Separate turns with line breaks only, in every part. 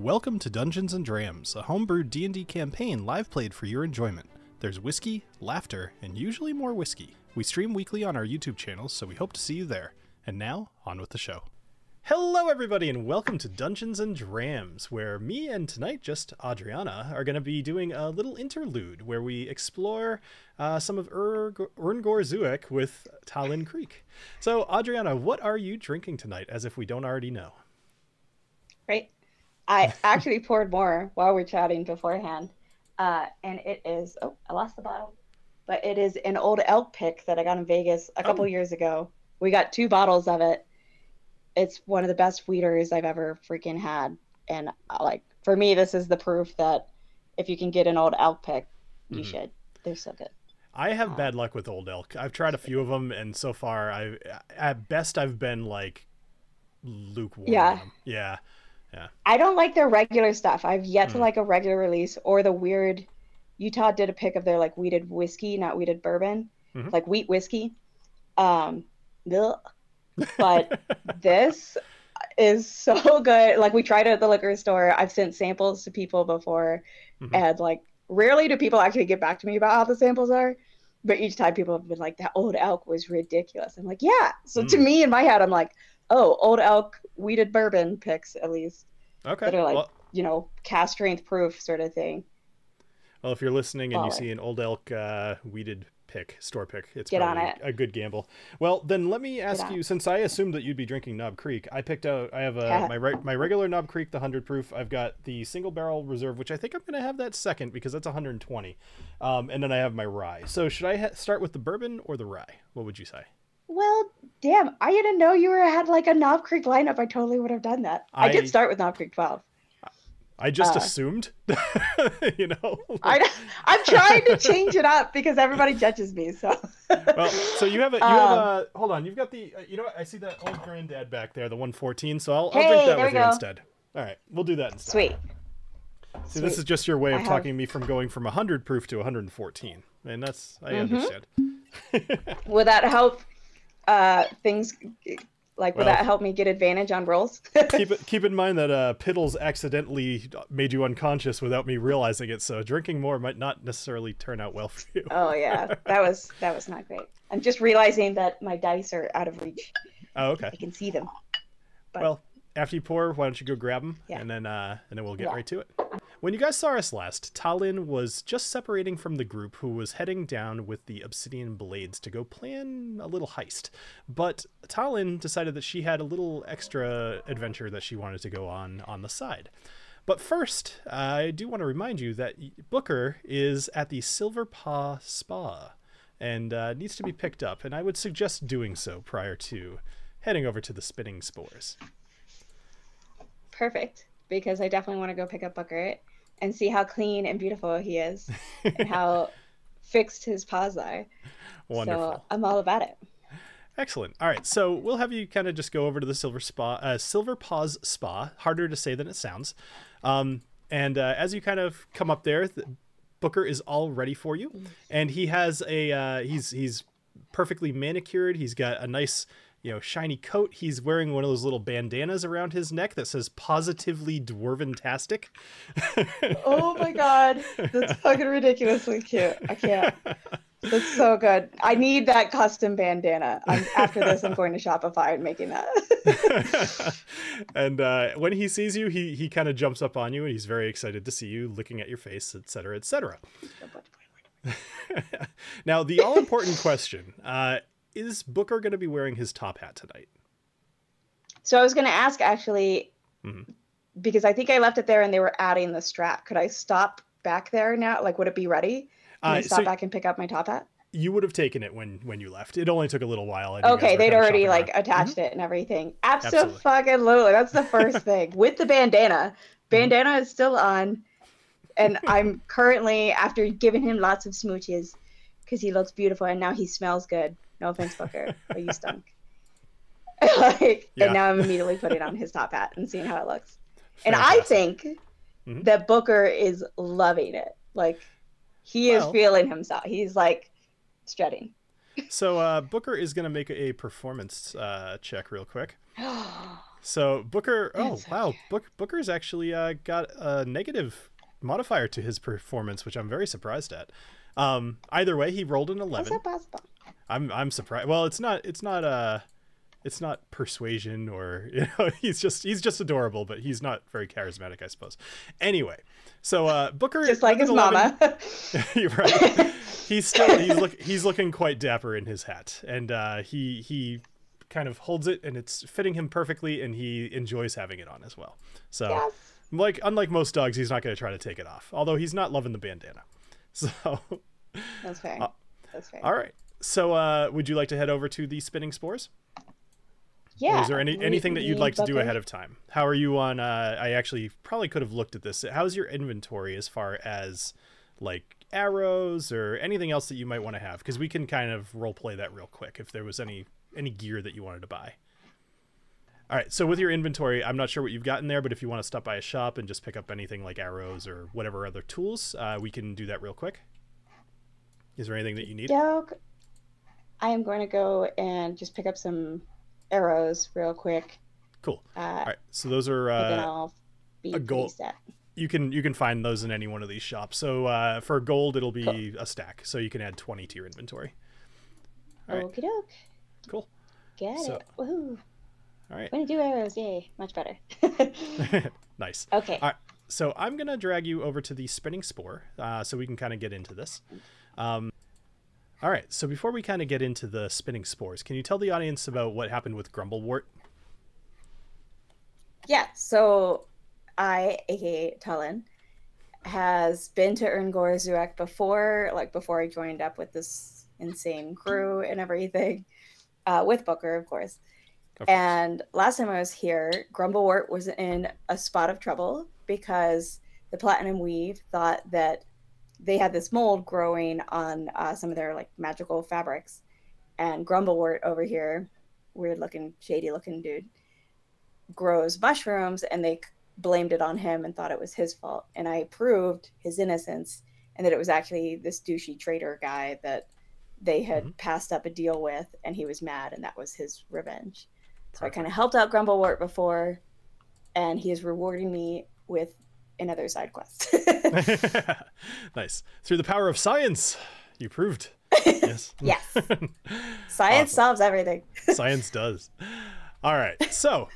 Welcome to Dungeons and Drams, a homebrew D&D campaign live played for your enjoyment. There's whiskey, laughter, and usually more whiskey. We stream weekly on our YouTube channels, so we hope to see you there. And now, on with the show. Hello, everybody, and welcome to Dungeons and Drams, where me and tonight just Adriana are going to be doing a little interlude where we explore uh, some of Ur- Urngor Zuek with Talin Creek. So, Adriana, what are you drinking tonight, as if we don't already know?
Right. I actually poured more while we are chatting beforehand, uh, and it is. Oh, I lost the bottle, but it is an old elk pick that I got in Vegas a couple
Oh.
years ago. We got two bottles of it. It's one of the best wheaters I've ever freaking had, and uh, like for me, this is the proof that if you can get an old elk pick, you
Mhm.
should. They're so good.
I have
Oh.
bad luck with Old Elk. I've tried a few of them, and so far, I at best I've been like lukewarm.
Yeah.
'em. Yeah.
I don't like their regular stuff. I've yet to
Mm.
like a regular release or the weird. Utah did a pick of their like wheated whiskey, not wheated bourbon,
Mhm.
like wheat whiskey. Um, but this is so good. Like we tried it at the liquor store. I've sent samples to people before,
Mhm.
and like rarely do people actually get back to me about how the samples are. But each time people have been like, "That old elk was ridiculous." I'm like, "Yeah." So to
Mm.
me, in my head, I'm like, "Oh, old elk wheated bourbon picks at least."
Okay.
that are like
well,
you know cast strength proof sort of thing
well, if you're listening and you see an Old Elk uh, wheated pick, store pick, it's
Get on it.
a good gamble. Well, then let me ask you, since I assumed that you'd be drinking Knob Creek, I picked out. I have a,
Yeah.
my re- my regular Knob Creek, the hundred proof. I've got the single barrel reserve, which I think I'm going to have that second because that's 120, um, and then I have my rye. So should I ha- start with the bourbon or the rye? What would you say?
Well damn i didn't know you were had like a knob creek lineup i totally would have done that i,
I-
did start with knob creek 12
I just
Uh,
assumed, you know.
I, i'm trying to change it up because everybody judges me so
well, so you have a you have
Um,
a hold on. You've got the uh, you know what? I see that old granddad back there, the 114. So I'll, I'll drink that with you
go.
instead. All right, we'll do that instead.
sweet
See, this is just your way
I
of
have-
talking me from going from 100 proof to 114, and that's I
Mhm.
understand.
will that help uh things like will
Well-
that help me get advantage on rolls
keep it keep in mind that uh, Piddles accidentally made you unconscious without me realizing it. So drinking more might not necessarily turn out well for you.
oh yeah that was that was not great i'm just realizing that my dice are out of reach
Oh, okay.
i can see them but-
Well, after you pour, why don't you go grab them,
Yeah.
and then uh, and then we'll get
Yeah.
right to it. When you guys saw us last, Talin was just separating from the group who was heading down with the obsidian blades to go plan a little heist. But Talin decided that she had a little extra adventure that she wanted to go on on the side. But first, I do want to remind you that Booker is at the Silver Paw Spa and uh, needs to be picked up, and I would suggest doing so prior to heading over to the Spinning Spores.
Perfect because I definitely want to go pick up Booker and see how clean and beautiful he is and how fixed his paws are.
Wonderful.
So I'm all about it.
Excellent. All right, so we'll have you kind of just go over to the Silver Spa, uh, Silver Paws Spa. Harder to say than it sounds. Um, and uh, as you kind of come up there, th- Booker is all ready for you, and he has a uh, he's he's perfectly manicured. He's got a nice you know shiny coat. He's wearing one of those little bandanas around his neck that says "Positively Dwarventastic."
Oh my god, that's fucking ridiculously cute. I can't. That's so good. I need that custom bandana. I'm, after this, I'm going to Shopify and making that.
and uh, when he sees you, he he kind of jumps up on you, and he's very excited to see you, looking at your face, etc., etc. now, the all important question uh, is Booker going to be wearing his top hat tonight?
so I was going to ask actually,
Mhm.
because I think I left it there and they were adding the strap. Could I stop back there now? Like, would it be ready? Can I
Uh,
stop
so
back and pick up my top hat?
you would have taken it when when you left. It only took a little while. and you guys
Okay, they'd already like
around.
attached it and everything.
Absolutely.
Absolutely. That's the first thing. With the bandana. Bandana is still on. And I'm currently, after giving him lots of smooches, because he looks beautiful and now he smells good. No offense, Booker, but you stunk. like,
Yeah.
and now I'm immediately putting on his top hat and seeing how it looks. And. I think
Mhm.
that Booker is loving it. Like, he is feeling himself. He's like strutting.
So uh, Booker is going to make a performance uh, check real quick. So Booker, oh
That's
wow,
okay.
Book, Booker's actually uh, got a negative modifier to his performance, which I'm very surprised at. Um, either way, he rolled an eleven.
that possible?
I'm I'm surprised. Well, it's not it's not uh it's not persuasion or you know he's just he's just adorable, but he's not very charismatic, I suppose. Anyway, so uh, Booker
Just like his
11
mama.
You're right. He's still he's look he's looking quite dapper in his hat, and uh, he he kind of holds it, and it's fitting him perfectly, and he enjoys having it on as well. So
yes.
like unlike most dogs, he's not going to try to take it off. Although he's not loving the bandana. So
That's fair.
Uh,
That's fair.
all right. So uh, would you like to head over to the spinning spores?
Yeah.
Or is there any
we-
anything that you'd like to do ahead of time? How are you on? Uh, I actually probably could have looked at this. How's your inventory as far as like arrows or anything else that you might want to have? Because we can kind of role play that real quick if there was any any gear that you wanted to buy. All right, so with your inventory, I'm not sure what you've got in there, but if you want to stop by a shop and just pick up anything like arrows or whatever other tools, uh, we can do that real quick. Is there anything that you need?
I am going to go and just pick up some arrows real quick.
Cool.
Uh,
All right, so those are uh, a goal-
set.
you can you can find those in any one of these shops. So uh, for gold, it'll be
Cool.
a stack, so you can add 20 to your inventory. All right,
Okie doke.
cool.
Get
So-
it. Woohoo.
All right,
22 arrows. Yay. Much better.
nice.
okay.
All right, so I'm gonna drag you over to the spinning spore, uh, so we can kind of get into this. Um, all right, so before we kind of get into the spinning spores, can you tell the audience about what happened with Grumblewort?
Yeah, so I, aka Tulin, has been to Erngor Zuek before, like before I joined up with this insane crew and everything, uh, with Booker, of course.
Of course.
And last time I was here, Grumblewort was in a spot of trouble because the Platinum Weave thought that they had this mold growing on uh, some of their like magical fabrics, and Grumblewort over here, weird looking, shady looking dude, grows mushrooms, and they blamed it on him and thought it was his fault. And I proved his innocence and that it was actually this douchey traitor guy that they had
Mhm.
passed up a deal with, and he was mad, and that was his revenge. So I kind of helped out Grumblewort before, and he is rewarding me with another side quest.
nice. Through the power of science, you proved. Yes.
yes, science
Awesome.
solves everything.
Science does. All right. So,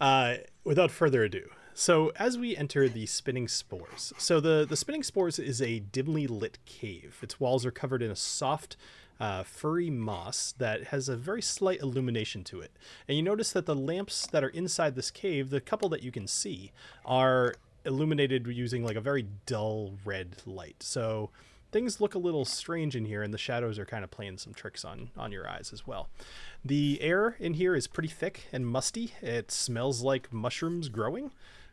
uh, without further ado, so as we enter the spinning spores, so the the spinning spores is a dimly lit cave. Its walls are covered in a soft. Uh, furry moss that has a very slight illumination to it. And you notice that the lamps that are inside this cave, the couple that you can see, are illuminated using like a very dull red light. So things look a little strange in here and the shadows are kind of playing some tricks on on your eyes as well. The air in here is pretty thick and musty. It smells like mushrooms growing.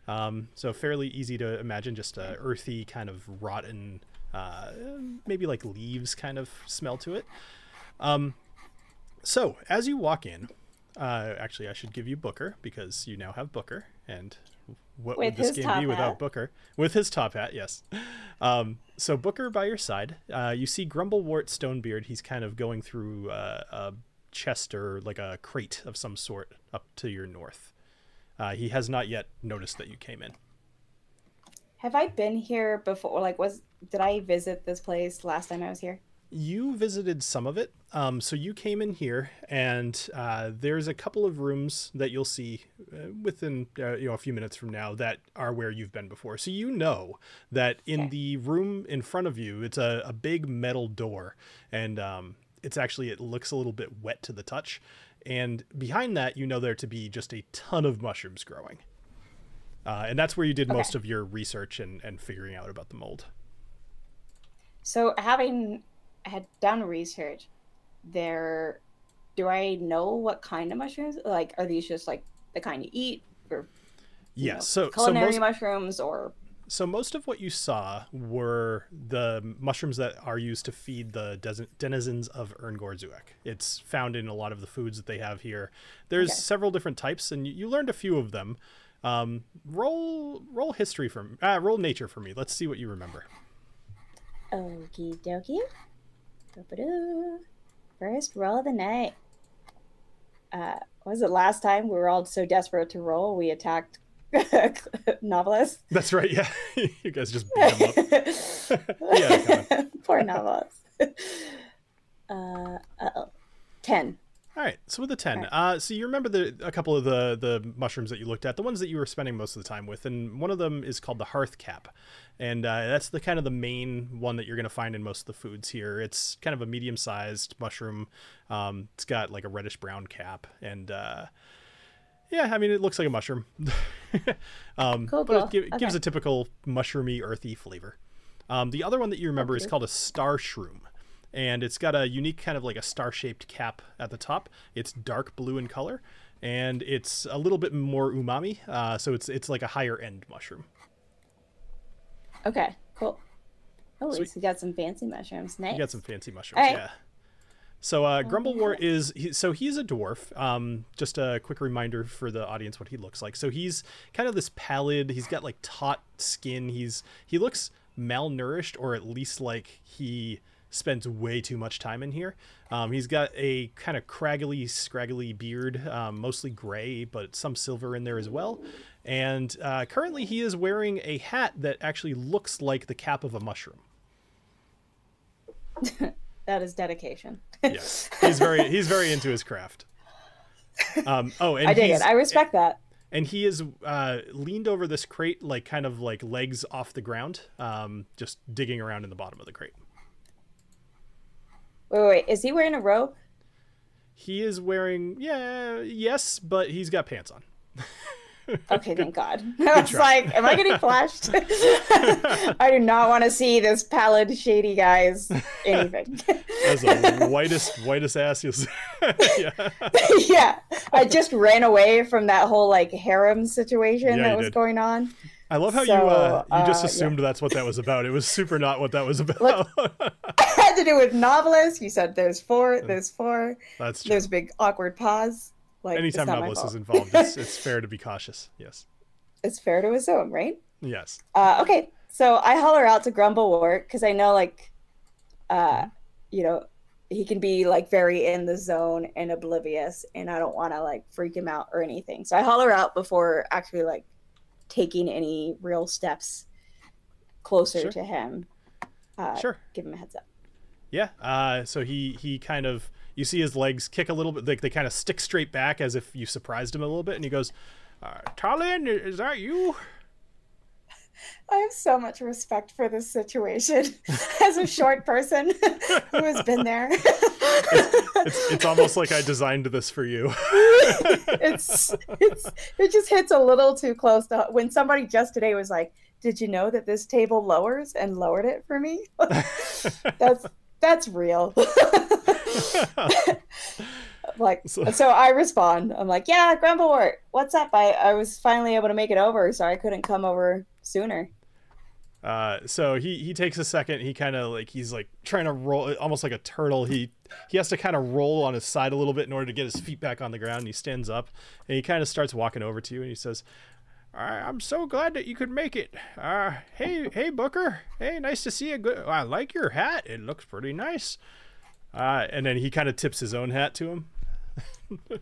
Um, so fairly easy to imagine just a earthy kind of rotten uh, maybe like leaves kind of smell to it. Um, so as you walk in uh, actually i should give you booker because you now have booker and what
With
would this game be without
hat.
Booker? With his top hat, yes. Um, so Booker by your side, uh, you see Grumblewort Stonebeard. He's kind of going through uh, a chest or like a crate of some sort up to your north. Uh, he has not yet noticed that you came in.
Have I been here before? Like, was did I visit this place last time I was here?
You visited some of it. Um, so you came in here, and uh, there's a couple of rooms that you'll see uh, within uh, you know a few minutes from now that are where you've been before. So you know that in
Okay.
the room in front of you, it's a, a big metal door, and um, it's actually it looks a little bit wet to the touch. And behind that, you know there to be just a ton of mushrooms growing. Uh, and that's where you did
Okay.
most of your research and, and figuring out about the mold.
So having had done research, there, do I know what kind of mushrooms? Like, are these just like the kind you eat, or you
Yes.
know,
so so
culinary
most,
mushrooms, or
So most of what you saw were the mushrooms that are used to feed the des- denizens of Erngor Zuek. It's found in a lot of the foods that they have here. There's
Okay.
several different types, and you, you learned a few of them. Um, roll roll history for me. Uh, roll nature for me. Let's see what you remember.
okie dokie. First roll of the night. uh, was it last time we were all so desperate to roll, we attacked Novelist.
That's right. Yeah, you guys just beat him up. yeah,
poor Novelist. Uh, ten.
All right, so with the ten, right. uh, so you remember the a couple of the the mushrooms that you looked at, the ones that you were spending most of the time with, and one of them is called the hearth cap, and uh, that's the kind of the main one that you're going to find in most of the foods here. It's kind of a medium sized mushroom. Um, it's got like a reddish brown cap, and uh, yeah, I mean it looks like a mushroom, um, cool, but it, it okay. gives a typical mushroomy, earthy flavor. Um, the other one that you remember okay. is called a star shroom and it's got a unique kind of like a star shaped cap at the top. It's dark blue in color, and it's a little bit more umami. Uh, so it's it's like a higher end mushroom.
Okay, cool. Oh, at least we got some fancy mushrooms. Nice.
You got some fancy mushrooms, right. yeah. So uh, Grumblewort is he, so he's a dwarf. Um, just a quick reminder for the audience what he looks like. So he's kind of this pallid. He's got like taut skin. He's he looks malnourished, or at least like he spends way too much time in here. Um, he's got a kind of craggly, scraggly beard, um, mostly gray, but some silver in there as well. And uh, currently, he is wearing a hat that actually looks like the cap of a mushroom.
that is dedication.
yes, he's very he's very into his craft. Um, oh, and
I dig it. I respect that.
And he is uh, leaned over this crate, like kind of like legs off the ground, um, just digging around in the bottom of the crate.
Wait, wait, is he wearing a robe?
He is wearing, yeah, yes, but he's got pants on.
okay, thank God. I was like, am I getting flashed? I do not want to see this pallid, shady guy's anything.
That's the whitest, whitest ass you'll see.
yeah. yeah. I just ran away from that whole like harem situation yeah, that was did. going on.
I love how so, you uh, you just uh, assumed yeah. that's what that was about. It was super not what that was about. Look,
had to do with novelists. You said there's four. There's four. That's true. There's a big awkward pause.
Like anytime novelist is involved, it's, it's fair to be cautious. Yes.
It's fair to assume, right?
Yes.
Uh, okay, so I holler out to Grumblewort because I know, like, uh, you know, he can be like very in the zone and oblivious, and I don't want to like freak him out or anything. So I holler out before actually like taking any real steps closer sure. to him. Uh, sure. Give him a heads up.
Yeah. Uh, so he he kind of you see his legs kick a little bit, like they kind of stick straight back as if you surprised him a little bit, and he goes, uh, "Talin, is that you?"
I have so much respect for this situation as a short person who has been there.
it's, it's, it's, almost like I designed this for you.
it's it's it just hits a little too close to when somebody just today was like, "Did you know that this table lowers?" and lowered it for me. that's that's real. like so, so, I respond. I'm like, "Yeah, Grumblewort, what's up? I I was finally able to make it over, so I couldn't come over sooner."
Uh, so he he takes a second. He kind of like he's like trying to roll, almost like a turtle. He he has to kind of roll on his side a little bit in order to get his feet back on the ground. And he stands up and he kind of starts walking over to you and he says, "I'm so glad that you could make it. Uh, hey hey Booker, hey nice to see you. Good. I like your hat. It looks pretty nice." Uh, and then he kind of tips his own hat to him.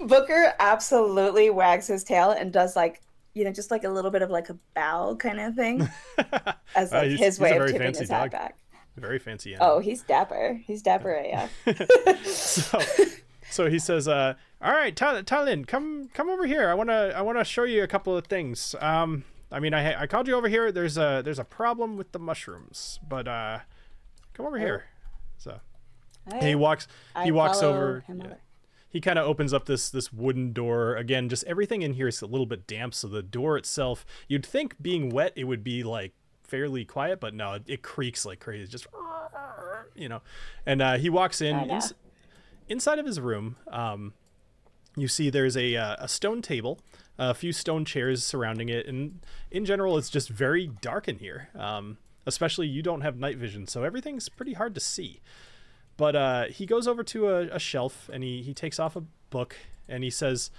Booker absolutely wags his tail and does like you know, just like a little bit of like a bow kind of thing, as uh, like uh, his way of tipping his hat back.
Very fancy.
Animal. Oh, he's dapper. He's dapper yeah.
so, so he says, uh, "All right, Talin, come come over here. I wanna I wanna show you a couple of things. Um, I mean, I I called you over here. There's a there's a problem with the mushrooms, but uh, come over oh. here." So he walks he I walks over. Yeah he kind of opens up this this wooden door. Again just everything in here is a little bit damp so the door itself you'd think being wet it would be like fairly quiet but no it, it creaks like crazy. Just you know. And uh, he walks in ins- inside of his room um, you see there's a, uh, a stone table a few stone chairs surrounding it and in general it's just very dark in here um, especially you don't have night vision so everything's pretty hard to see but uh, he goes over to a, a, shelf and he, he takes off a book and he says,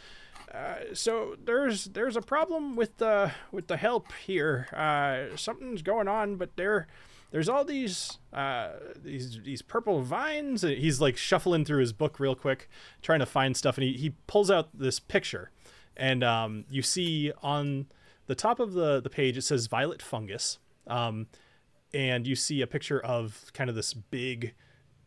uh, "So there's there's a problem with the with the help here. Uh, something's going on, but they're there's all these uh, these these purple vines. He's like shuffling through his book real quick, trying to find stuff, and he, he pulls out this picture, and um, you see on the top of the the page it says violet fungus, um, and you see a picture of kind of this big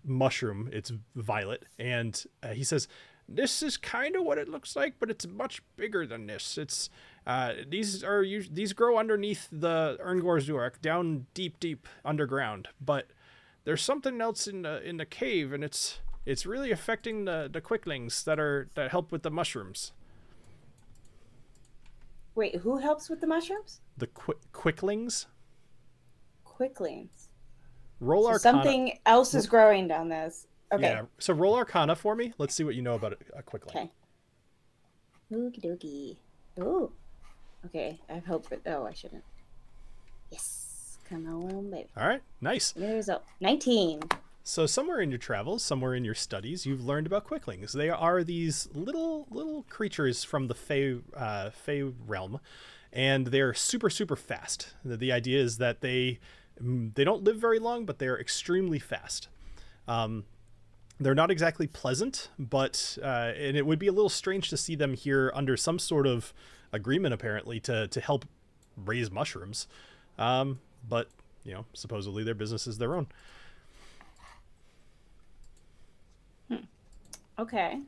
mushroom. It's violet, and uh, he says, "This is kind of what it looks like, but it's much bigger than this. It's uh, these are these grow underneath the Erngorzurk, down deep, deep underground. But there's something else in the in the cave, and it's it's really affecting the the quicklings that are that help with the mushrooms.
Wait, who helps with the mushrooms?
The qu- quicklings.
Quicklings.
Roll
So
Arcana.
something else is growing down this. Okay.
Yeah. So roll Arcana for me. Let's see what you know about it a quickling.
Okay. Okie dokie. Ooh. Okay. I have hope it. Oh, I shouldn't. Yes. Come on, baby.
All right. Nice.
Me result. 19.
So somewhere in your travels, somewhere in your studies, you've learned about quicklings. They are these little little creatures from the Fey uh, Fey realm, and they're super super fast. The, the idea is that they they don't live very long, but they're extremely fast. Um, they're not exactly pleasant, but uh, and it would be a little strange to see them here under some sort of agreement, apparently, to to help raise mushrooms. Um, but you know, supposedly their business is their own.
Okay.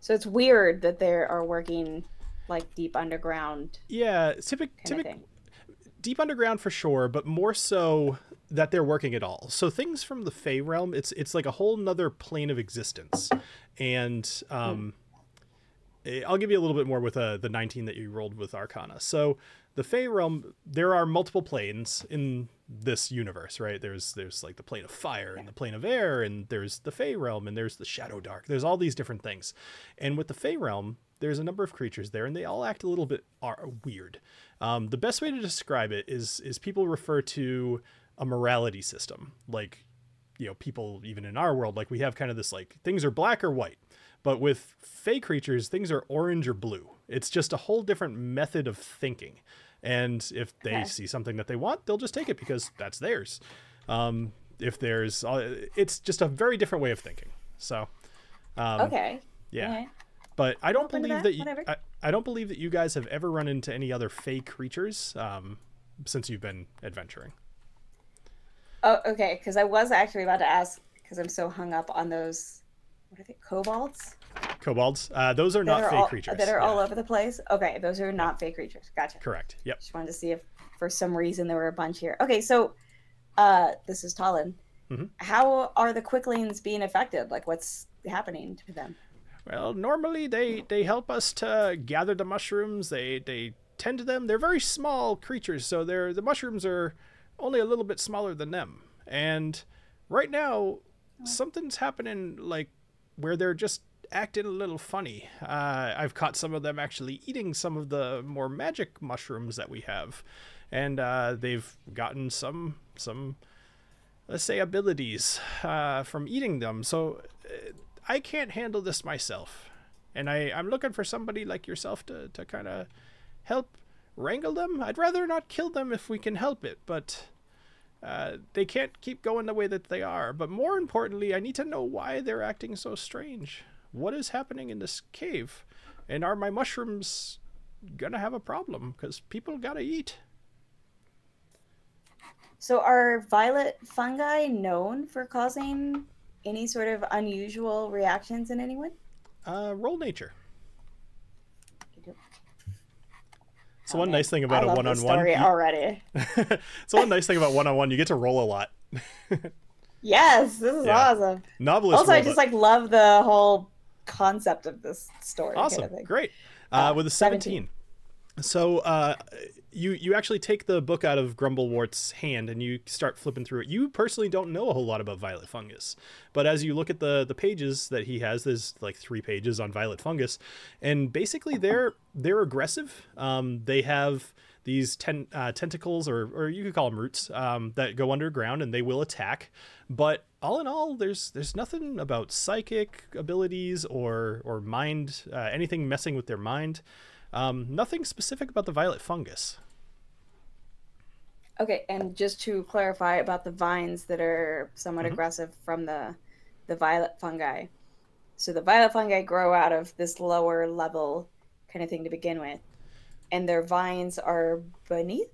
So it's weird that they are working like deep underground
Yeah, typic, typic. Deep underground for sure, but more so that they're working at all. So things from the Fey realm, it's it's like a whole nother plane of existence, and um, eh, I'll give you a little bit more with uh, the 19 that you rolled with Arcana. So the Fey realm, there are multiple planes in this universe, right? There's there's like the plane of fire and the plane of air, and there's the Fey realm, and there's the Shadow Dark. There's all these different things, and with the Fey realm, there's a number of creatures there, and they all act a little bit are weird. Um, the best way to describe it is is people refer to a morality system, like you know people even in our world, like we have kind of this like things are black or white, but with Fey creatures, things are orange or blue. It's just a whole different method of thinking, and if they
Okay.
see something that they want, they'll just take it because that's theirs. Um, if there's, uh, it's just a very different way of thinking. So, um,
Okay.
yeah.
Okay.
But I don't believe
that,
that, you. I, I don't believe that you guys have ever run into any other fey creatures um, since you've been adventuring.
Oh, okay. Because I was actually about to ask because I'm so hung up on those. What are they? Kobolds.
Kobolds, uh, those are
that
not
are
fey
all,
creatures.
That are
Yeah,
all over the place. Okay, those are not fey creatures. Gotcha.
Correct. Yep.
Just wanted to see if for some reason there were a bunch here. Okay, so uh, this is Talin.
Mhm.
How are the quicklings being affected? Like, what's happening to them?
Well, normally they they help us to gather the mushrooms. They they tend to them. They're very small creatures, so they're the mushrooms are only a little bit smaller than them. And right now, something's happening like where they're just acting a little funny. Uh, I've caught some of them actually eating some of the more magic mushrooms that we have, and uh, they've gotten some some let's say abilities uh, from eating them. So uh, I can't handle this myself, and I I'm looking for somebody like yourself to to kind of help wrangle them. I'd rather not kill them if we can help it, but. Uh, they can't keep going the way that they are. But more importantly, I need to know why they're acting so strange. What is happening in this cave? And are my mushrooms gonna have a problem? Because people gotta eat.
So, are violet fungi known for causing any sort of unusual reactions in anyone?
Uh, roll nature. So one nice thing about
I
a
love
one on
this
one.
story already.
So one nice thing about one on one, you get to roll a lot.
Yes, this is
Yeah.
awesome.
Novelist
also, I just like love the whole concept of this story.
awesome,
Kind of
great. Uh,
Uh,
with a
17.
17. So uh, you you actually take the book out of Grumblewort's hand and you start flipping through it. You personally don't know a whole lot about violet fungus, but as you look at the the pages that he has, there's like three pages on violet fungus, and basically they're they're aggressive. Um, they have these ten, uh, tentacles, or or you could call them roots, um, that go underground and they will attack. But all in all, there's there's nothing about psychic abilities or or mind uh, anything messing with their mind. Um, nothing specific about the violet fungus.
Okay, and just to clarify about the vines that are somewhat
Mhm.
aggressive from the the violet fungi. So the violet fungi grow out of this lower level kind of thing to begin with, and their vines are beneath.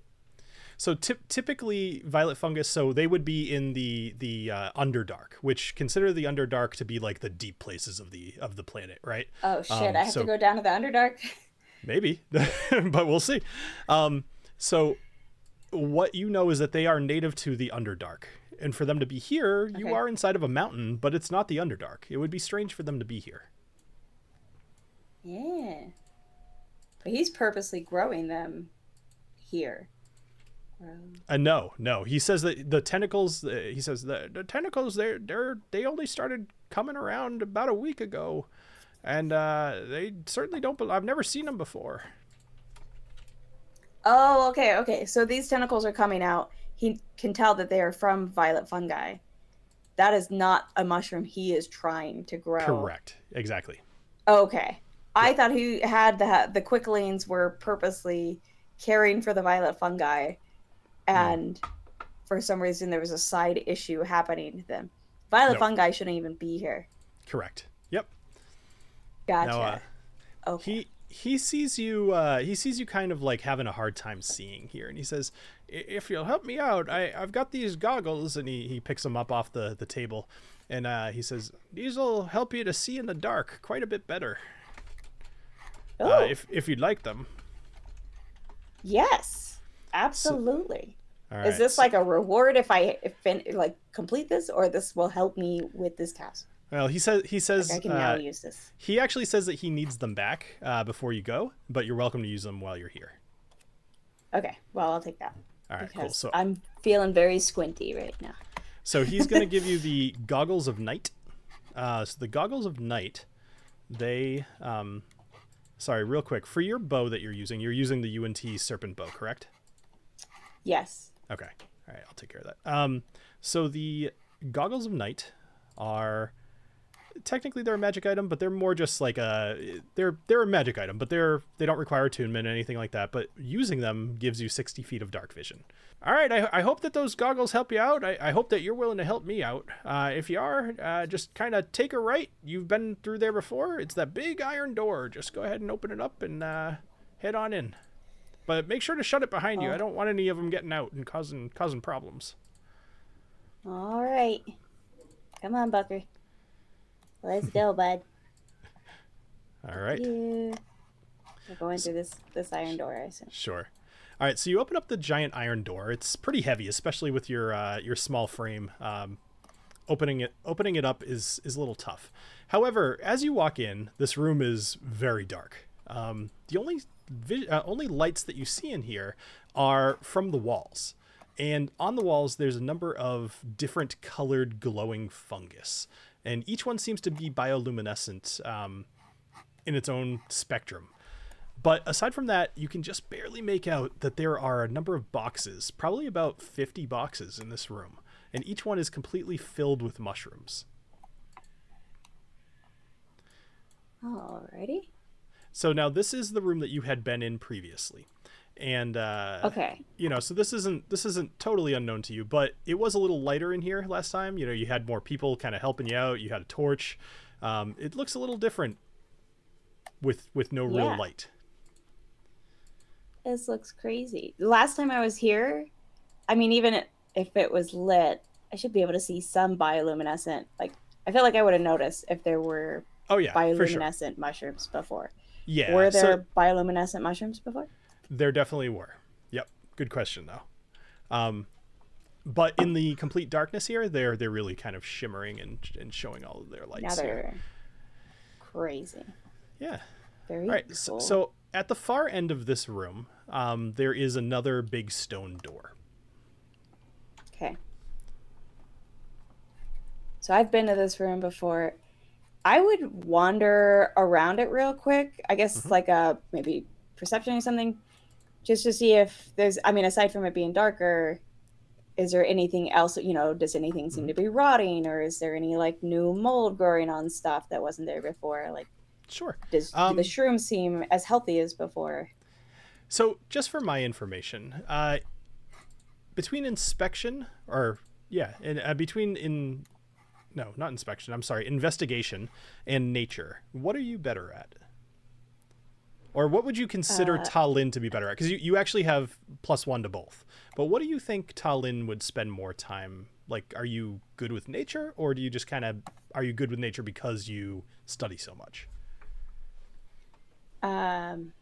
So typ typically violet fungus, so they would be in the the uh, underdark, which consider the underdark to be like the deep places of the of the planet, right?
Oh shit!
Um,
I have
so-
to go down to the underdark.
Maybe, but we'll see. Um, so what you know is that they are native to the underdark, and for them to be here, you are inside of a mountain, but it's not the underdark. It would be strange for them to be here.
yeah, but he's purposely growing them here. Um,
Uh, no, no. He says that the tentacles. Uh, he says the the tentacles. They're they're they only started coming around about a week ago, and uh, they certainly don't. bel I've never seen them before.
Oh, okay, okay. So these tentacles are coming out. He can tell that they are from violet fungi. That is not a mushroom he is trying to grow.
Correct. Exactly.
Okay. I thought he had the the quicklings were purposely caring for the violet fungi, and for some reason there was a side issue happening to them. Violet
No.
fungi shouldn't even be here.
Correct.
Gotcha.
Now, uh,
okay.
he he sees you uh he sees you kind of like having a hard time seeing here and he says if you'll help me out i i've got these goggles and he he picks them up off the the table and uh he says these'll help you to see in the dark quite a bit better
oh,
uh, if if you'd like them
yes, absolutely.
all
Is this
so-
like a reward if I if fin- like complete this, or this will help me with this task?
Well he says he says
Like I can
uh,
now use this.
he actually says that he needs them back uh before you go but you're welcome to use them while you're here
Okay, well I'll take that
all right cool so
I'm feeling very squinty right now.
So he's going to give you the goggles of night. Uh, so the goggles of night, they, um, sorry, real quick for your bow that you're using, you're using the UNT serpent bow, correct?
Yes.
Okay, all right, I'll take care of that. Um, so the goggles of night are technically they're a magic item, but they're more just like a they're they're a magic item, but they're they don't require attunement or anything like that. But using them gives you 60 feet of dark vision. All right, I, I hope that those goggles help you out. I, I hope that you're willing to help me out. Uh, if you are, uh, just kind of take a right. You've been through there before. It's that big iron door. Just go ahead and open it up and uh, head on in. But make sure to shut it behind you. I don't want any of them getting out and causing causing problems.
All right. Come on, Booker. Let's go, bud.
All right.
Yeah. We're going through this this iron door, I assume.
Sure. All right, so you open up the giant iron door. It's pretty heavy, especially with your uh, your small frame. Um, opening it opening it up is is a little tough. However, as you walk in, this room is very dark. Um, the only vi- uh, only lights that you see in here are from the walls, and on the walls there's a number of different colored glowing fungus, and each one seems to be bioluminescent um, in its own spectrum. But aside from that, you can just barely make out that there are a number of boxes, probably about 50 boxes in this room, and each one is completely filled with mushrooms.
Alrighty.
So now this is the room that you had been in previously. And uh
Okay.
you know, so this isn't this isn't totally unknown to you, but it was a little lighter in here last time. You know, you had more people kind of helping you out, you had a torch. Um it looks a little different with with no
Yeah.
real light.
This looks crazy. The last time I was here, I mean, even if it was lit, I should be able to see some bioluminescent. Like, I feel like I would have noticed if there were
Oh yeah, for sure.
bioluminescent mushrooms before.
Yeah.
were
so-
there bioluminescent mushrooms before?
There definitely were. Yep. Good question though. Um, but in the complete darkness here, they're they're really kind of shimmering and and showing all of their lights.
now
here.
they're crazy.
Yeah.
Very
All right.
cool.
So, so at the far end of this room, um, there is another big stone door.
Okay. So I've been to this room before. I would wander around it real quick. I guess
Mhm.
like a maybe perception or something, just to see if there's. I mean, aside from it being darker, is there anything else? You know, does anything seem to be rotting, or is there any like new mold growing on stuff that wasn't there before? Like,
Sure.
does do
Um,
the shrooms seem as healthy as before?
So, just for my information, uh, between inspection or yeah, and uh, between in no, not inspection. I'm sorry, investigation and nature. What are you better at? Or what would you consider
Uh,
Talin to be better at? Because you, you actually have plus one to both. But what do you think Talin would spend more time? Like, are you good with nature, or do you just kind of are you good with nature because you study so much?
Um,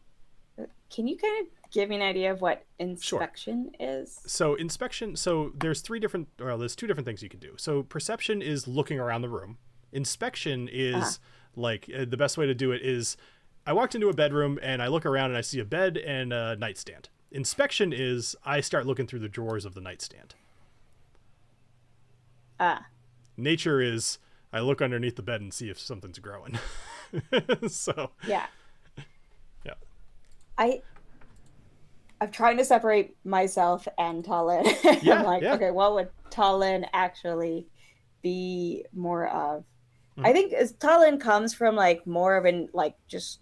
can you kind of give me an idea of what inspection is?
So inspection. So there's three different. Well, there's two different things you can do. So perception is looking around the room. Inspection is
Uh-huh.
like uh, the best way to do it is. I walked into a bedroom and I look around and I see a bed and a nightstand. Inspection is I start looking through the drawers of the nightstand.
Ah,
Nature is I look underneath the bed and see if something's growing. so
yeah.
Yeah.
I. I'm trying to separate myself and Talin.
Yeah,
I'm like,
yeah.
okay, what would Talin actually be more of?
Mm-hmm.
I think as Talin comes from like more of an like just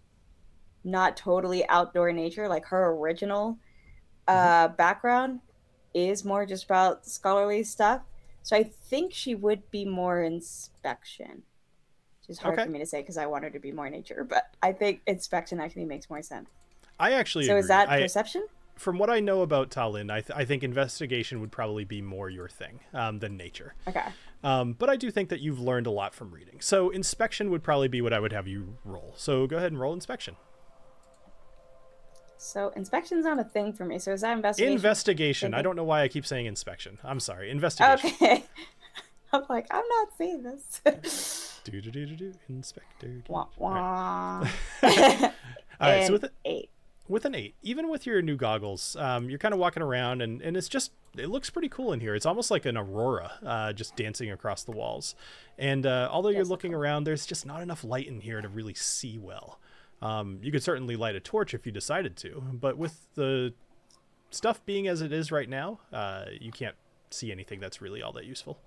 not totally outdoor nature. Like her original uh,
Mm-hmm.
background is more just about scholarly stuff. So I think she would be more inspection. Which is hard
Okay.
for me to say because I want her to be more nature, but I think inspection actually makes more sense.
I actually
So is that
I-
perception?
from what I know about Talin, I, th- I think investigation would probably be more your thing um, than nature.
Okay.
Um, but I do think that you've learned a lot from reading. So inspection would probably be what I would have you roll. So go ahead and roll inspection.
So inspection's not a thing for me. So is that investigation?
Investigation. I don't know why I keep saying inspection. I'm sorry. Investigation.
Okay. I'm like, I'm not seeing this.
Do do do do do. Inspector.
wah, wah.
All right.
And
So with an
eight.
with an eight, even with your new goggles, um, you're kind of walking around, and, and it's just it looks pretty cool in here. It's almost like an aurora, uh, just dancing across the walls. And uh, although you're looking around, there's just not enough light in here to really see well. Um, you could certainly light a torch if you decided to, but with the stuff being as it is right now, uh, you can't see anything that's really all that useful.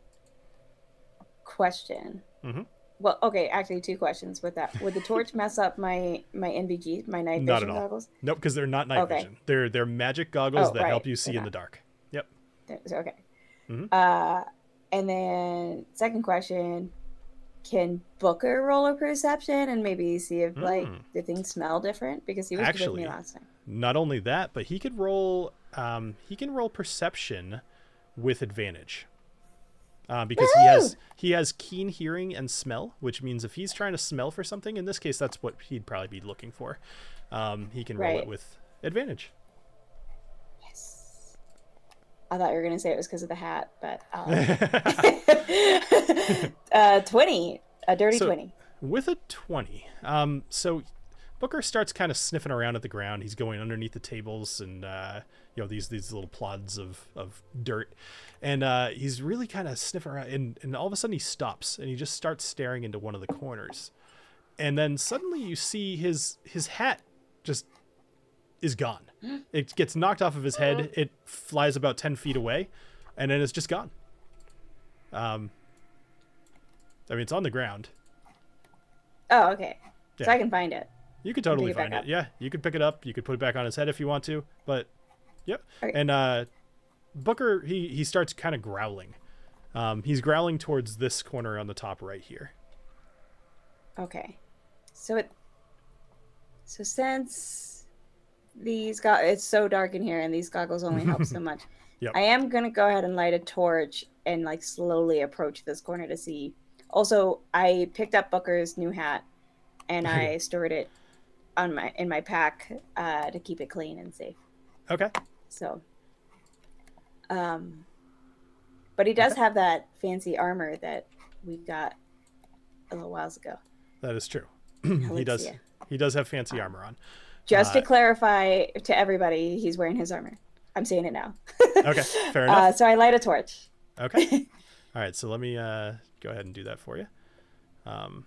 Question.
Mhm.
Well, okay, actually, two questions with that. Would the torch mess up my my NVG, my night
Not
vision
at all.
goggles?
Nope, because they're not night
Okay.
vision. They're they're magic goggles
Oh,
that help you see
they're
in the dark. Yep.
There's- Okay.
Mhm.
Uh, and then second question: Can Booker roll a perception and maybe see if like
Hmm.
the things smell different? Because he was with me last time.
Not only that, but he could roll. Um, he can roll perception with advantage. Uh, because he has he has keen hearing and smell, which means if he's trying to smell for something, in this case, that's what he'd probably be looking for. Um, he can roll it with advantage.
I thought you were gonna say it was because of the hat, but uh, uh, twenty, a dirty
So-
twenty.
with a 20 um so booker starts kind of sniffing around at the ground. He's going underneath the tables and uh you know these these little plods of of dirt. And uh he's really kind of sniffing around and, and all of a sudden he stops and he just starts staring into one of the corners. And then suddenly you see his his hat just is gone it gets knocked off of his head it flies about 10 feet away and then it's just gone um i mean it's on the ground
Oh, okay. So I can find it.
You could totally
it
find it.
up.
Yeah, you could pick it up. You could put it back on his head if you want to. But, yep.
Okay.
And uh, Booker, he he starts kind of growling. Um, he's growling towards this corner on the top right here.
Okay. So it. So since these go it's so dark in here and these goggles only help so much.
Yep.
I am gonna go ahead and light a torch and like slowly approach this corner to see. Also, I picked up Booker's new hat, and I stored it on my in my pack uh, to keep it clean and safe.
Okay.
So, um, but he does have that fancy armor that we got a little whiles ago.
That is true. he does. He does have fancy armor on.
Just
Uh,
to clarify to everybody, he's wearing his armor. I'm saying it now.
Okay. Fair
Uh,
enough.
so I light a torch.
Okay. All right. So let me uh, go ahead and do that for you. Um,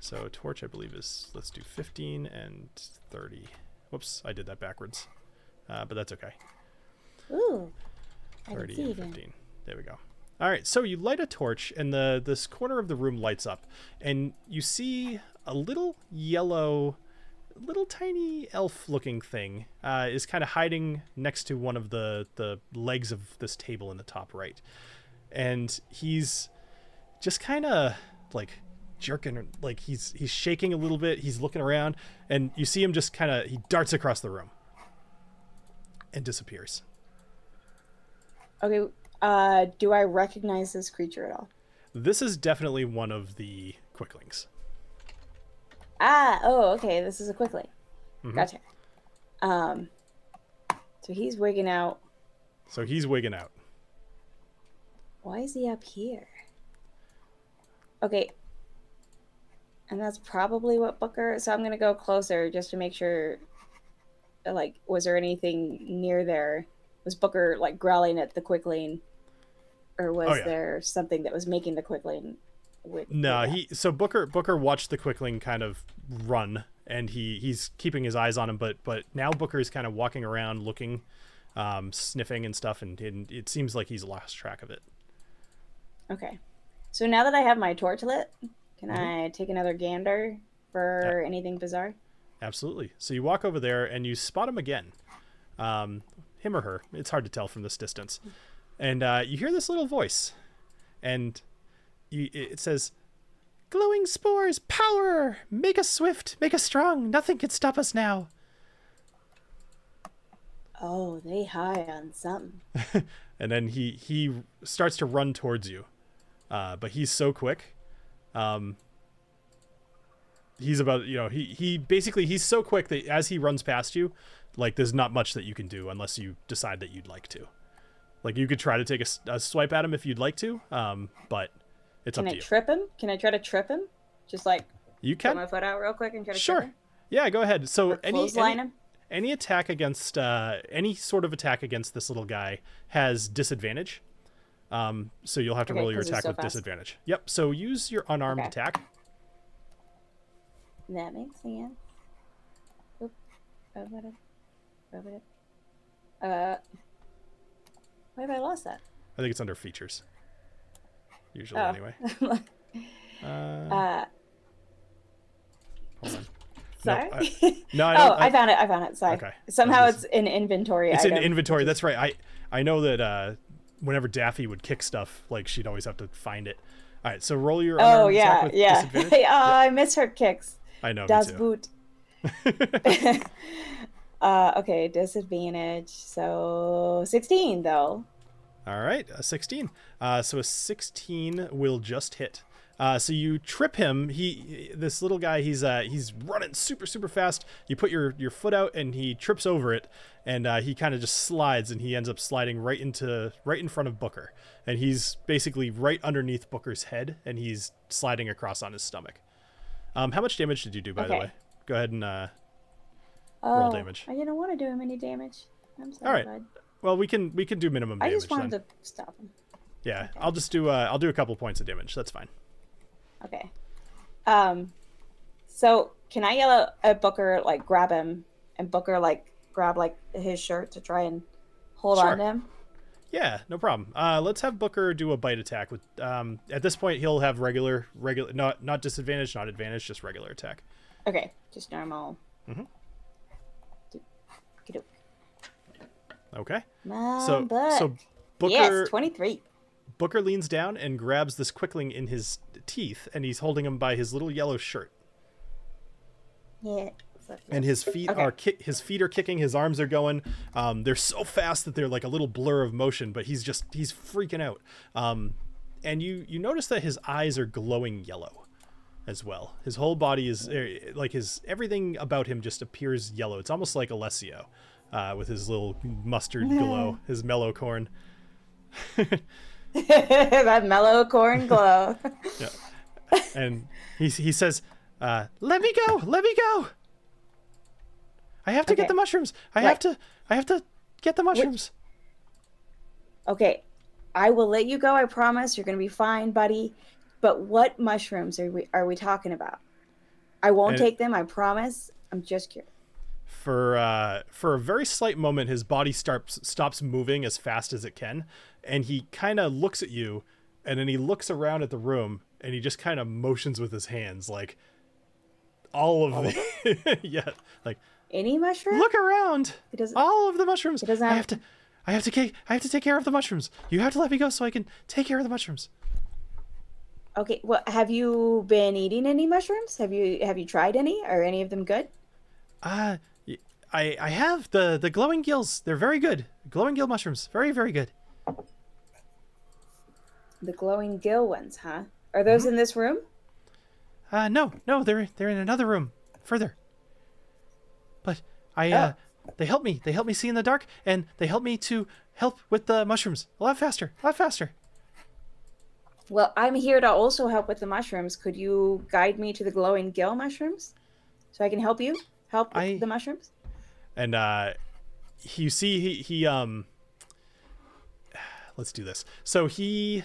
so torch, I believe, is let's do 15 and 30. Whoops, I did that backwards. Uh, but that's okay.
Ooh, I
30
can see
and
again.
15. There we go. All right, so you light a torch, and the this corner of the room lights up, and you see a little yellow little tiny elf-looking thing uh, is kind of hiding next to one of the the legs of this table in the top right, and he's just kind of like jerking, like he's he's shaking a little bit. He's looking around, and you see him just kind of he darts across the room and disappears.
Okay. Uh, do I recognize this creature at all?
This is definitely one of the quicklings.
Ah, oh, okay. This is a quickling.
Mhm.
Gotcha. Um, so he's wigging out.
So he's wigging out.
Why is he up here? Okay. And that's probably what Booker. So I'm gonna go closer just to make sure. Like, was there anything near there? Was Booker like growling at the quickling, or was
Oh, yeah.
there something that was making the quickling? Wig-
No, he so Booker Booker watched the quickling kind of run and he he's keeping his eyes on him but but now Booker is kind of walking around looking um sniffing and stuff and, and it seems like he's lost track of it.
Okay. So now that I have my torch lit, can
Mhm.
I take another gander for anything bizarre?
Absolutely. So you walk over there and you spot him again. Um him or her. It's hard to tell from this distance. And uh you hear this little voice and you, it says glowing spores power! Make us swift make us strong. Nothing can stop us now.
Oh, they high on something.
and then he he starts to run towards you uh, but he's so quick. Um, he's about you know he he basically he's so quick that as he runs past you like there's not much that you can do unless you decide that you'd like to. Like you could try to take a, a swipe at him if you'd like to um, but it's
Can
up
I
to you
trip him? Can I try to trip him? Just like
you
put
can
my foot out real quick and try to
sure
trip him?
yeah go ahead so any, any
him?
any attack against uh, any sort of attack against this little guy has disadvantage. Um, so you'll have to
Okay,
roll your attack
so
with
fast.
disadvantage. Yep. So use your unarmed
Okay.
attack.
That makes sense. Oop. Rub it up. Rub it up. Uh, why have I lost that?
I think it's under features. Usually,
Oh.
anyway. Uh,
uh,
hold on.
sorry.
I- No, I
oh,
don't.
I, found it. I found it. Sorry.
Okay.
Somehow
I
it's an inventory.
it's
item.
in inventory. That's right. I I know that uh, whenever Daffy would kick stuff, like she'd always have to find it. All right. So roll your.
Oh yeah, yeah. oh, I miss her kicks.
I know.
Das. Boot. uh, okay, disadvantage. So 16 though.
All right, a 16. Uh, so a 16 will just hit. Uh, so you trip him. He, this little guy, he's uh, he's running super super fast. You put your your foot out, and he trips over it, and uh, he kind of just slides, and he ends up sliding right into right in front of Booker, and he's basically right underneath Booker's head, and he's sliding across on his stomach. Um, how much damage did you do, by the way? Go ahead and uh,
Oh,
damage.
I didn't want to do him any damage. I'm sorry,
All right.
bud.
Well, we can we can do minimum damage.
I just wanted
then.
to stop him.
Yeah, I'll just do uh, I'll do a couple points of damage. That's fine.
Okay. Um, so can I yell at, Booker like grab him and Booker like grab like his shirt to try and hold
Sure.
on to him?
Yeah, no problem. Uh, let's have Booker do a bite attack with. Um, at this point, he'll have regular, regular, not not disadvantage, not advantage, just regular attack.
Okay, just normal.
Mhm.
Do- Get
Okay.
My
So
butt.
so Booker
yes, twenty three.
Booker leans down and grabs this quickling in his teeth, and he's holding him by his little yellow shirt.
Yeah.
And his feet
Okay.
are ki- his feet are kicking, his arms are going. Um, they're so fast that they're like a little blur of motion, but he's just he's freaking out. Um, and you you notice that his eyes are glowing yellow as well. His whole body is er, like his everything about him just appears yellow. It's almost like Alessio uh, with his little mustard glow, his mellow corn.
that mellow corn glow. yeah.
and he he says, uh, "Let me go, let me go. I have to get the mushrooms. I
Right.
have to, I have to get the mushrooms."
okay, I will let you go. I promise. You're gonna be fine, buddy. But what mushrooms are we are we talking about? I won't
And-
take them. I promise. I'm just curious.
For uh, for a very slight moment, his body starts stops moving as fast as it can, and he kind of looks at you, and then he looks around at the room, and he just kind of motions with his hands, like, all of the yeah, like
Any mushroom?
look around.
It doesn't.
All of the mushrooms.
It doesn't
I
have-
have to I have to ca- I have to take care of the mushrooms. You have to let me go so I can take care of the mushrooms.
Okay. Well, have you been eating any mushrooms? Have you have you tried any? Are any of them good?
Uh I I have the the glowing gills. They're very good. Glowing gill mushrooms. Very very good.
The glowing gill ones, huh? Are those in this room?
Uh no, no, they're they're in another room further. But I uh they help me. They help me see in the dark and they help me to help with the mushrooms a lot faster. A lot faster.
Well, I'm here to also help with the mushrooms. Could you guide me to the glowing gill mushrooms, so I can help you help with
I-
the mushrooms?
And uh you see he he um let's do this. So he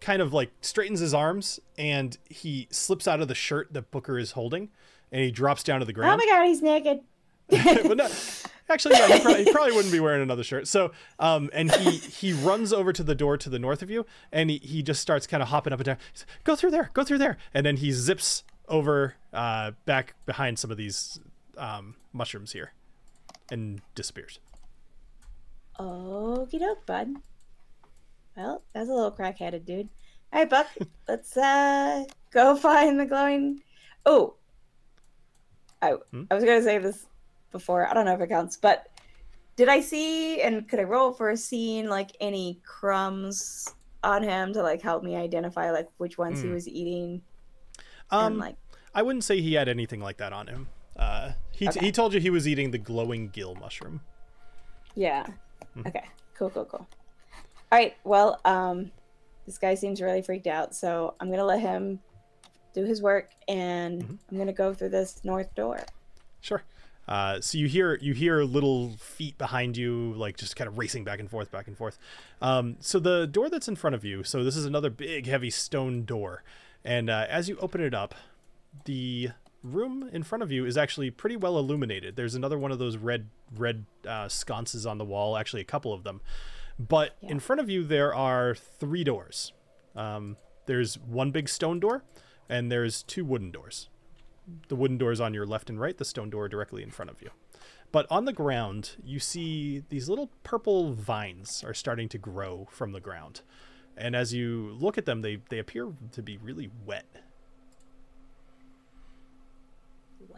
kind of like straightens his arms and he slips out of the shirt that booker is holding and he drops down to the ground.
Oh my god, he's naked.
but no, actually yeah, he, probably, he probably wouldn't be wearing another shirt. So um and he he runs over to the door to the north of you and he, he just starts kind of hopping up and down. He's, go through there go through there. And then he zips over uh back behind some of these um mushrooms here and disappears
Okie doke, bud. Well, that's a little crack-headed dude. All right, Buck, let's uh go find the glowing. Oh, I
Hmm?
I was gonna say this before. I don't know if it counts, but did I see and could I roll for a scene like any crumbs on him to like help me identify like which ones he
Hmm.
was eating
um
and like
I wouldn't say he had anything like that on him. Uh, he,
Okay.
he told you he was eating the glowing gill mushroom.
Yeah.
Hmm.
Okay. Cool, cool, cool. All right. Well, um, this guy seems really freaked out, so I'm gonna let him do his work, and
Mm-hmm.
I'm gonna go through this north door.
Sure. Uh, so you hear you hear little feet behind you, like just kind of racing back and forth, back and forth. Um, so the door that's in front of you. So this is another big, heavy stone door, and uh, as you open it up, the room in front of you is actually pretty well illuminated. There's another one of those red red uh, sconces on the wall, actually a couple of them. But in front of you there are three doors. Um, there's one big stone door, and there's two wooden doors. The wooden doors on your left and right, the stone door directly in front of you. But on the ground, you see these little purple vines are starting to grow from the ground. And as you look at them, they, they appear to be really wet.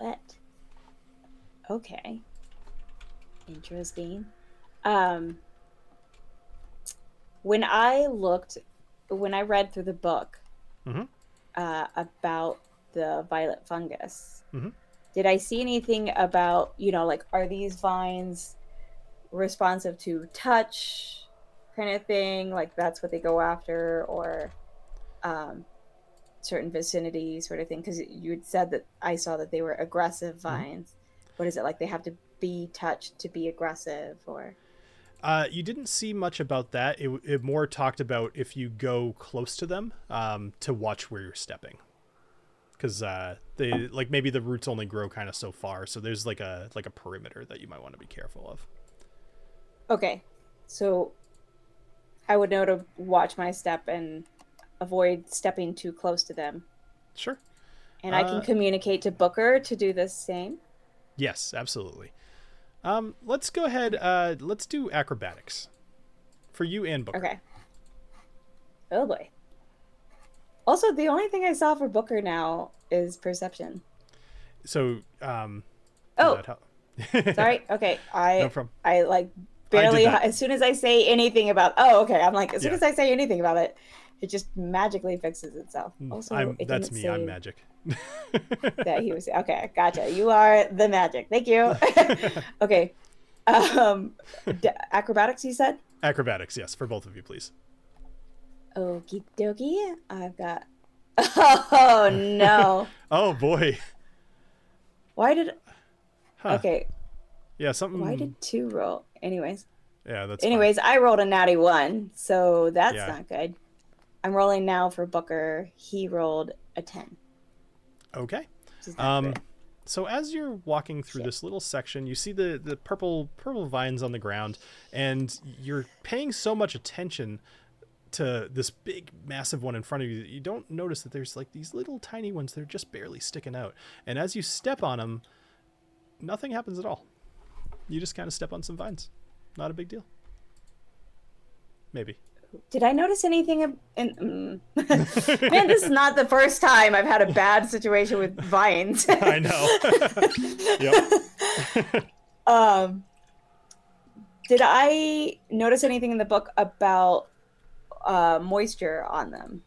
What? Okay. Interesting. Um, when I looked, when I read through the book
Mhm.
uh, about the violet fungus,
Mhm.
did I see anything about, you know, like, are these vines responsive to touch kind of thing? Like, that's what they go after, or um, certain vicinity sort of thing? Because you had said that I saw that they were aggressive vines. What is it like? They have to be touched to be aggressive, or
Uh, you didn't see much about that. It, it more talked about if you go close to them um, to watch where you're stepping. Because uh, they like maybe the roots only grow kind of so far, so there's like a like a perimeter that you might want to be careful of.
okay, so I would know to watch my step and avoid stepping too close to them,
Sure.
and I can
Uh,
communicate to Booker to do the same.
Yes, absolutely. Um, let's go ahead. Uh, let's do acrobatics for you and Booker.
Okay. Oh boy. Also, the only thing I saw for Booker now is perception.
So, um,
Oh, sorry. Okay, I
no problem.
I like barely.
that.
As soon as I say anything about, oh, okay, I'm like, as soon
Yeah.
as I say anything about it, it just magically fixes itself. Also,
Mm, I'm,
it
that's me. I'm magic.
That he was okay. Gotcha. You are the magic. Thank you. okay. Um, d- acrobatics. You said.
acrobatics, yes, for both of you, please.
Okie dokie. I've got. Oh no!
Oh boy.
Why did?
Huh.
Okay.
Yeah, something.
Why did two roll? Anyways.
Yeah, that's. fine.
Anyways, I rolled a natty one, so that's
Yeah.
not good. I'm rolling now for Booker. He rolled a ten.
Okay.
which is not
Um, so as you're walking through
Shit.
this little section, you see the the purple purple vines on the ground, and you're paying so much attention to this big, massive one in front of you, that you don't notice that there's like these little tiny ones that are just barely sticking out. And as you step on them, nothing happens at all. You just kind of step on some vines. Not a big deal. Maybe.
Did I notice anything? In, mm. Man, this is not the first time I've had a bad situation with vines.
I know. yep.
um, did I notice anything in the book about uh, moisture on them?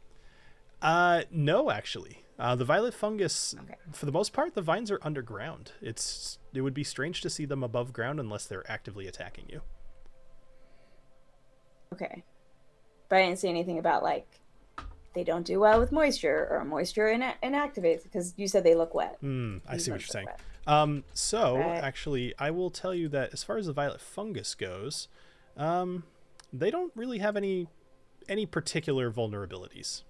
Uh, no, actually. Uh, the violet fungus,
Okay.
for the most part, the vines are underground. It's it would be strange to see them above ground unless they're actively attacking you.
Okay, but I didn't see anything about like they don't do well with moisture or moisture ina- inactivates because you said they look wet.
Hmm, I see what you're saying. Um, so
Right.
actually, I will tell you that as far as the violet fungus goes, um, they don't really have any any particular vulnerabilities.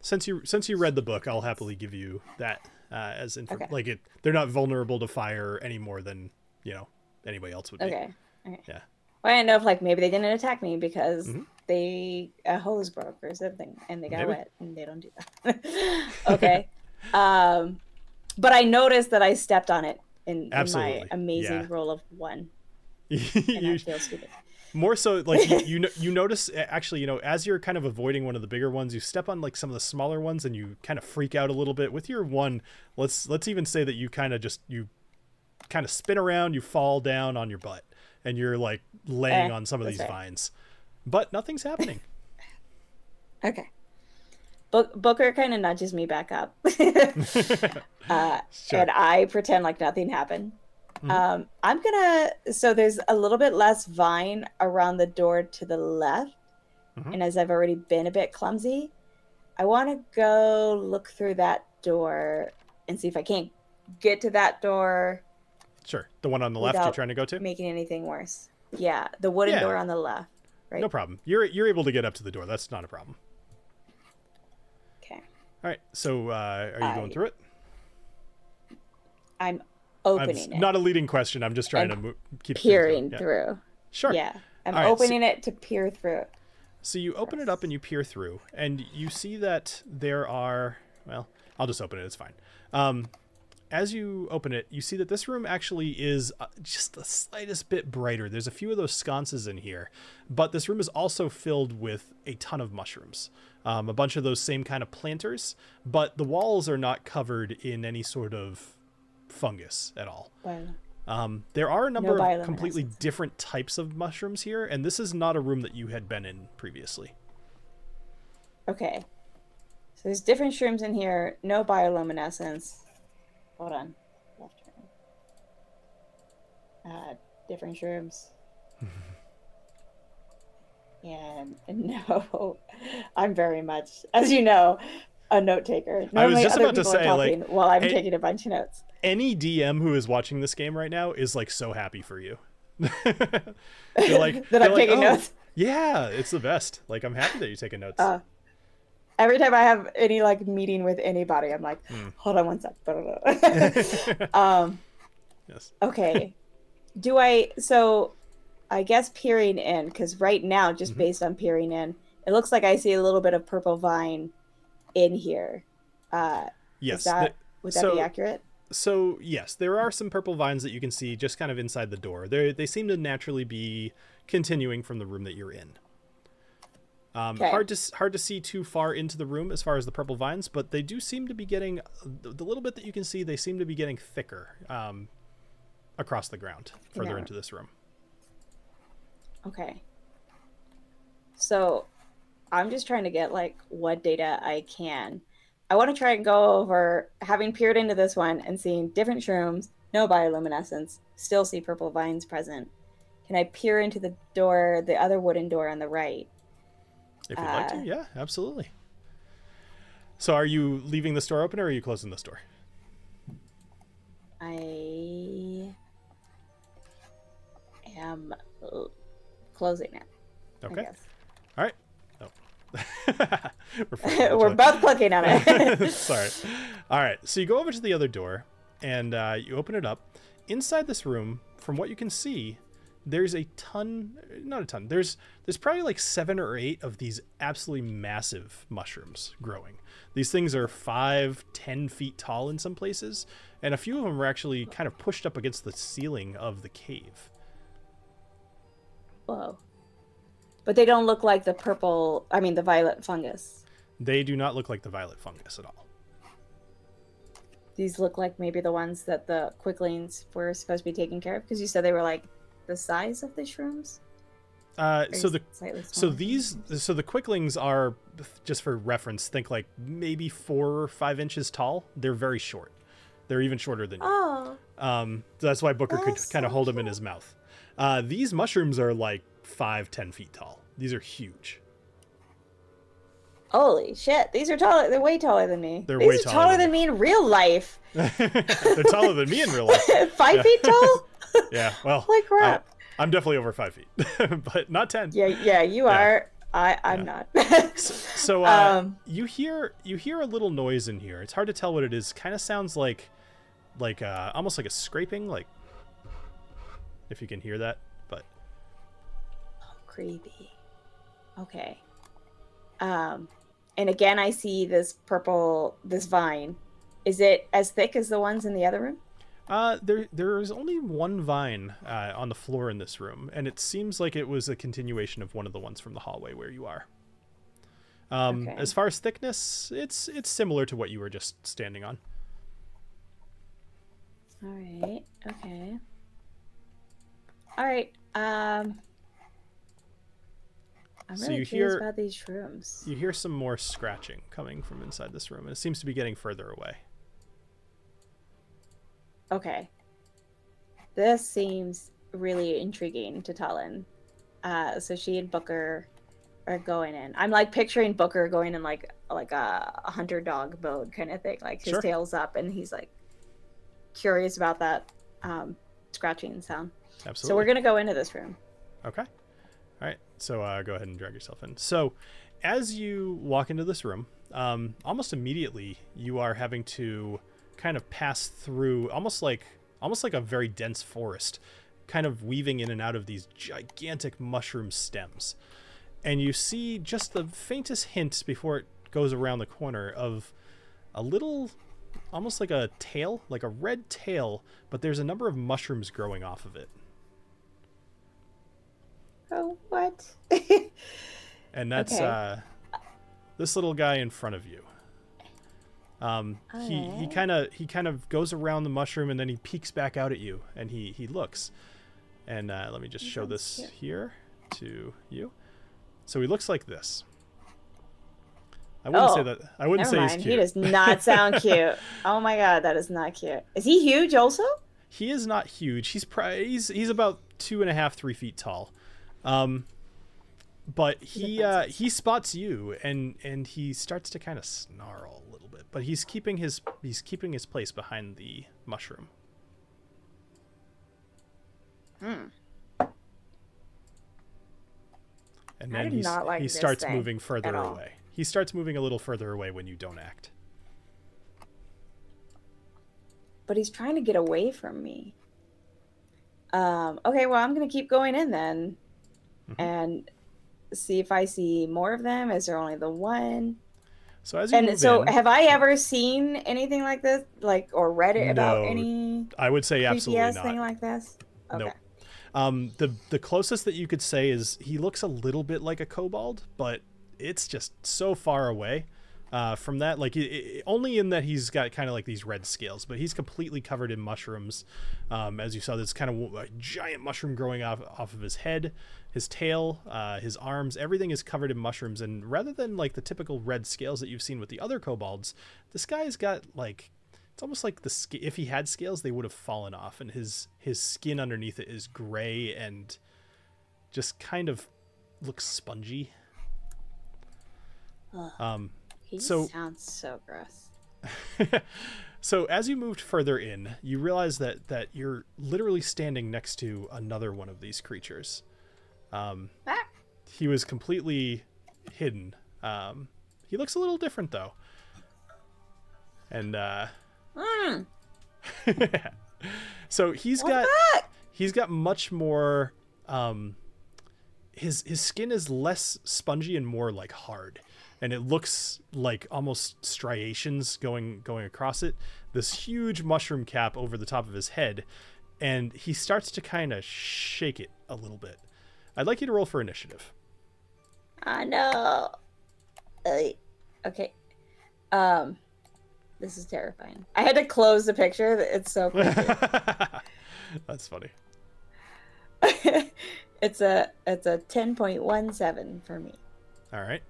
Since you since you read the book, I'll happily give you that uh, as info.
Okay.
Like it, they're not vulnerable to fire any more than you know anybody else would be.
Okay. Okay.
Yeah.
Well, I didn't know if like maybe they didn't attack me because
Mhm.
they a hose broke or something and they got
Maybe.
wet and they don't do that. okay. um, but I noticed that I stepped on it in, in my amazing
Yeah.
roll of one, and I feel stupid.
more so like you, you you notice actually you know as you're kind of avoiding one of the bigger ones you step on like some of the smaller ones and you kind of freak out a little bit with your one let's let's even say that you kind of just you kind of spin around you fall down on your butt and you're like laying
Eh,
on some of these
right.
vines but nothing's happening
Okay. Book, Booker kind of nudges me back up, uh,
Sure.
and I pretend like nothing happened.
Mhm.
Um, I'm gonna. So there's a little bit less vine around the door to the left,
Mhm.
and as I've already been a bit clumsy, I want to go look through that door and see if I can't get to that door,
sure the one on the left you're trying to go to
making anything worse. Yeah, the wooden
Yeah.
door on the left. Right.
no problem you're you're able to get up to the door that's not a problem
Okay.
all right so uh, are you going through it
I'm
I'm
opening it,
not a leading question i'm just trying
And
to keep
peering
going. Yeah.
through.
sure
Yeah, I'm
right, so-
opening it to peer through.
So you open it up and you peer through, and you see that there are. Well, I'll just open it. It's fine. Um, as you open it, you see that this room actually is uh, just the slightest bit brighter. There's a few of those sconces in here, but this room is also filled with a ton of mushrooms. Um, a bunch of those same kind of planters, but the walls are not covered in any sort of fungus at all. Um, there are a number of completely different types of mushrooms here, and this is not a room that you had been in previously.
okay. So there's different shrooms in here. No bioluminescence. Hold on. Left turn. Uh, different shrooms. and no, I'm very much, as you know, a note taker. Normally,
I
was just
about to say, like,
while I'm taking a bunch of notes.
Any DM who is watching this game right now is like so happy for you. they're like
That I'm
like,
taking
"Oh,
notes."
Yeah, it's the best. Like I'm happy that you're taking notes.
Uh, Every time I have any like meeting with anybody, I'm like,
Hmm.
hold on one sec. um,
yes.
okay. Do I so I guess peering in because right now, just
Mhm.
based on peering in, it looks like I see a little bit of purple vine in here. Uh,
Yes.
is that
th-
would that
so-
be accurate?
so yes, there are some purple vines that you can see just kind of inside the door. They they seem to naturally be continuing from the room that you're in. Um, Hard to hard to see too far into the room as far as the purple vines, but they do seem to be getting the, the little bit that you can see. They seem to be getting thicker um, across the ground further
Yeah.
into this room.
Okay. So I'm just trying to get like what data I can. I want to try and go over having peered into this one and seeing different shrooms, no bioluminescence, still see purple vines present. Can I peer into the door, the other wooden door on the right?
If you'd like to,
Uh,
yeah, absolutely. So, are you leaving the store open or are you closing the store?
I am uh, closing it.
Okay. All right. Oh. We're,
We're both clicking on it.
Sorry. All right. So you go over to the other door and uh, you open it up. Inside this room, from what you can see, there's a ton not a ton there's there's probably like seven or eight of these absolutely massive mushrooms growing these things are five ten feet tall in some places and a few of them are actually kind of pushed up against the ceiling of the cave
Whoa. But they don't look like the purple, I mean, the violet fungus.
they do not look like the violet fungus at all
These look like maybe the ones that the quicklings were supposed to be taking care of because you said they were like the size of the shrooms.
uh, so the So these, so the quicklings are, just for reference, think like maybe four or five inches tall. They're very short. They're even shorter than you.
Oh,
Um, so that's why Booker could kind of
so
hold them in his mouth. Uh, these mushrooms are like five, ten feet tall. These are huge.
holy shit! These are taller. They're way taller than me.
They're
These
way taller
taller
than
than me in real life.
They're taller than me in real life.
Five
Yeah.
feet tall.
Yeah, well,
Holy crap!
I, am definitely over five feet, but not ten.
yeah, yeah, you
Yeah.
are. I, I'm
Yeah.
not.
So uh,
Um,
you hear you hear a little noise in here. It's hard to tell what it is. Kind of sounds like like uh, almost like a scraping, like if you can hear that. But oh,
creepy. Okay. Um, and again, I see this purple, this vine. Is it as thick as the ones in the other room?
Uh, there there is only one vine uh, on the floor in this room, and it seems like it was a continuation of one of the ones from the hallway where you are. Um,
Okay.
As far as thickness, it's it's similar to what you were just standing on.
All right. Okay. All right. Um, I'm
So
really
you
curious
hear-
about these shrooms.
You hear some more scratching coming from inside this room, and it seems to be getting further away.
Okay. This seems really intriguing to Talin. Uh, so she and Booker are going in. I'm like picturing Booker going in like like a, a hunter dog mode kind of thing. Like his
Sure.
tail's up and he's like curious about that um, scratching sound.
Absolutely.
So we're gonna go into this room.
Okay. All right. So uh, go ahead and drag yourself in. So as you walk into this room, um, almost immediately you are having to kind of pass through almost like almost like a very dense forest, kind of weaving in and out of these gigantic mushroom stems. And you see just the faintest hint before it goes around the corner of a little almost like a tail, like a red tail, but there's a number of mushrooms growing off of it.
Oh, what?
and that's
Okay.
uh, this little guy in front of you. Um, he he kind of he kind of goes around the mushroom and then he peeks back out at you and he he looks. And uh, let me just show this
cute.
here to you. So he looks like this. I wouldn't say
Oh,
that. I wouldn't say
mind.
he's
He does not sound cute. Oh my god, that is not cute. Is he huge also?
He is not huge. He's pri- he's he's about two and a half, three feet tall. Um, but he uh, he spots you and and he starts to kind of snarl a little bit. But he's keeping his he's keeping his place behind the mushroom. Hmm.
And
then
not like
he starts moving further away. He starts moving a little further away when you don't act.
But he's trying to get away from me. Um, okay, well, I'm gonna keep going in then,
Mhm.
and see if I see more of them. Is there only the one?
So as you
And so,
in,
have I ever seen anything like this, like or read it about any
I would say absolutely
ass
not.
thing like this? Okay.
Nope. Um, the the closest that you could say is he looks a little bit like a kobold, but it's just so far away uh, from that. Like it, it- only in that he's got kind of like these red scales, but he's completely covered in mushrooms. Um, as you saw, this kind of a giant mushroom growing off off of his head, his tail, uh, his arms. Everything is covered in mushrooms, and rather than like the typical red scales that you've seen with the other kobolds, this guy's got like it's almost like the sk- if he had scales they would have fallen off and his his skin underneath it is gray and just kind of looks spongy
Ugh.
um
He
So-
sounds so gross.
so as you moved further in you realize that that you're literally standing next to another one of these creatures um
Ah.
he was completely hidden um he looks a little different though and uh
Mm,
so he's
what
got
fuck?
he's got much more um, his his skin is less spongy and more like hard, and it looks like almost striations going going across it. This huge mushroom cap over the top of his head, and he starts to kind of shake it a little bit. I'd like you to roll for initiative.
I know. Okay. Um, this is terrifying. I had to close the picture. It's so.
That's funny.
it's a it's a ten point one seven for me.
All right.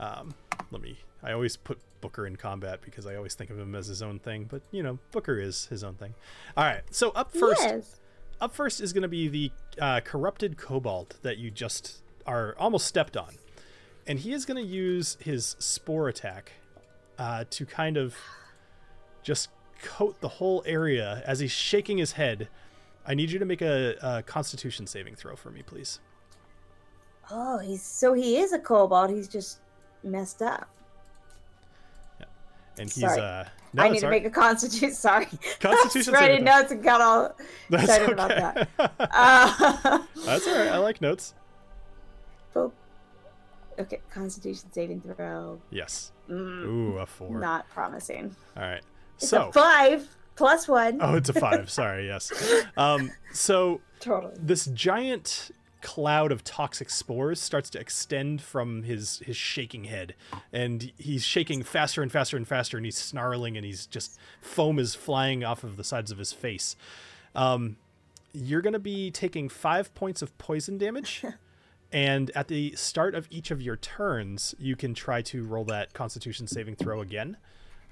Um, let me. I always put Booker in combat because I always think of him as his own thing, but you know, Booker is his own thing. All right. So up first,
Yes.
Up first is going to be the uh, corrupted kobold that you just are almost stepped on, and he is going to use his spore attack uh, to kind of just coat the whole area as he's shaking his head. I need you to make a, a Constitution saving throw for me, please.
Oh, he's so he is a kobold. He's just messed up.
And he's
Sorry.
uh, no,
I need to make a constitution. Sorry,
Constitution
I was
saving
writing notes and got all
That's
excited
okay.
about that. Uh,
That's all right. I like notes.
boop. Okay, Constitution saving throw.
Yes.
Mm,
Ooh, a four.
not promising.
All right.
It's
So,
five plus one.
oh, it's a five. Sorry. Yes. Um. So
Totally.
this giant cloud of toxic spores starts to extend from his his shaking head, and he's shaking faster and faster and faster, and he's snarling, and he's just foam is flying off of the sides of his face. Um, you're gonna be taking five points of poison damage. And at the start of each of your turns, you can try to roll that Constitution saving throw again.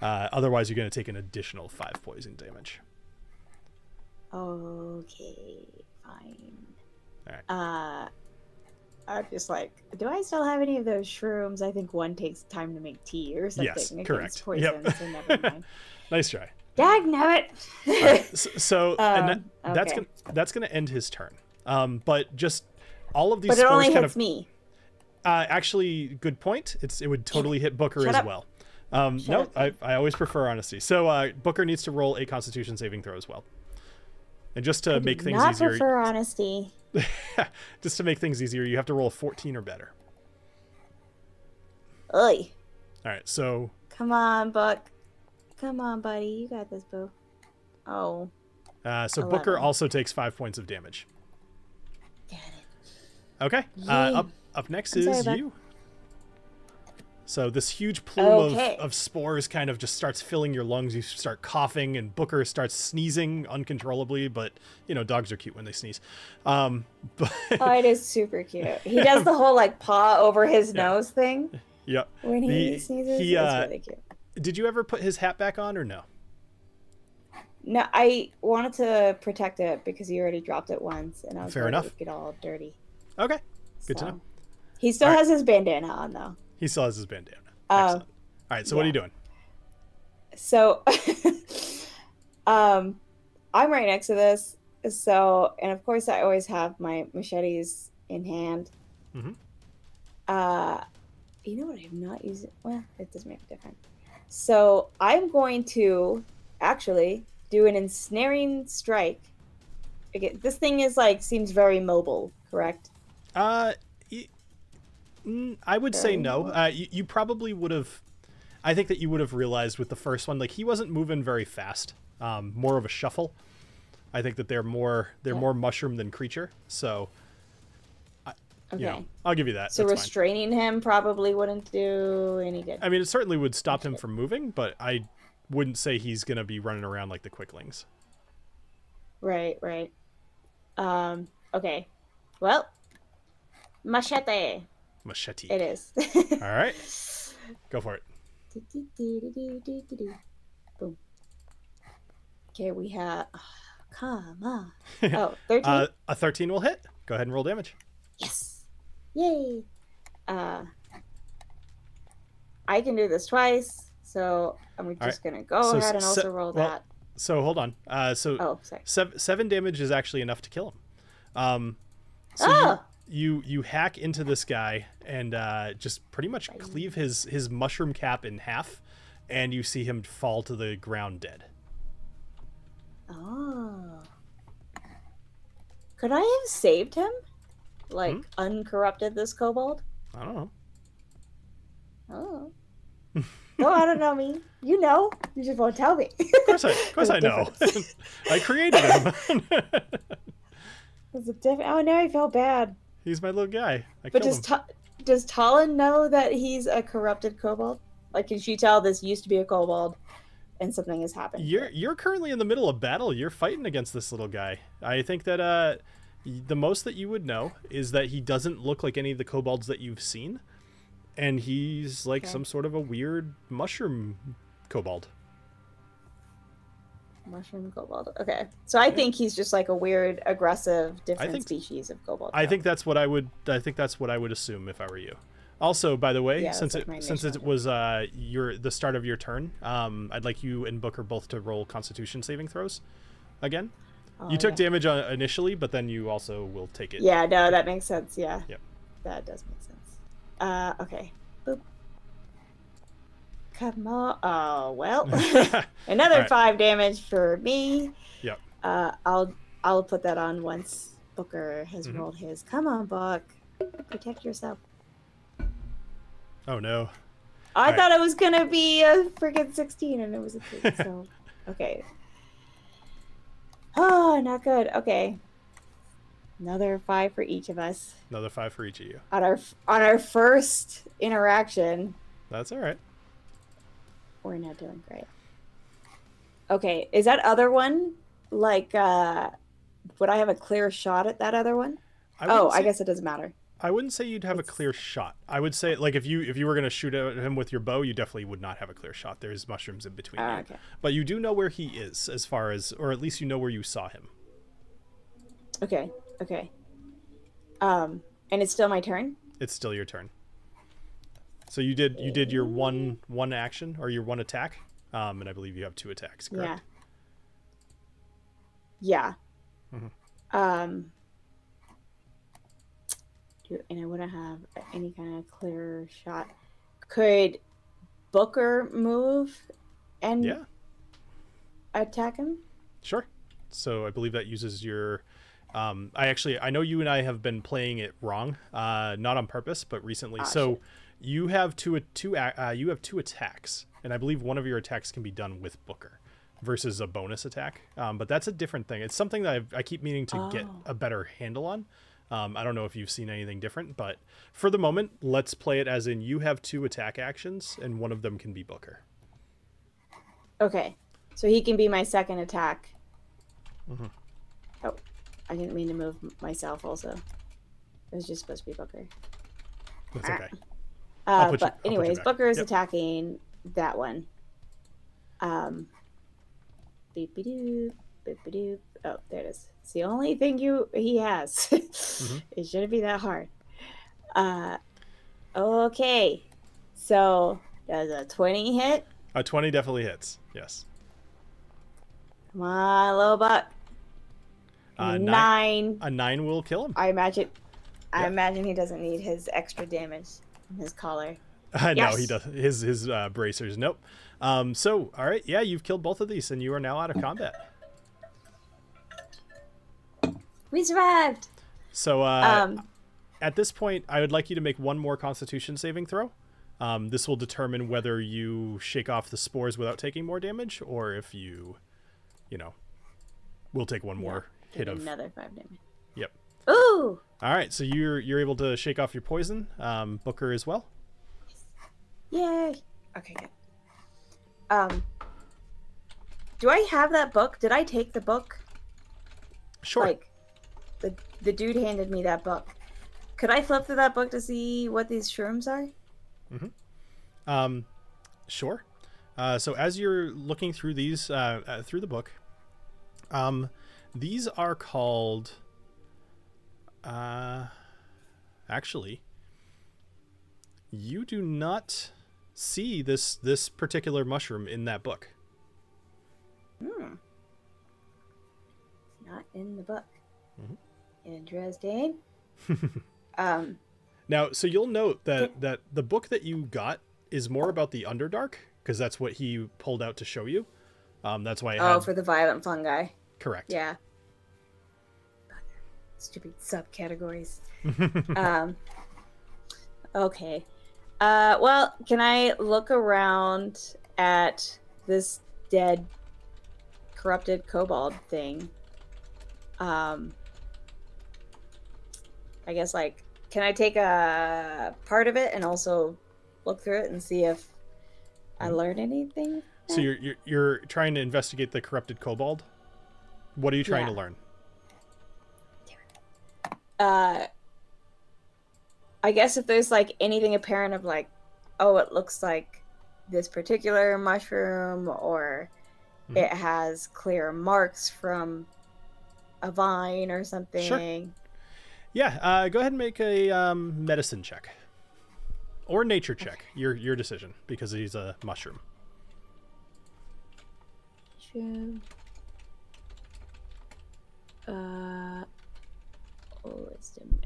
Uh, otherwise, you're going to take an additional five poison damage.
Okay, fine.
Alright.
Uh, I'm just like, do I still have any of those shrooms? I think one takes time to make tea or something.
Yes, correct.
Poison,
Yep.
so never mind.
Nice try.
Dag nabbit.
So, so and that,
Um,
that's gonna that's gonna end his turn. Um, but just all of these
but it only
kind
hits
of
me.
uh, actually good point. It's it would totally hit Booker
Shut
as
up.
well. Um,
Shut
no,
up.
I, I always prefer honesty. So uh, Booker needs to roll a Constitution saving throw as well. And just to make things
Not
easier,
prefer honesty.
just to make things easier, you have to roll a 14 or better.
Oi.
All right, so
Come on, Buck. Come on, buddy. You got this, boo. Oh,
uh, so Booker also takes five points of damage.
it.
Okay. Uh, up up next
I'm
is
bud.
you. So this huge plume
Okay.
of, of spores kind of just starts filling your lungs. You start coughing, and Booker starts sneezing uncontrollably. But you know, dogs are cute when they sneeze. Um, but
Oh, it is super cute. He does the whole like paw over his
Yeah.
nose thing
yeah.
when he
The-
sneezes.
he,
it's
uh,
really cute.
Did you ever put his hat back on or no?
No, I wanted to protect it because he already dropped it once, and I was
Fair enough.
it would get all dirty.
Okay. Good to know.
He still
Alright.
has his bandana on though.
He still has his bandana.
Um,
Excellent. All right. So what are you doing?
So, um, I'm right next to this. So, and of course, I always have my machetes in hand.
Mm-hmm.
Uh, you know what? I'm not using. Well, it doesn't make a difference. So I'm going to actually do an ensnaring strike. Again, this thing is like seems very mobile, correct?
Uh, mm, I would say no. Uh, you, you probably would have. I think that you would have realized with the first one, like he wasn't moving very fast. Um, more of a shuffle. I think that they're more they're
Yeah.
more mushroom than creature. So,
Okay.
you know, I'll give you that.
so
That's fine.
restraining him probably wouldn't do any good.
I mean, it certainly would stop him from moving, but I wouldn't say he's gonna be running around like the quicklings.
Right, right. Um, okay. Well, machete.
Machete.
It is.
All right, go for it.
Boom. Okay, we have. come on. Oh, 13?
Uh, a thirteen will hit. Go ahead and roll damage.
yes. Yay. Uh, I can do this twice, so I'm just going to go
So
ahead and
se-
also roll
well,
that.
So hold on. Uh, so
Oh, sorry.
seven, seven damage is actually enough to kill him. Um, so
oh!
You, you hack into this guy and uh, just pretty much cleave his his mushroom cap in half, and you see him fall to the ground dead.
Oh. Could I have saved him? Like
Hmm?
uncorrupted this kobold?
I don't know.
Oh. no, I don't know me. You know. You just won't tell me.
Of course I, of course I know. I created him.
There's a different. Oh, now I feel bad.
He's my little guy. I
But does. Ta- does Talin know that he's a corrupted kobold? Like, can she tell this used to be a kobold, and something has happened?
You're you're currently in the middle of battle. You're fighting against this little guy. I think that uh, the most that you would know is that he doesn't look like any of the kobolds that you've seen, and he's like
Okay.
some sort of a weird mushroom kobold.
Mushroom kobold. Okay, so I think he's just like a weird, aggressive, different
think-
species of kobold.
I think that's what I would. I think that's what I would assume if I were you. Also, by the way,
Yeah,
since
like
it since it was uh your the start of your turn, um, I'd like you and Booker both to roll Constitution saving throws, again.
Oh,
you took
yeah.
damage uh, initially, but then you also will take it.
Yeah, no, that makes sense. Yeah.
Yep.
That does make sense. Uh, okay. Come on. Oh well. Another
Alright.
five damage for me.
Yep.
Uh, I'll I'll put that on once Booker has
Mhm.
rolled his. Come on, Buck. Protect yourself.
oh no.
I
Alright.
thought it was gonna be a freaking sixteen, and it was a three. So, okay. Oh, not good. Okay. Another five for each of us
Another five for each of you.
on our on our first interaction.
That's all right.
We're not doing great. Okay, is that other one like? uh Would I have a clear shot at that other one?
I
Oh,
wouldn't
I guess it doesn't matter.
I wouldn't say you'd have a clear shot. I would say like if you if you were gonna shoot at him with your bow, you definitely would not have a clear shot. There's mushrooms in between
Ah,
you,
okay.
but you do know where he is, as far as, or at least you know where you saw him.
Okay. Okay. Um, and it's still my turn.
It's still your turn. So you did you did your one one action or your one attack, um, and I believe you have two attacks. Correct.
Yeah. Yeah.
Mhm.
Um. And I wouldn't have any kind of clear shot. Could Booker move and
Yeah.
attack him?
Sure. So I believe that uses your. Um, I actually I know you and I have been playing it wrong, uh, not on purpose, but recently.
Ah,
so
shit.
You have two two uh, you have two attacks, and I believe one of your attacks can be done with Booker versus a bonus attack. Um, but that's a different thing. It's something that I've, I keep meaning to get
Oh.
a better handle on. Um, I don't know if you've seen anything different, but for the moment, let's play it as in you have two attack actions, and one of them can be Booker.
Okay. So he can be my second attack.
Mhm.
Oh, I didn't mean to move myself also. It was just supposed to be Booker.
That's
Ah.
okay.
Uh,
put you- I'll
but
you
anyways. Booker is
Yep.
attacking that one. Um, beep doop, beep doop. Oh, there it is. It's the only thing you he has.
Mm-hmm.
It shouldn't be that hard. Uh, okay. So does a twenty hit?
A twenty definitely hits. Yes.
Come on, little buck.
Uh, nine.
Nine.
A nine will kill him.
I imagine. I imagine he doesn't need his extra damage his collar.
no, he does. His his uh, bracers. Nope. Um. So, all right. Yeah, you've killed both of these, and you are now out of combat.
We survived.
So, uh,
um.
at this point, I would like you to make one more Constitution saving throw. Um, this will determine whether you shake off the spores without taking more damage, or if you, you know, will take one more hit of.
another five damage.
All right. So you're you're able to shake off your poison. Um, Booker as well.
Yay. Okay, good. Um Do I have that book? Did I take the book?
Sure.
Like the the dude handed me that book. Could I flip through that book to see what these shrooms are?
Um, sure. Uh, so as you're looking through these uh, uh, through the book, um, these are called. Uh, actually, you do not see this this particular mushroom in that book.
Hmm. It's not in the book.
Mhm.
Interesting. um
Now, so you'll note that that the book that you got is more about the Underdark because that's what he pulled out to show you. Um, that's why.
Oh,
had,
for the violet fungi.
correct.
Yeah. Stupid subcategories. um, okay. Uh, well, can I look around at this dead, corrupted kobold thing? Um, I guess like, can I take a part of it and also look through it and see if I learn anything?
so you're, you're you're trying to investigate the corrupted kobold. What are you trying
Yeah.
to learn?
Uh i guess if there's like anything apparent of like oh it looks like this particular mushroom or
Mhm.
it has clear marks from a vine or something Sure.
Yeah, uh, go ahead and make a um, medicine check or nature check. Your your decision because he's a mushroom.
Sure. uh wisdom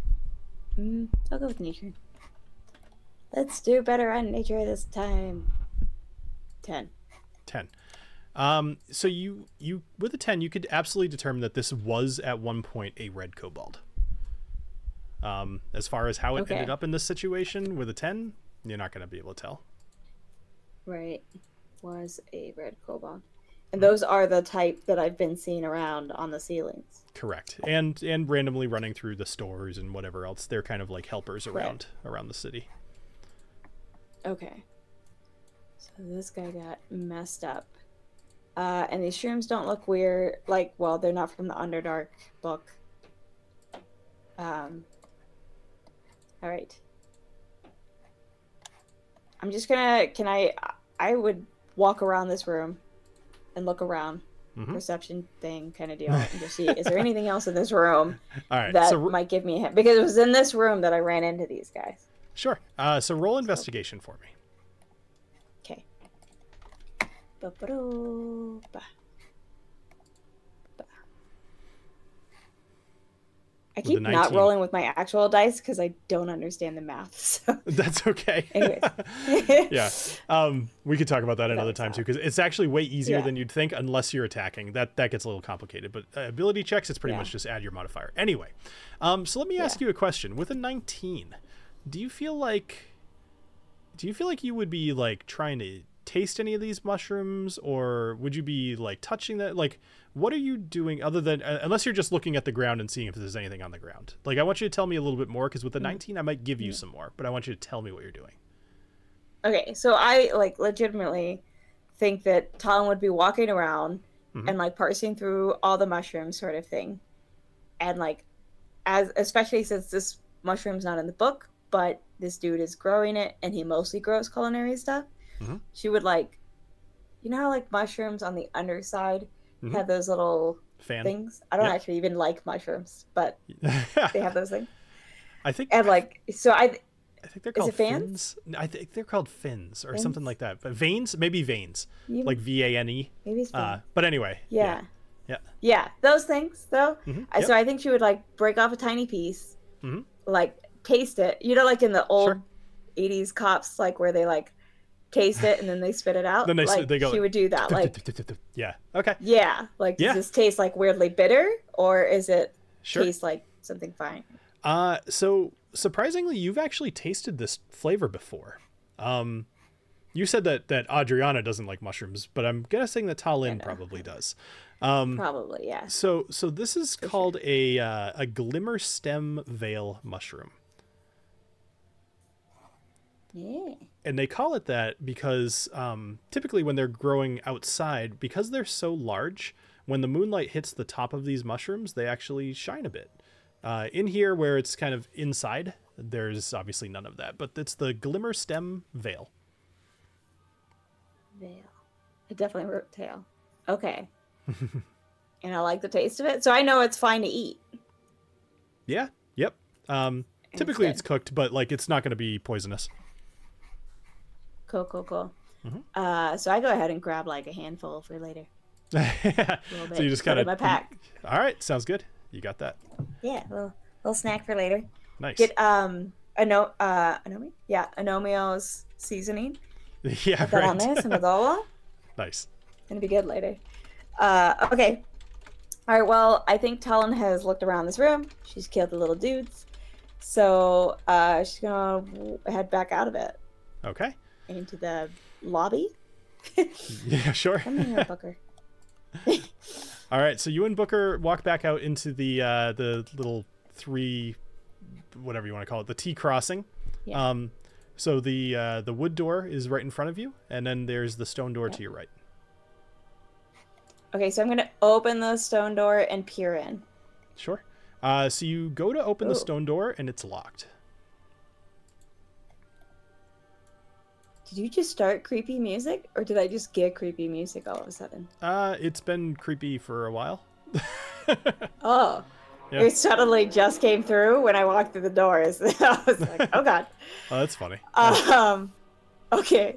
mm, i'll go with nature let's do better on nature this time 10
Ten. Um, so you you with a ten, you could absolutely determine that this was at one point a red kobold. Um, as far as how it
Okay.
ended up in this situation with a ten, you're not going to be able to tell.
Right. Was a red kobold. And those are the type that I've been seeing around on the ceilings.
Correct. And and randomly running through the stores and whatever else. They're kind of like helpers around around the city.
Okay. So this guy got messed up. Uh, and these shrooms don't look weird. Like, well, they're not from the Underdark book. Um. All right. I'm just gonna. Can I? I would walk around this room, and look around.
Mhm.
Perception thing, kind of deal, and just see is there anything else in this room
right.
that
so
might give me a hint? Because it was in this room that I ran into these guys.
sure. Uh, so roll investigation for me.
Okay. Ba-ba-doo, ba. Ba. I keep not rolling with my actual dice because I don't understand the math. So
That's okay. Yeah. Um, we could talk about that another time too, because it's actually way easier
Yeah.
than you'd think, unless you're attacking. That that gets a little complicated. But uh, ability checks, it's pretty
Yeah.
much just add your modifier. Anyway, um, so let me ask
Yeah.
you a question. With a 19, do you feel like, do you feel like you would be like trying to taste any of these mushrooms, or would you be like touching that? Like, what are you doing other than uh, unless you're just looking at the ground and seeing if there's anything on the ground? Like, I want you to tell me a little bit more, because with the 19, I might give you some more, but I want you to tell me what you're doing.
okay, so I like legitimately think that Talin would be walking around
Mhm.
and like parsing through all the mushrooms, sort of thing, and like as especially since this mushroom's not in the book, but this dude is growing it and he mostly grows culinary stuff.
Mhm.
She would like, you know how like mushrooms on the underside
Mhm.
have those little
Fan.
things. I don't
Yeah.
actually even like mushrooms, but they have those things.
I think
And like, so I
I think they're called fins. I think they're called fins or something like that. But veins, maybe veins,
you,
like V A N E.
maybe it's
Uh, but anyway,
yeah.
yeah.
yeah, those things though.
Mhm,
I,
yep.
So I think she would like break off a tiny piece,
Mhm.
like taste it. You know, like in the old
Sure.
'80s cops, like where they like taste it and then they spit it out.
Then they
like,
they go
She would do that. Like,
yeah. Okay.
yeah, like does this taste like weirdly bitter or is it
Sure.
taste like something fine?
Uh, so surprisingly, you've actually tasted this flavor before. Um, you said that that Adriana doesn't like mushrooms, but I'm guessing that Talin probably does. Um,
Probably, yeah.
so so this is called a uh, a glimmer stem veil mushroom.
Yeah.
and they call it that because um, typically when they're growing outside because they're so large when the moonlight hits the top of these mushrooms they actually shine a bit uh, in here where it's kind of inside there's obviously none of that but it's the glimmer stem veil
Veil. I definitely wrote tail. Okay. and I like the taste of it, so I know it's fine to eat.
yeah yep um, typically
good.
it's cooked but like it's not going to be poisonous
Cool, cool, cool.
Mhm.
Uh, so I go ahead and grab like a handful for later.
so
bit.
you just kind of
my pack.
all right sounds good you got that
Yeah, little little snack for later.
nice
Get um ano uh anomi yeah anomio's seasoning.
yeah
Put that on
right
there, some adobo.
nice
Gonna be good later. Uh, okay. All right. Well, I think Talin has looked around this room. She's killed the little dudes, so uh, she's gonna head back out of it
Okay.
Into the lobby.
Yeah, sure.
Come here, Booker.
All right, so you and Booker walk back out into the uh, the little three, whatever you want to call it, the T crossing.
Yeah.
Um, so the uh, the wood door is right in front of you, and then there's the stone door to your right.
Okay, so I'm gonna open the stone door and peer in.
Sure. Uh, so you go to open the
Oh.
stone door, and it's locked.
Did you just start creepy music, or did I just get creepy music all of a sudden?
Uh, it's been creepy for a while.
Oh,
Yeah.
it suddenly just came through when I walked through the doors. I was like, oh god.
Oh, that's funny.
Um, okay.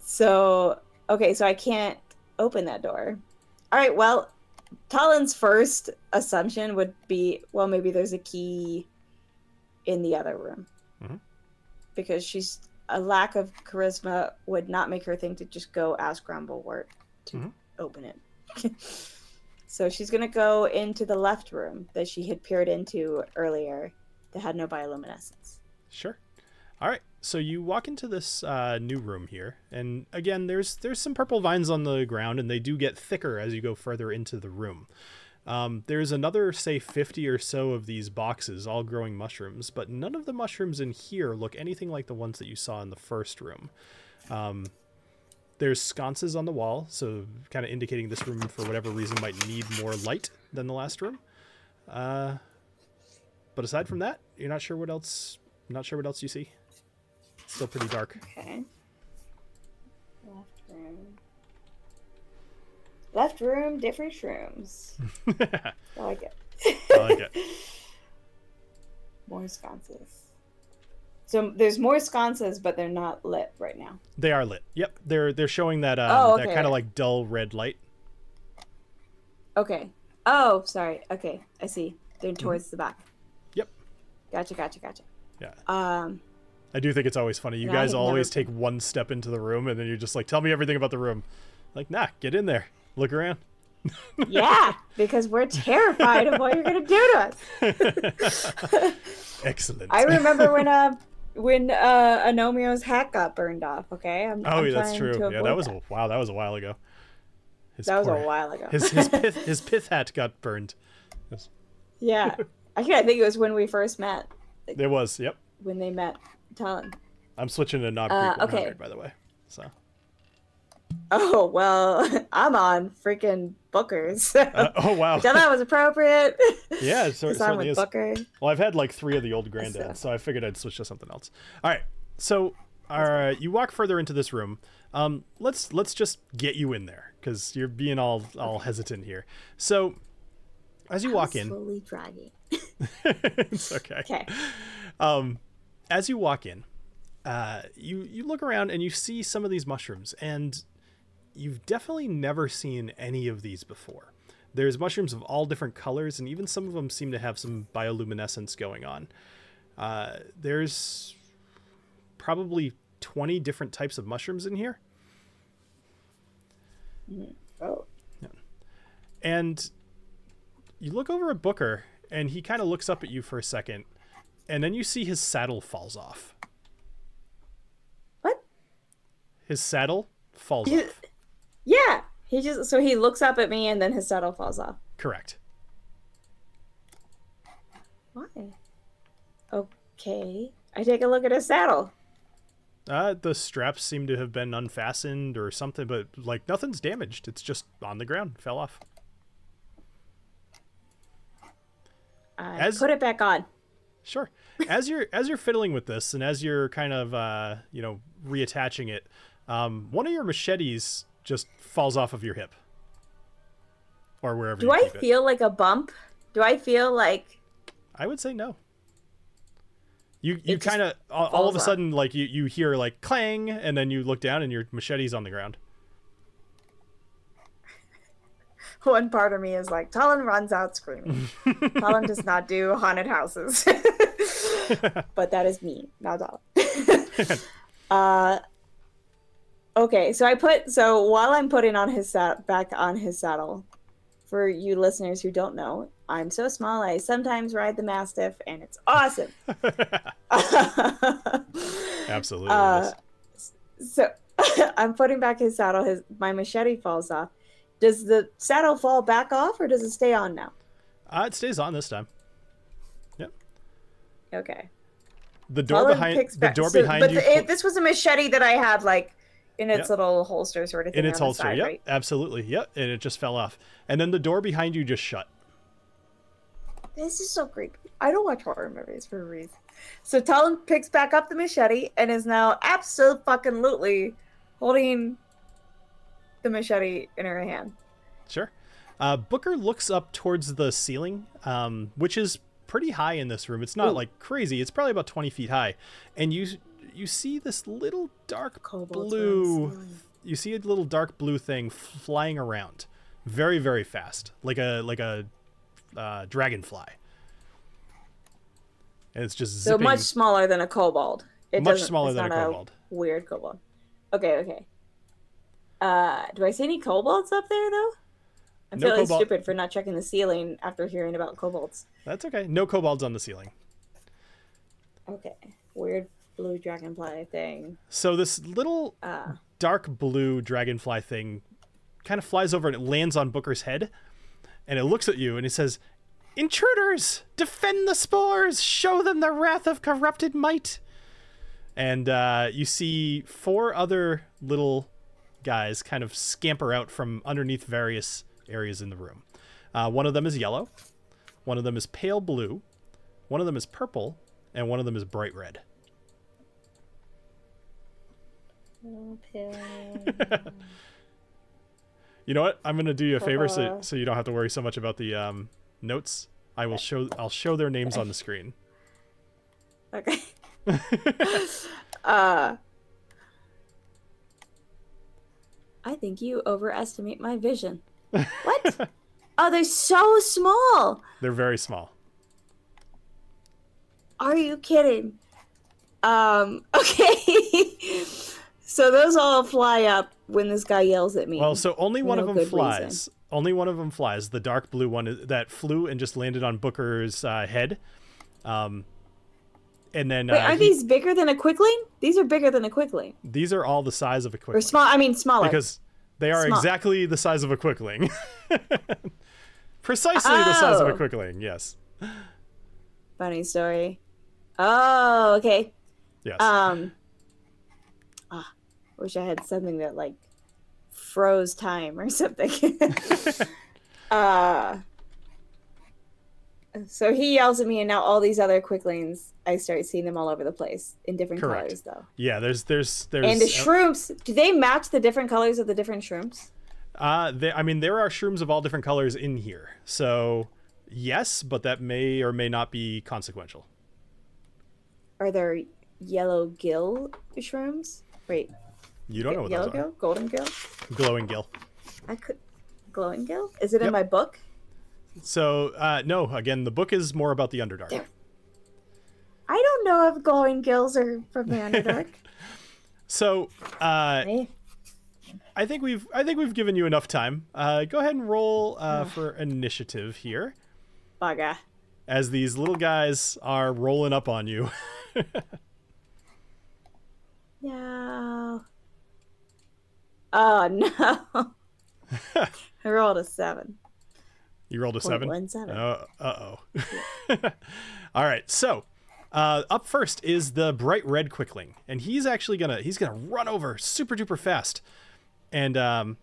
So, okay, so I can't open that door. All right, well, Talin's first assumption would be, well, maybe there's a key in the other room.
Mhm.
Because she's a lack of charisma would not make her think to just go ask Grumblewort to
Mhm.
open it. so she's gonna go into the left room that she had peered into earlier that had no bioluminescence.
Sure. All right. So you walk into this uh, new room here, and again, there's there's some purple vines on the ground, and they do get thicker as you go further into the room. Um, there's another, say, 50 or so of these boxes, all growing mushrooms, but none of the mushrooms in here look anything like the ones that you saw in the first room. Um, there's sconces on the wall, so kind of indicating this room, for whatever reason, might need more light than the last room. Uh, but aside from that, you're not sure what else. Not sure what else you see. Still pretty dark.
Okay. Left room. Left room, different shrooms. I like it.
I like it.
More sconces. So there's more sconces, but they're not lit right now.
They are lit. Yep, they're they're showing that um,
Oh,
that kind of like dull red light.
Okay. Oh, sorry. Okay, I see. They're towards the back.
Yep.
Gotcha, gotcha, gotcha.
Yeah,
Um,
I do think it's always funny. You guys
never
always take one step into the room and then you're just like, "Tell me everything about the room." Like, nah, get in there, look around.
yeah, because we're terrified of what you're gonna do to us.
Excellent.
I remember when uh when uh Anomio's hat got burned off. Okay, I'm,
oh,
I'm
yeah, that's true. Yeah, that was a, wow. That was a while ago. His
that was a while ago.
His his pith, his pith hat got burned. Yes.
yeah, I think it was when we first met.
There was. Yep.
When they met Talin.
I'm switching to Knob
Uh,
Creek 100,
okay.
by the way. So.
Oh well, I'm on freaking Booker's.
Uh, oh wow.
I thought that was appropriate.
Yeah, it
Because I'm
certainly
with
is.
Booker.
Well, I've had like three of the old
So-
granddads, so I figured I'd switch to something else. All right, so uh, you walk further into this room. Um, let's let's just get you in there because you're being all all hesitant here. So as you walk in,
Slowly dragging.
it's okay.
Okay.
Um, as you walk in, uh, you you look around and you see some of these mushrooms, and you've definitely never seen any of these before. There's mushrooms of all different colors, and even some of them seem to have some bioluminescence going on. Uh, there's probably 20 different types of mushrooms in here,
Oh. Yeah.
and you look over at Booker, and he kind of looks up at you for a second, and then you see his saddle falls off.
What?
His saddle falls
You-
off.
Yeah. He just so he looks up at me and then his saddle falls off.
Correct.
Why? Okay. I take a look at his saddle.
Uh, the straps seem to have been unfastened or something, but like nothing's damaged. It's just on the ground, fell off.
I
As-
put it back on.
Sure. As you're as you're fiddling with this, and as you're kind of uh, you know reattaching it, um, one of your machetes just falls off of your hip, or wherever.
Do
you
I
keep it.
feel like a bump? Do I feel like
I would say no. You you kind of all, all of a
off.
sudden like you you hear like clang, and then you look down and your machete's on the ground.
one part of me is like Talin runs out screaming. Talin does not do haunted houses. but that is me, not Talin. uh okay, so I put so while I'm putting on his sat back on his saddle, for you listeners who don't know, I'm so small. I sometimes ride the Mastiff, and it's awesome.
Absolutely.
Uh, so I'm putting back his saddle. His my machete falls off. Does the saddle fall back off, or does it stay on now?
Uh, it stays on this time. Yep.
Okay.
The door
Colin
behind the door
so-
behind
but
you
the- it- this was a machete that I had like in its
Yep.
little holster sort of thing.
in its holster.
side,
yep,
right?
absolutely. Yep, and it just fell off. And then the door behind you just shut.
This is so creepy. I don't watch horror movies for a reason. So Talin picks back up the machete and is now absolutely holding the machete in her hand.
Sure. Uh, Booker looks up towards the ceiling, um, which is pretty high in this room. It's not
Ooh.
like crazy. It's probably about twenty feet high, and you you see this little dark
Kobolds are on
blue.
the.
You see a little dark blue thing flying around, very very fast, like a like a uh, dragonfly. And it's just
So
zipping.
much smaller than a kobold. It
Much smaller
it's
than a
not
kobold.
weird kobold. Okay, okay. Uh, do I see any kobolds up there though? I'm
No
feeling
kobold-
stupid for not checking the ceiling after hearing about kobolds.
That's okay. No kobolds on the ceiling.
Okay, weird blue dragonfly thing.
So this little
Uh,
dark blue dragonfly thing kind of flies over and it lands on Booker's head. And it looks at you and it says, Intruders! Defend the spores! Show them the wrath of corrupted might! And uh, you see four other little guys kind of scamper out from underneath various areas in the room. Uh, one of them is yellow, one of them is pale blue, one of them is purple, and one of them is bright red. You know what? I'm gonna do you a favor so,
Uh-huh.
so you don't have to worry so much about the um, notes. I will show I'll show their names on the screen.
okay. uh, I think you overestimate my vision. What? oh, they're so small.
They're very small.
Are you kidding? Um, okay. So those all fly up when this guy yells at me.
Well, so only one
no
of them flies.
reason.
Only one of them flies. The dark blue one that flew and just landed on Booker's uh, head. Um, and then
Wait,
uh,
are
he-
these bigger than a quickling? These are bigger than a quickling.
these are all the size of a quickling.
Or small, I mean smaller.
because they are
Small.
exactly the size of a quickling. Precisely the size of a
Oh.
quickling. Yes.
Funny story. Oh, okay.
Yes.
Um ah, wish I had something that like froze time or something. uh so he yells at me and now all these other quicklings I start seeing them all over the place in different
Correct.
colors though.
yeah. There's there's there's
And the shrooms, do they match the different colors of the different shrooms?
Uh, they, I mean, there are shrooms of all different colors in here. So, yes, but that may or may not be consequential.
Are there yellow gill shrooms? Wait,
You don't know what
yellow
those
gill, golden gill?
Glowing gill.
I could glowing gill. Is it
Yep.
in my book?
So, uh, no, again, the book is more about the Underdark.
There. I don't know if glowing gills are from the Underdark.
So, uh,
Eh?
I think we've I think we've given you enough time. Uh, go ahead and roll uh, for initiative here,
Bugger.
as these little guys are rolling up on you.
No. Oh no. I rolled a seven.
You rolled a seven.
One seven.
Uh oh. All right. So, uh, up first is the bright red quickling, and he's actually gonna he's gonna run over super duper fast, and um,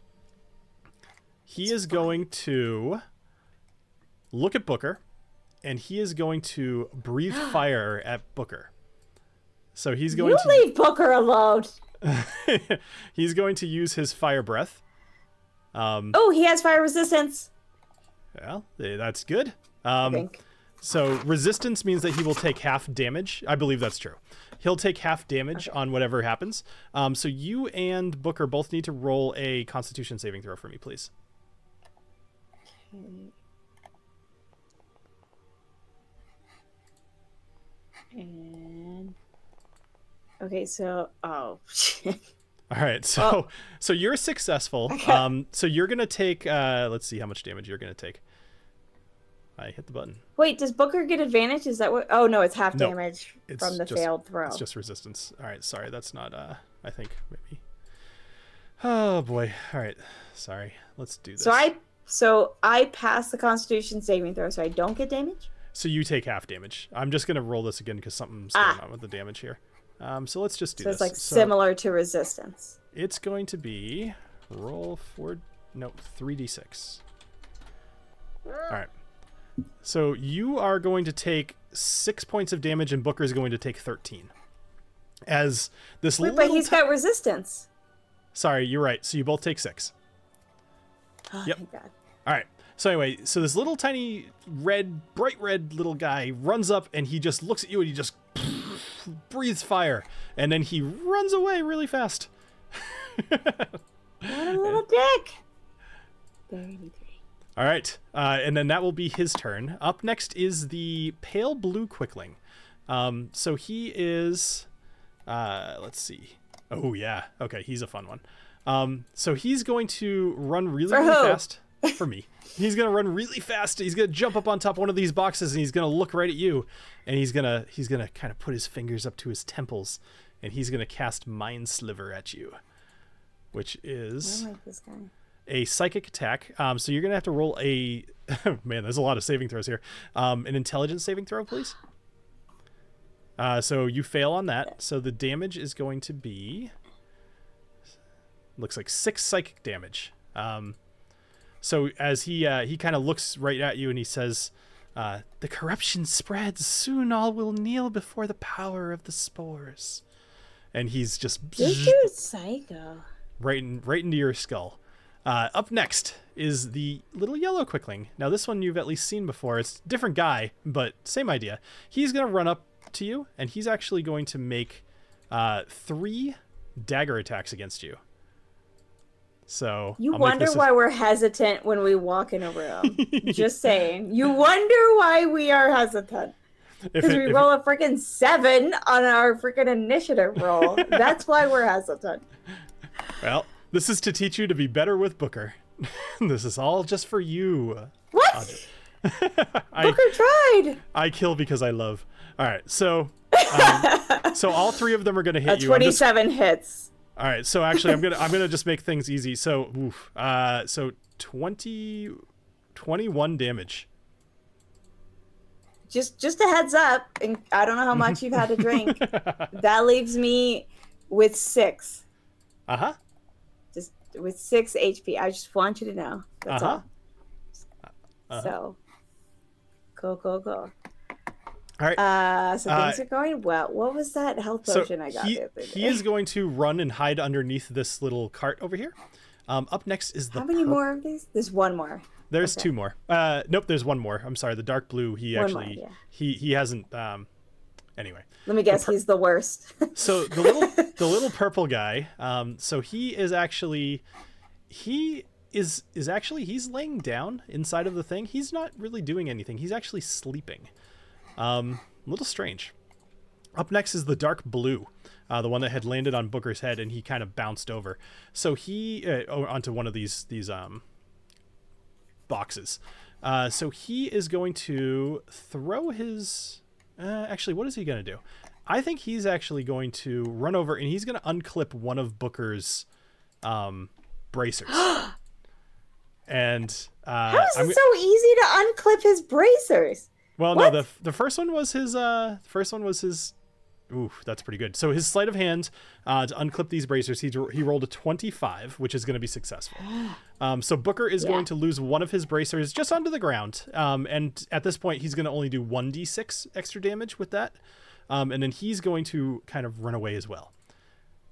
he is going to look at Booker, and he is going to breathe fire at Booker. So he's going
You
to
leave Booker alone.
he's going to use his fire breath. Um,
Oh, he has fire resistance.
well, eh, that's good. Um. So resistance means that he will take half damage. I believe that's true. He'll take half damage on whatever happens. Um, so you and Booker both need to roll a Constitution saving throw for me, please.
And okay, so oh shit.
All right, so so you're successful.
Okay.
Um, so you're gonna take. Uh, let's see how much damage you're gonna take. I hit the button.
Wait, does Booker get advantage? Is that what? Oh no, it's half
No,
damage
it's
from the
just-
failed throw.
It's just resistance. All right, sorry, that's not. Uh, I think maybe. Oh boy. All right, sorry. Let's do this.
So I so I pass the Constitution saving throw, so I don't get damage.
So you take half damage. I'm just gonna roll this again because something's
Ah.
going on with the damage here. Um, so let's just do
So
this.
it's like
So
similar to resistance.
It's going to be roll four. No, three d six. All right. So you are going to take six points of damage, and Booker is going to take thirteen. As this
Wait,
little
but he's
ti-
got resistance.
sorry, you're right. So you both take six.
Oh,
Yep.
God.
All right. So anyway, so this little tiny red, bright red little guy runs up and he just looks at you and he just breathes fire, and then he runs away really fast.
What a little dick.
All right, uh, and then that will be his turn. Up next is the pale blue quickling. Um, so he is, uh, let's see. Oh yeah, okay, he's a fun one. Um, so he's going to run really, really fast for me. He's gonna run really fast. He's gonna jump up on top of one of these boxes and he's gonna look right at you, and he's gonna he's gonna kind of put his fingers up to his temples, and he's gonna cast Mind Sliver at you, which is
like this guy.
a psychic attack. Um, so you're gonna have to roll a man. There's a lot of saving throws here. Um, an intelligence saving throw, please. Uh, so you fail on that. So the damage is going to be looks like six psychic damage. Um, so as he uh, he kind of looks right at you and he says, uh, "The corruption spreads. Soon all will kneel before the power of the spores." And he's just
This dude's psycho.
right in, right into your skull. Uh, up next is the little yellow quickling. Now this one you've at least seen before. It's a different guy, but same idea. He's gonna run up to you, and he's actually going to make uh, three dagger attacks against you. So
You
I'll
wonder
this a-
why we're hesitant when we walk in a room. Just saying. You wonder why we are hesitant. Because we
if it-
roll a freaking seven on our freaking initiative roll. That's why we're hesitant.
well, this is to teach you to be better with Booker. this is all just for you.
What?
I,
Booker tried.
I kill because I love. All right, so um, so all three of them are gonna hit
A
you. I'm just-
27 hits.
All right, so actually, I'm gonna I'm gonna just make things easy. So, oof, uh, so 20, 21 damage.
Just just a heads up. And I don't know how much you've had to drink. that leaves me with six.
Uh huh.
Just with six HP. I just want you to know. That's
Uh-huh.
all.
Uh-huh.
So go go go.
All right.
Uh, so
Uh,
things are going well. What was that health
so
potion I got
he
the
he is going to run and hide underneath this little cart over here. Um, up next is the
How many
pur-
more of these? There's one more.
There's
Okay.
two more. Uh, nope, there's one more. I'm sorry, the dark blue. He
One more,
actually
yeah.
he he hasn't. Um, anyway.
Let me guess,
per-
he's the worst.
So the little the little purple guy. Um, so he is actually he is is actually he's laying down inside of the thing. He's not really doing anything. He's actually sleeping. Um, a little strange. Up next is the dark blue, uh, the one that had landed on Booker's head, and he kind of bounced over. So he uh, onto one of these these um boxes. Uh, so he is going to throw his. Uh, actually, what is he going to do? I think he's actually going to run over and he's going to unclip one of Booker's um, bracers. and uh,
How is
I'm
it so easy to unclip his bracers?
Well,
What?
no, the the first one was his. Uh, the first one was his. Ooh, that's pretty good. So his sleight of hand uh, to unclip these bracers, he he rolled a twenty-five, which is going to be successful. Um, so Booker is
Yeah.
going to lose one of his bracers just onto the ground, um, and at this point, he's going to only do one d six extra damage with that, um, and then he's going to kind of run away as well.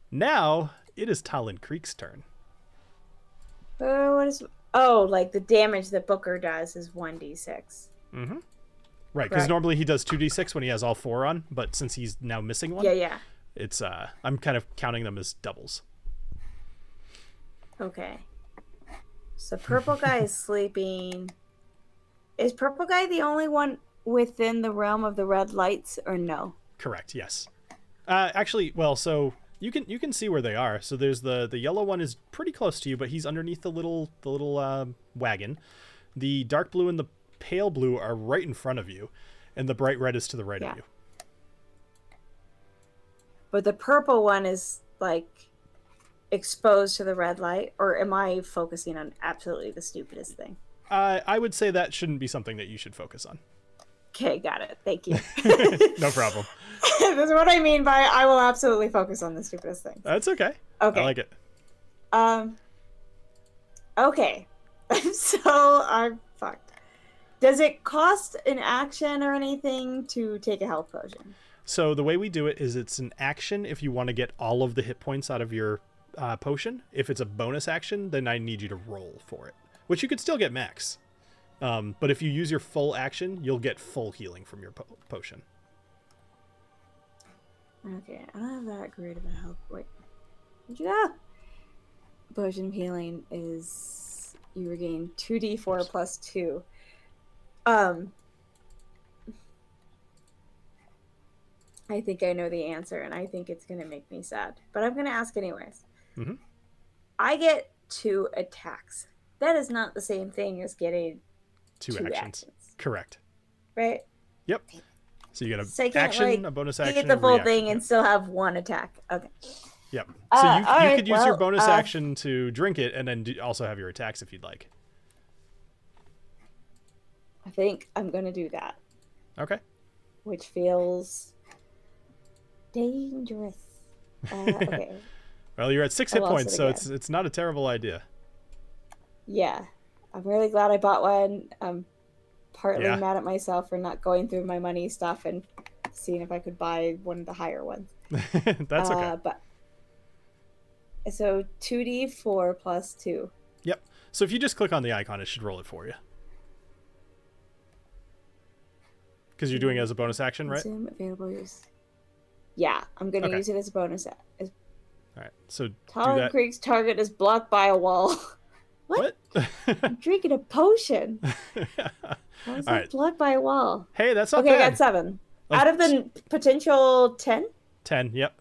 Now it is Talin Creek's turn.
Uh, what is? Oh, like the damage that Booker does is one d six.
Right, because
Correct.
normally he does two d six when he has all four on, but since he's now missing one,
Yeah, yeah.
it's uh, I'm kind of counting them as doubles.
Okay. So purple guy is sleeping. Is purple guy the only one within the realm of the red lights, or no?
Correct. Yes. Uh, actually, well, so you can you can see where they are. So there's the the yellow one is pretty close to you, but he's underneath the little the little uh, wagon. The dark blue and the pale blue are right in front of you, and the bright red is to the right
Yeah.
of you.
But the purple one is like exposed to the red light, or am I focusing on absolutely the stupidest thing?
Uh, I would say that shouldn't be something that you should focus on.
Okay, got it. Thank you.
No problem.
That's what I mean by I will absolutely focus on the stupidest thing.
That's okay.
Okay.
I like it.
Um. Okay. so I'm. Does it cost an action or anything to take a health potion?
So the way we do it is it's an action if you want to get all of the hit points out of your uh, potion. If it's a bonus action, then I need you to roll for it, which you could still get max. Um, but if you use your full action, you'll get full healing from your po- potion.
Okay, I don't have that great of a health. Wait. Yeah. Potion healing is you regain two d four plus two. Um. I think I know the answer, and I think it's gonna make me sad, but I'm gonna ask anyways.
Mhm.
I get two attacks. That is not the same thing as getting
Two,
two
actions.
actions,
Correct.
right?
Yep. So you get
So
a action,
like,
a bonus action.
You get the full
reaction.
thing
Yep.
and still have one attack. Okay.
Yep. So
Uh,
you, you
alright,
could use your bonus
uh,
action to drink it and then do, also have your attacks if you'd like.
I think I'm gonna do that.
Okay.
which feels dangerous. Uh, okay,
Well, you're at six
I
hit points,
it
so it's it's not a terrible idea.
yeah, I'm really glad I bought one. I'm partly
Yeah.
mad at myself for not going through my money stuff and seeing if I could buy one of the higher ones.
That's okay.
Uh, but so two D four plus two.
Yep. So if you just click on the icon, it should roll it for you. Because you're doing it as a bonus action, right?
Consume available use. Yeah, I'm gonna
Okay.
use it as a bonus. a- As
All right. So that.
Creek's target is blocked by a wall. What?
What?
I'm drinking a potion. How is that
Alright.
blocked by a wall?
hey, that's not
Okay, I got seven.
Oh,
Out of the potential ten,
ten. Yep.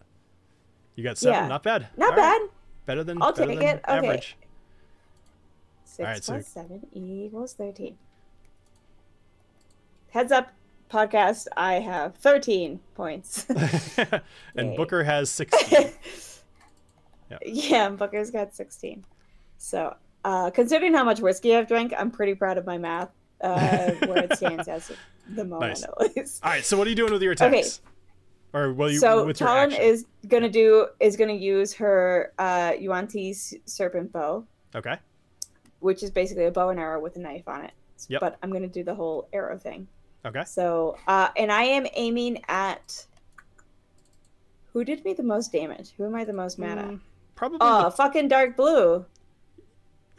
You got seven.
Yeah.
Not bad.
not
All right.
bad.
Better than.
I'll
better
take
than
it. Okay.
Average.
Six
Alright, so-
plus seven equals thirteen. Heads up, podcast. I have thirteen points.
and. Booker has sixteen.
yeah, Booker's got sixteen. So, uh, considering how much whiskey I've drank, I'm pretty proud of my math. Uh, where it stands as of the moment,
Nice.
at least.
All right. So what are you doing with your attacks? Okay. Or will you
so
with Talin
is gonna do is gonna use her uh Yuan-Ti's serpent bow,
Okay.
which is basically a bow and arrow with a knife on it.
Yep.
But I'm gonna do the whole arrow thing.
Okay.
So uh and I am aiming at who did me the most damage? Who am I the most mad at?
Mm, Probably.
Oh, fucking dark blue.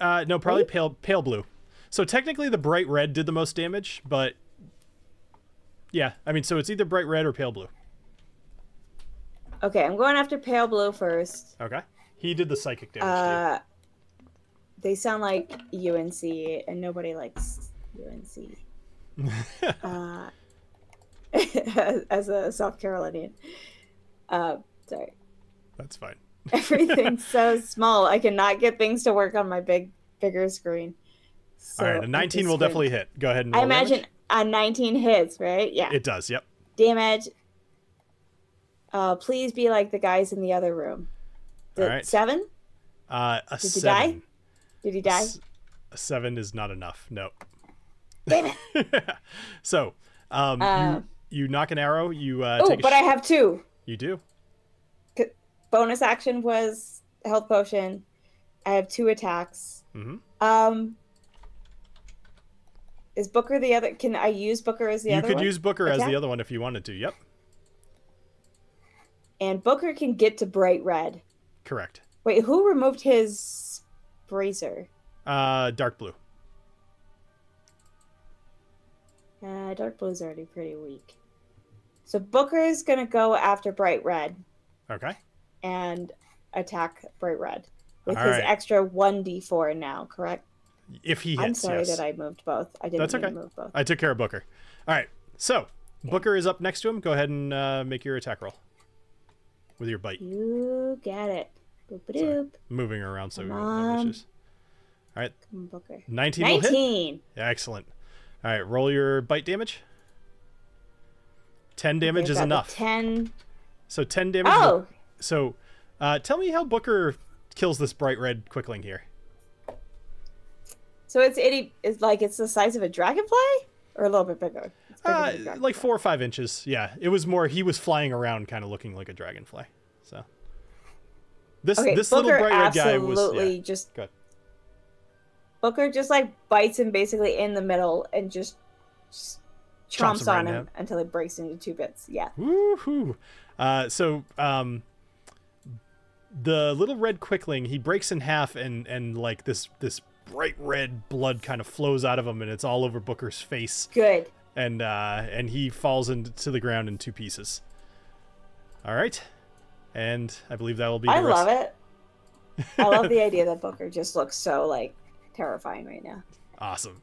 uh, no, probably
right?
pale pale blue. So technically, the bright red did the most damage, but yeah, I mean, so it's either bright red or pale blue.
Okay, I'm going after pale blue first.
Okay. He did the psychic damage.
Uh they sound like UNC and nobody likes UNC. uh, as a South Carolinian. Uh, sorry.
That's fine.
Everything's so small. I cannot get things to work on my big, bigger screen. So
All right, a
I'm
19 will definitely hit. Go ahead and
I
roll damage.
imagine a 19 hits, right? Yeah.
it does. Yep.
Damage. Uh, please be like the guys in the other room.
All right.
Seven?
Uh, a
Did he die?
seven.
Did he die?
S- a seven is not enough. No.
Damn it.
so, um,
Uh,
you you knock an arrow. You uh,
oh, but
sh-
I have two.
you do.
Bonus action was health potion. I have two attacks.
hmm
Um, is Booker the other? Can I use Booker as the
You
other
could
one?
use Booker as the other one if you wanted to. Yep.
And Booker can get to bright red.
Correct.
Wait, who removed his bracer?
Uh, dark blue.
Uh, dark blue's already pretty weak. So Booker is gonna go after bright red
Okay.
and attack bright red with
All
his
right.
extra one d four now. Correct?
If he hits,
I'm sorry
yes.
that I moved both. I didn't
That's okay.
move both.
I took care of Booker. All right. So Booker is up next to him. Go ahead and uh, make your attack roll. with your bite.
You get it. Boop.
Moving around so we don't have issues. All right,
Come on, Booker.
19 will hit.
19.
Excellent. All right, roll your bite damage. 10 damage is enough.
10.
So 10 damage.
Oh,
So, uh, tell me how Booker kills this bright red quickling here.
so it's itty. It's like it's the size of a dragonfly, or a little bit bigger.
Uh,
than a dragonfly.
like four or five inches. Yeah, it was more. He was flying around, kind of looking like a dragonfly. So this
Okay,
this
Booker
little bright red guy was.
absolutely
Yeah,
just
good.
Booker just like bites him basically in the middle and just, just
Chomps
chomps,
him
on him until it breaks into two bits. Yeah.
Woohoo! Uh, so um, the little red quickling he breaks in half, and and like this this bright red blood kind of flows out of him, and it's all over Booker's face,
Good.
and uh, and he falls into the ground in two pieces. All right, and I believe that will be.
I
rest-
love it. I love the idea that Booker just looks so like terrifying right now.
Awesome.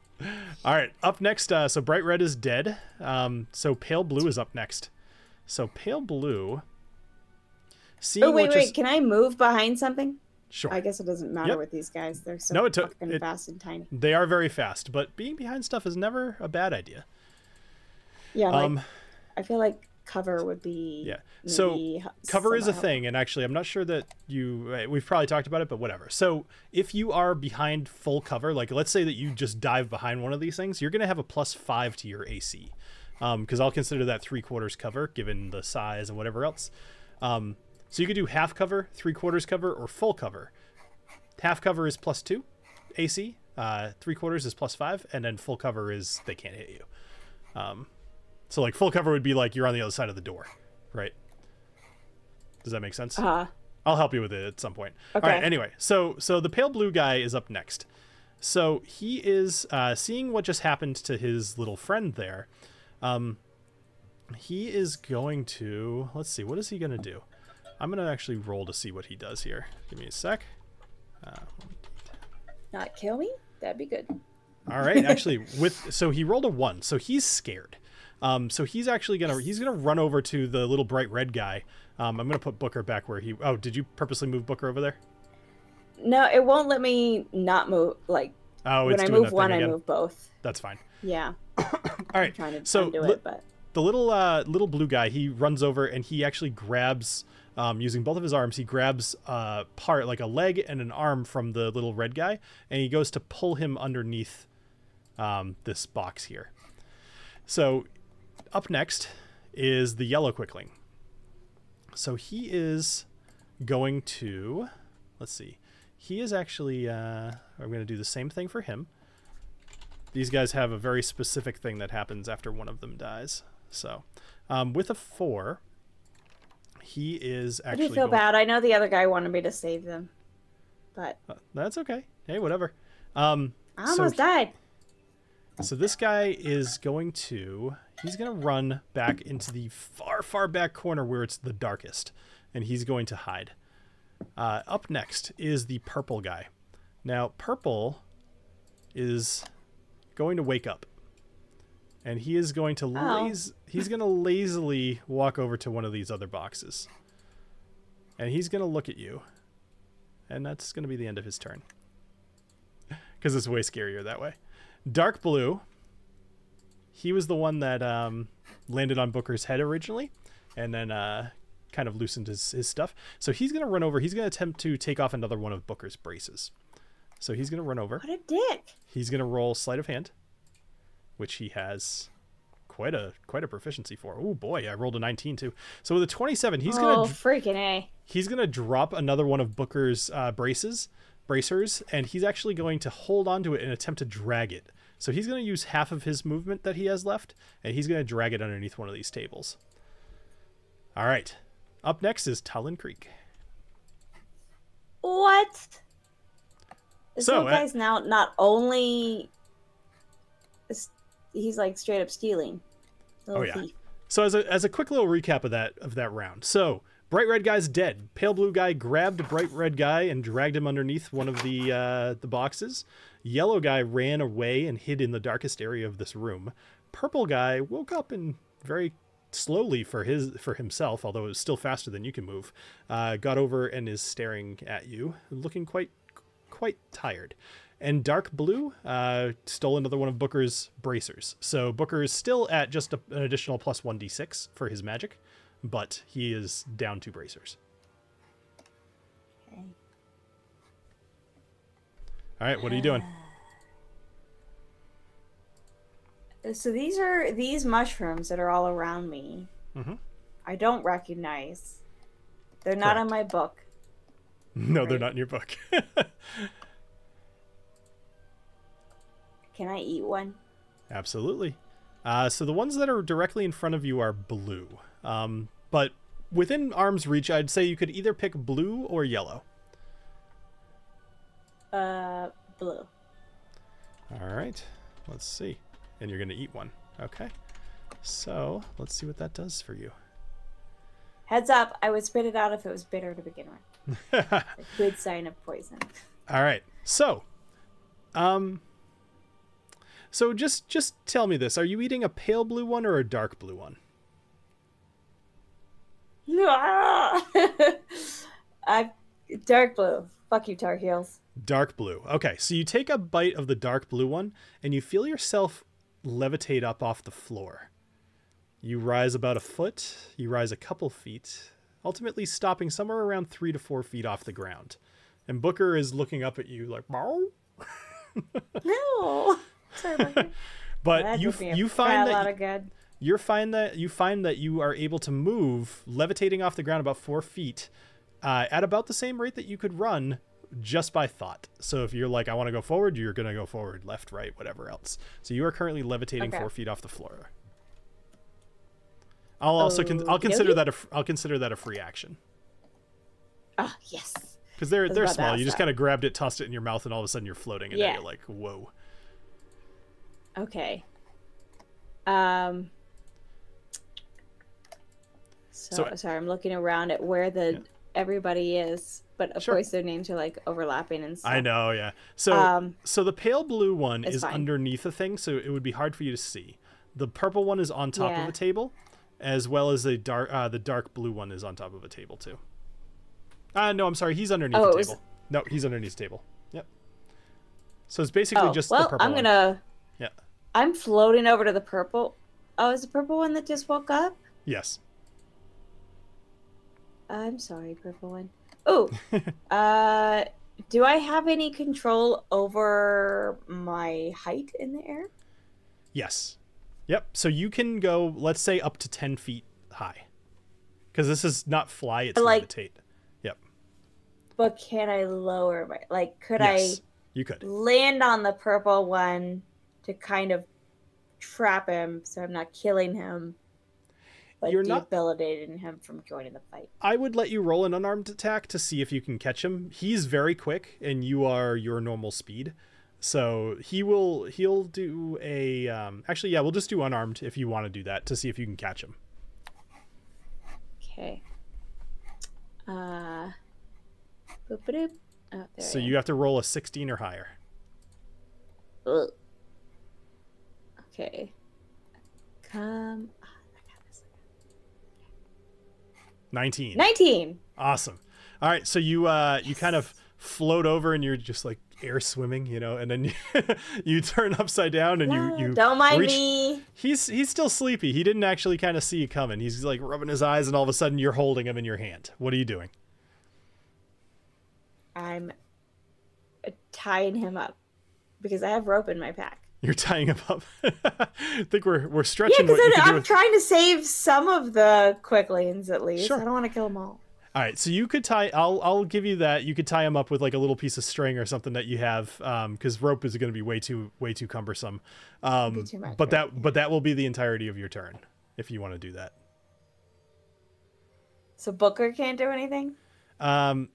All right, up next. Uh, so bright red is dead. Um, so pale blue is up next. So pale blue. Seeing
Oh wait, wait.
just-
Can I move behind something?
sure.
I guess it doesn't matter
Yep.
with these guys. They're so
No, it took-
fucking
it-
fast and tiny.
They are very fast, but being behind stuff is never a bad idea.
Yeah, like
Um,
I feel like cover would be.
Yeah. So, cover is a thing, and actually, I'm not sure that you. uh, We've probably talked about it, but whatever. So, if you are behind full cover, like let's say that you just dive behind one of these things, you're going to have a plus five to your AC, because I'll consider that three quarters cover given the size and whatever else. Um, so you could do half cover, three quarters cover, or full cover. Half cover is plus two AC. Uh, three quarters is plus five, and then full cover is they can't hit you. Um, so like full cover would be like you're on the other side of the door, right? Does that make sense?
Uh,
I'll help you with it at some point. Okay. All right. Anyway, so so the pale blue guy is up next. So he is uh, seeing what just happened to his little friend there. Um, he is going to let's see what is he going to do. I'm going to actually roll to see what he does here. Give me a sec.
not kill me. That'd be good.
All right, actually, with so he rolled a one, so he's scared. Um, so he's actually gonna he's gonna run over to the little bright red guy. Um, I'm gonna put Booker back where he. Oh, did you purposely move Booker over there?
No, it won't let me not move. Like
Oh,
when I move one, I move both.
That's fine.
Yeah,
All right, so li-
it,
the little uh, little blue guy he runs over and he actually grabs um, using both of his arms he grabs uh, part like a leg and an arm from the little red guy and he goes to pull him underneath um, this box here so up next is the yellow quickling so he is going to let's see he is actually uh, i'm going to do the same thing for him these guys have a very specific thing that happens after one of them dies. So, um, with a four, he is
I
actually.
do feel bad. I know the other guy wanted me to save them, but
Uh, that's okay. Hey, whatever. Um,
I
so
almost died.
So this guy is going to he's going to run back into the far far back corner where it's the darkest and he's going to hide. Uh, up next is the purple guy. Now purple is going to wake up. And he is going to
Oh.
laz- he's going to lazily walk over to one of these other boxes. And he's going to look at you. And that's going to be the end of his turn. Cuz it's way scarier that way. Dark Blue, he was the one that um, landed on Booker's head originally, and then uh, kind of loosened his, his stuff. So he's going to run over. He's going to attempt to take off another one of Booker's braces. So he's going to run over.
What a dick.
He's going to roll sleight of hand, which he has quite a quite a proficiency for. Oh boy, I rolled a 19 too. So with a 27, he's
oh,
going to
freaking a.
he's going to drop another one of Booker's uh, braces, bracers, and he's actually going to hold onto it and attempt to drag it. So he's going to use half of his movement that he has left, and he's going to drag it underneath one of these tables. All right. Up next is Talin Creek.
What? This
So,
little
uh,
guy's now not only. is- He's like straight up stealing.
Oh, yeah.
thief.
So as a as a quick little recap of that of that round. So bright red guy's dead. Pale blue guy grabbed bright red guy and dragged him underneath one of the uh, the boxes. Yellow guy ran away and hid in the darkest area of this room. Purple guy woke up and very slowly for his for himself, although it was still faster than you can move, uh, got over and is staring at you, looking quite quite tired. And dark blue uh, stole another one of Booker's bracers. So Booker is still at just a, an additional plus one d6 for his magic, but he is down two bracers.
Okay.
All right, what are you doing?
So these are these mushrooms that are all around me.
Mhm.
I don't recognize. They're not on my book.
No, they're not in your book.
Can I eat one?
Absolutely. Uh, so the ones that are directly in front of you are blue. Um, but within arm's reach, I'd say you could either pick blue or yellow.
Uh, blue.
All right. Let's see. And you're going to eat one. Okay. So let's see what that does for you.
Heads up, I would spit it out if it was bitter to begin with. A good sign of poison.
All right. So, um, so just just tell me this: Are you eating a pale blue one or a dark blue one?
I dark blue. Fuck you, Tar Heels.
Dark blue. Okay, so you take a bite of the dark blue one and you feel yourself levitate up off the floor. You rise about a foot, you rise a couple feet, ultimately stopping somewhere around three to four feet off the ground. And Booker is looking up at you like.
No. Sorry
but
That
you
did me a
you find that you find that you find that you are able to move, levitating off the ground about four feet, uh, at about the same rate that you could run just by thought. So if you're like, I want to go forward, you're gonna go forward, left, right, whatever else. So you are currently levitating
Okay.
four feet off the floor. I'll also con- I'll
Okey
consider that a f- I'll consider that a free action
Ah, yes.
because they're they're small. You just kind of grabbed it, tossed it in your mouth, and all of a sudden you're floating, and then
Yeah.
you're like, whoa.
Okay. Um. So,
So-
sorry, I'm looking around at where the
Yeah.
everybody is, but of
Sure.
course their names are like overlapping and stuff.
I know, yeah. So
Um,
so the pale blue one is
fine.
underneath a thing, so it would be hard for you to see. The purple one is on top
Yeah.
of a table, as well as the dark uh, the dark blue one is on top of a table too. Uh no, I'm sorry, he's underneath
Oh,
the
it was-
table. No, he's underneath the table. Yep. So it's basically
Oh,
just the
well,
purple
I'm
one.
gonna.
Yeah.
I'm floating over to the purple. Oh, is the purple one that just woke up?
Yes.
I'm sorry, purple one. Oh, uh, do I have any control over my height in the air?
Yes. Yep. So you can go, let's say, up to ten feet high, because this is not fly; it's
Like-
levitate. Yep.
But can I lower my like? Could
yes, you could.
Land on the purple one to kind of trap him so I'm not killing him, but
You're not-
debilitating him from joining the fight?
I would let you roll an unarmed attack to see if you can catch him. He's very quick, and you are your normal speed, so he will he'll do a. Um, actually, yeah, we'll just do unarmed if you want to do that to see if you can catch him.
Okay. Uh. Boop-a-doop. Oh, there
So you have to roll a sixteen or higher.
Ugh. Okay. Come.
19.
19.
Awesome. All right, so you uh yes. you kind of float over and you're just like air swimming, you know, and then you, you turn upside down and you you
don't mind
reach,
me.
He's he's still sleepy. He didn't actually kind of see you coming. He's like rubbing his eyes, and all of a sudden you're holding him in your hand. What are you doing?
I'm uh, tying him up because I have rope in my pack.
You're tying him up. I think we're we're stretching.
Yeah, because
what you can do.
I'm
with-
trying to save some of the quicklings at least.
Sure.
I don't want to kill them all.
All right, so you could tie. I'll I'll give you that. You could tie him up with like a little piece of string or something that you have, because rope is going to be way too way too cumbersome. Um,
too much,
but
right?
that but that will be the entirety of your turn if you want to do that.
So Booker can't do anything?
Um,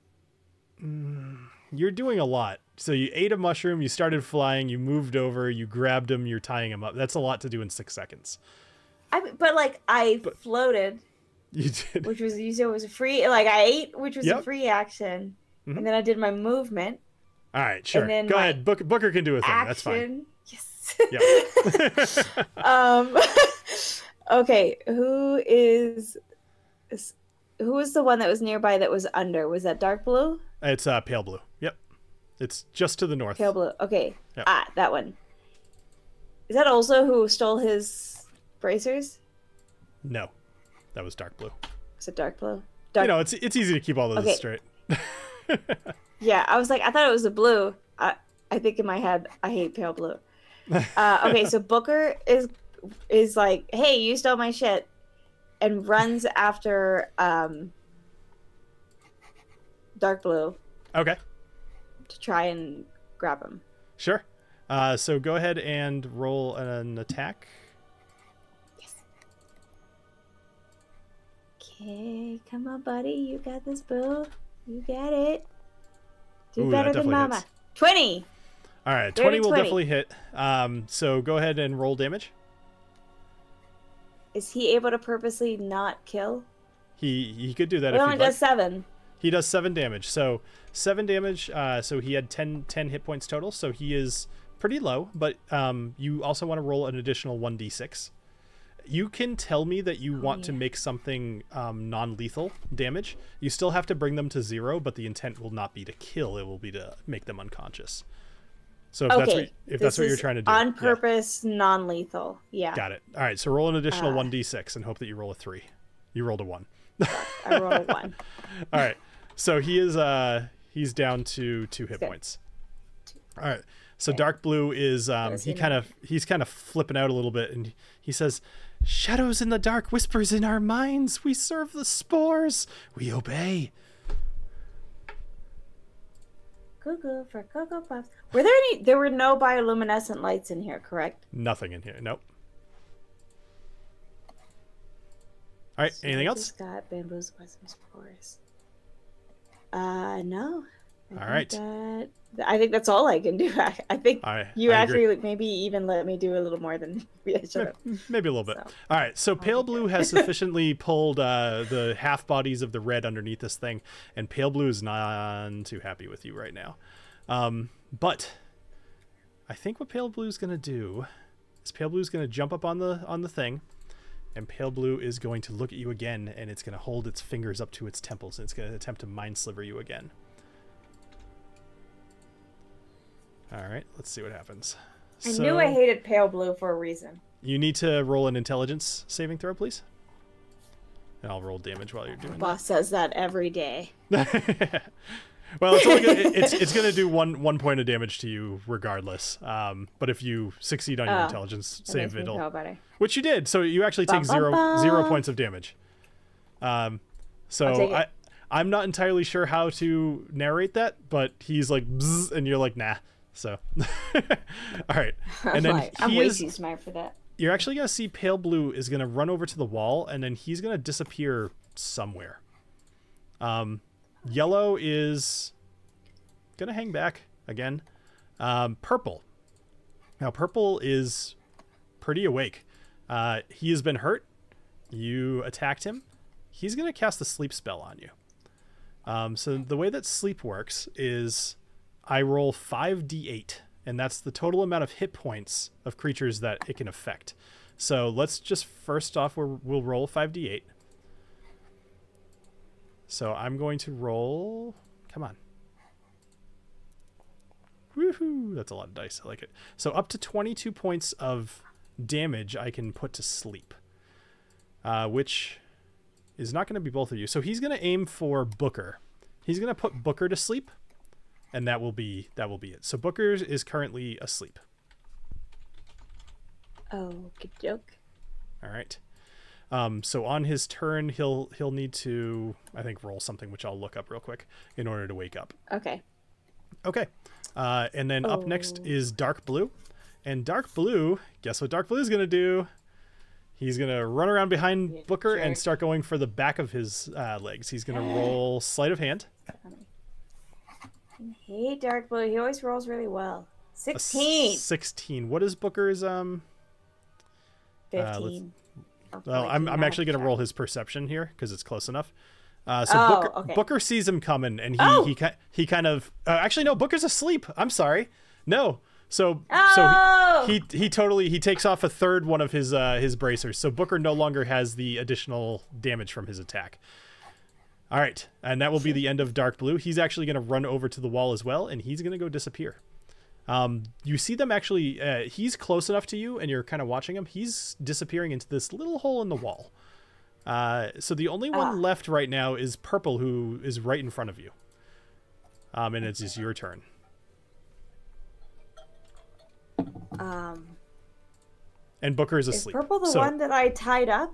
mm, you're doing a lot. So you ate a mushroom, you started flying, you moved over, you grabbed him, you're tying him up. That's a lot to do in six seconds.
I mean, but like I floated,
You did.
which was you said it was a free like I ate, which was
Yep.
a free action.
Mhm.
And then I did my movement.
All right, sure.
then
Go ahead. Booker, Booker can do a thing. That's fine.
Yes.
Yeah.
um Okay, who is, is who was the one that was nearby that was under? Was that dark blue?
It's uh, pale blue. It's just to the north.
Pale blue. Okay.
Yep.
Ah, that one. Is that also who stole his bracers?
No, that was dark blue.
Was it dark blue? Dark.
You know, it's it's easy to keep all those
Okay.
straight.
Yeah, I was like, I thought it was a blue. I I think in my head, I hate pale blue. Uh, okay, so Booker is is like, hey, you stole my shit, and runs after um dark blue
Okay,
to try and grab him.
sure. Uh, so go ahead and roll an attack.
Yes. Okay, come on, buddy. You got this, boo. You got it. Do
Ooh,
better than mama.
hits.
20.
All right,
Dirty
twenty will
20.
definitely hit. Um, so go ahead and roll damage.
Is he able to purposely not kill?
He he could do that if
only
he'd like.
does seven.
He does seven damage. So seven damage. Uh, so he had 10, 10 hit points total. So he is pretty low. But um, you also want to roll an additional one d six. You can tell me that you want to
Oh, yeah.
make something um, non-lethal damage. You still have to bring them to zero, but the intent will not be to kill. It will be to make them unconscious. So if
Okay.
that's what, if that's
this
what you're trying to do,
On
yeah.
purpose, non lethal. Yeah.
got it. All right, so roll an additional
Uh,
one d six and hope that you roll a three. You rolled a one.
I roll a one.
All right. So he is uh he's down to two hit
good.
points. All right. So dark blue is um he kind of he's kind of flipping out a little bit and he says shadows in the dark whispers in our minds we serve the spores we obey
Cuckoo for Cocoa Puffs. Were there any? There were no bioluminescent lights in here, correct?
nothing in here nope all right
So
anything else
got bamboo's poisonous spores. Uh, no. I
All right.
That, I think that's all I can do. I, I think
I,
you
I
actually
agree.
maybe even let me do a little more than we should have.
maybe a little bit
So.
all right so pale blue has sufficiently pulled uh, the half bodies of the red underneath this thing and pale blue is not too happy with you right now um, but i think what pale blue is going to do is pale blue is going to jump up on the on the thing and pale blue is going to look at you again and it's going to hold its fingers up to its temples and it's going to attempt to mind sliver you again all right let's see what happens
I
So-
knew I hated pale blue for a reason.
you need to roll an intelligence saving throw, please. And I'll roll damage while you're doing
Boss says that every day.
well, it's only gonna, it's it's going to do one one point of damage to you regardless. Um, but if you succeed on your
Oh,
intelligence save,
makes me
it'll
feel better.
Which you did. So you actually take
bum,
zero zero
bum.
points of damage. Um, so
I'll take it.
I I'm not entirely sure how to narrate that, but he's like, Bzz, and you're like, nah. So, all right, and then
Like, I'm way
is
too smart for that.
you're actually going to see pale blue is going to run over to the wall and then he's going to disappear somewhere um, yellow is going to hang back again um, purple now purple is pretty awake uh, he has been hurt you attacked him he's going to cast a sleep spell on you um, so the way that sleep works is I roll 5d8, and that's the total amount of hit points of creatures that it can affect. So let's just first off, we're, we'll roll 5d8. So I'm going to roll. Come on. Woohoo! That's a lot of dice. I like it. So up to 22 points of damage I can put to sleep, uh, which is not going to be both of you. So he's going to aim for Booker. He's going to put Booker to sleep and that will be that will be it. So Booker is currently asleep.
Oh, good joke.
All right. Um, so on his turn, he'll he'll need to I think roll something, which I'll look up real quick in order to wake up.
Okay.
Okay. Uh, and then up next
Oh.
is Dark Blue, and Dark Blue. Guess what Dark Blue is gonna do? He's gonna run around behind
You
Booker and start going for the back of his uh, legs. He's gonna roll sleight of hand.
Hey, Dark Blue. He always rolls really well.
A s-
16.
Sixteen. What is Booker's um? uh, let's-
15. I'll
Well, I'm, I'm actually going to roll his perception here because it's close enough. Uh, so
Oh,
Booker,
okay.
Booker sees him coming, and he
Oh!
he he kind of uh, actually no Booker's asleep. I'm sorry, no So
Oh!
so he, he he totally he takes off a third one of his uh his bracers. So Booker no longer has the additional damage from his attack. All right, and that will be the end of Dark Blue. He's actually going to run over to the wall as well, and he's going to go disappear. Um, you see them actually. Uh, he's close enough to you, and you're kind of watching him. He's disappearing into this little hole in the wall. Uh, so the only one
Ah.
left right now is Purple, who is right in front of you. Um, and it's just your turn.
Um,
And Booker is
is
asleep.
purple the
So,
one that I tied up?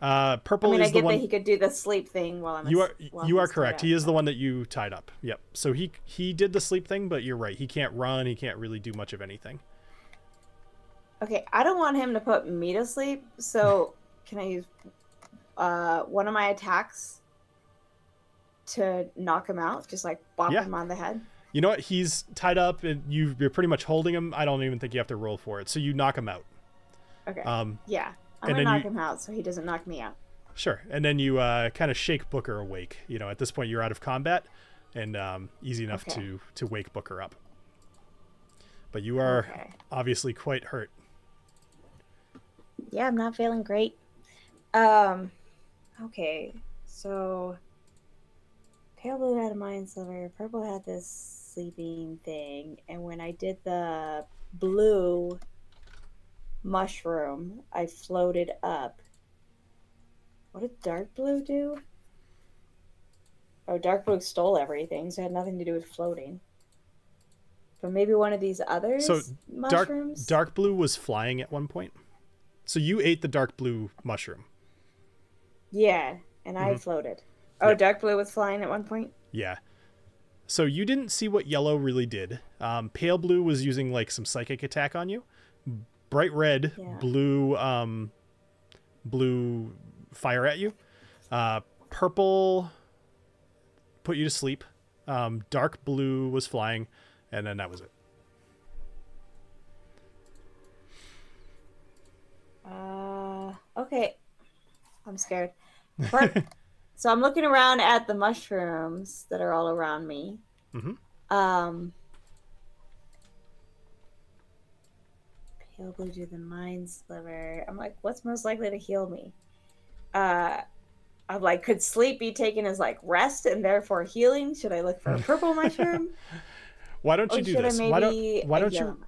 Uh, purple is.
I mean,
is
I
the
get
one.
that he could do the sleep thing while I'm.
you are you are correct. He is the one that you tied up. Yep. So he he did the sleep thing, but you're right. He can't run. He can't really do much of anything.
Okay, I don't want him to put me to sleep, so can I use uh, one of my attacks to knock him out? Just like bop
Yeah.
him on the head?
You know what? He's tied up, and you, you're pretty much holding him. I don't even think you have to roll for it. So you knock him out.
Okay.
Um,
yeah. I'm
and
gonna knock
you-
him out so he doesn't knock me out.
Sure. And then you uh, kind of shake Booker awake. You know, at this point you're out of combat, and um, easy enough
Okay.
to to wake Booker up. But you are
Okay.
obviously quite hurt.
Yeah, I'm not feeling great. Um, okay, so pale blue had a mind sliver, purple had this sleeping thing, and when I did the blue mushroom, I floated up. What did dark blue do? Oh, dark blue stole everything, so it had nothing to do with floating. But maybe one of these others
So, Dark
mushrooms.
dark blue was flying at one point. So you ate the dark blue mushroom.
Yeah, and I
Mhm.
floated. Oh,
Yep.
dark blue was flying at one point.
Yeah. So you didn't see what yellow really did. Um, pale blue was using like some psychic attack on you. Bright red,
Yeah.
blue, um, blue fire at you. Uh, purple put you to sleep. Um, dark blue was flying, and then that was it.
Uh, okay. I'm scared. But, so I'm looking around at the mushrooms that are all around me.
Mm-hmm.
Um, pale blue do the mind sliver. I'm like, what's most likely to heal me? Uh, I'm like, could sleep be taken as like rest and therefore healing? Should I look for a purple mushroom?
Why don't
or
you do this? Why don't Why don't you
mushroom?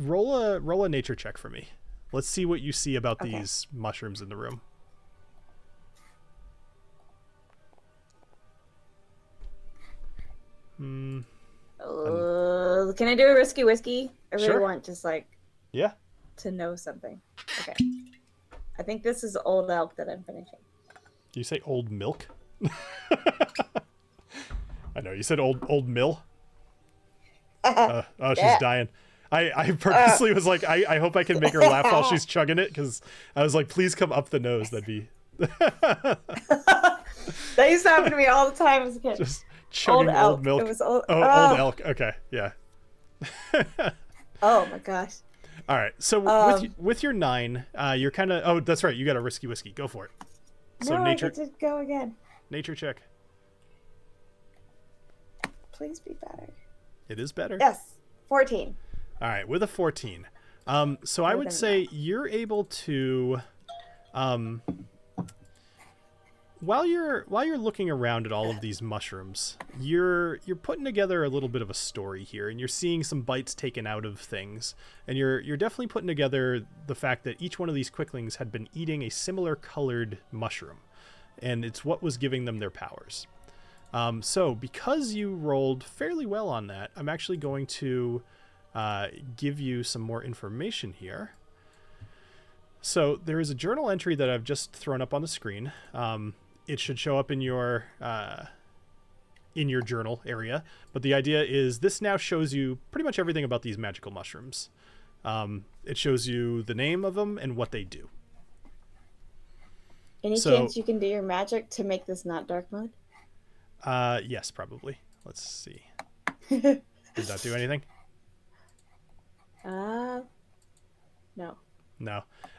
roll a roll a nature check for me? Let's see what you see about
Okay.
these mushrooms in the room. Hmm.
Uh, can I do a risky whiskey? I really
Sure.
want just like
Yeah.
to know something. Okay. I think this is old elk that I'm finishing.
Do you say old milk? I know you said old old mill. Uh, oh, she's
Yeah.
dying. I, I purposely was like, I, I hope I can make her laugh while she's chugging it because I was like, please come up the nose. That'd be
that used to happen to me all the time as a kid.
just chugging
elk.
old milk.
It was old.
oh,
oh,
old elk. Okay, yeah.
oh my gosh.
All right. So with
Um,
y- with your nine, uh, you're kind of. Oh, that's right. You got a risky whiskey. Go for it. So
no,
nature
I get to go again.
nature check.
Please be better.
It is better.
Yes. 14.
All right, with a 14. Um, so I would say you're able to, um, while you're while you're looking around at all of these mushrooms, you're you're putting together a little bit of a story here, and you're seeing some bites taken out of things, and you're you're definitely putting together the fact that each one of these quicklings had been eating a similar colored mushroom, and it's what was giving them their powers. Um, so because you rolled fairly well on that, I'm actually going to uh, give you some more information here. So there is a journal entry that I've just thrown up on the screen. Um, it should show up in your uh, in your journal area, but the idea is this now shows you pretty much everything about these magical mushrooms. Um, it shows you the name of them and what they do.
Any
So-
chance you can do your magic to make this not dark mode?
Uh, yes, probably. Let's see. Did that do anything?
Uh, no.
No.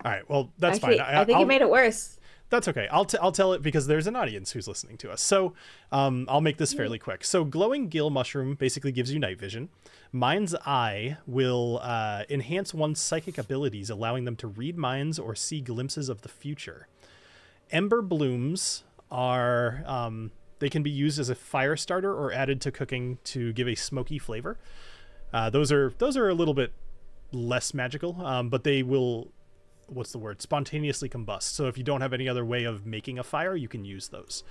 All right. Well, that's
Actually,
fine.
I, think
I'll-
it made it worse.
That's okay. I'll, t- I'll tell it because there's an audience who's listening to us. So um, I'll make this fairly quick. So, glowing gill mushroom basically gives you night vision. Mind's Eye will uh, enhance one's psychic abilities, allowing them to read minds or see glimpses of the future. Ember blooms are um, they can be used as a fire starter or added to cooking to give a smoky flavor. Uh, those are those are a little bit less magical, um, but they will what's the word spontaneously combust. So if you don't have any other way of making a fire, you can use those.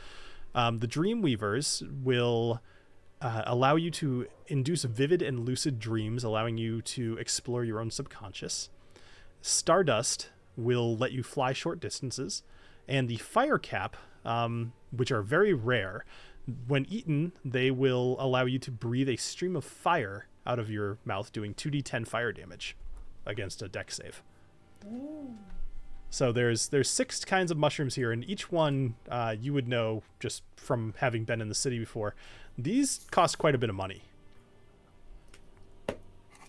Um, the Dream Weavers will uh, allow you to induce vivid and lucid dreams, allowing you to explore your own subconscious. Stardust will let you fly short distances, and the Fire Cap, um, which are very rare, when eaten, they will allow you to breathe a stream of fire out of your mouth, doing 2d10 fire damage against a Dex save. So there's there's six kinds of mushrooms here, and each one uh, you would know just from having been in the city before. These cost quite a bit of money.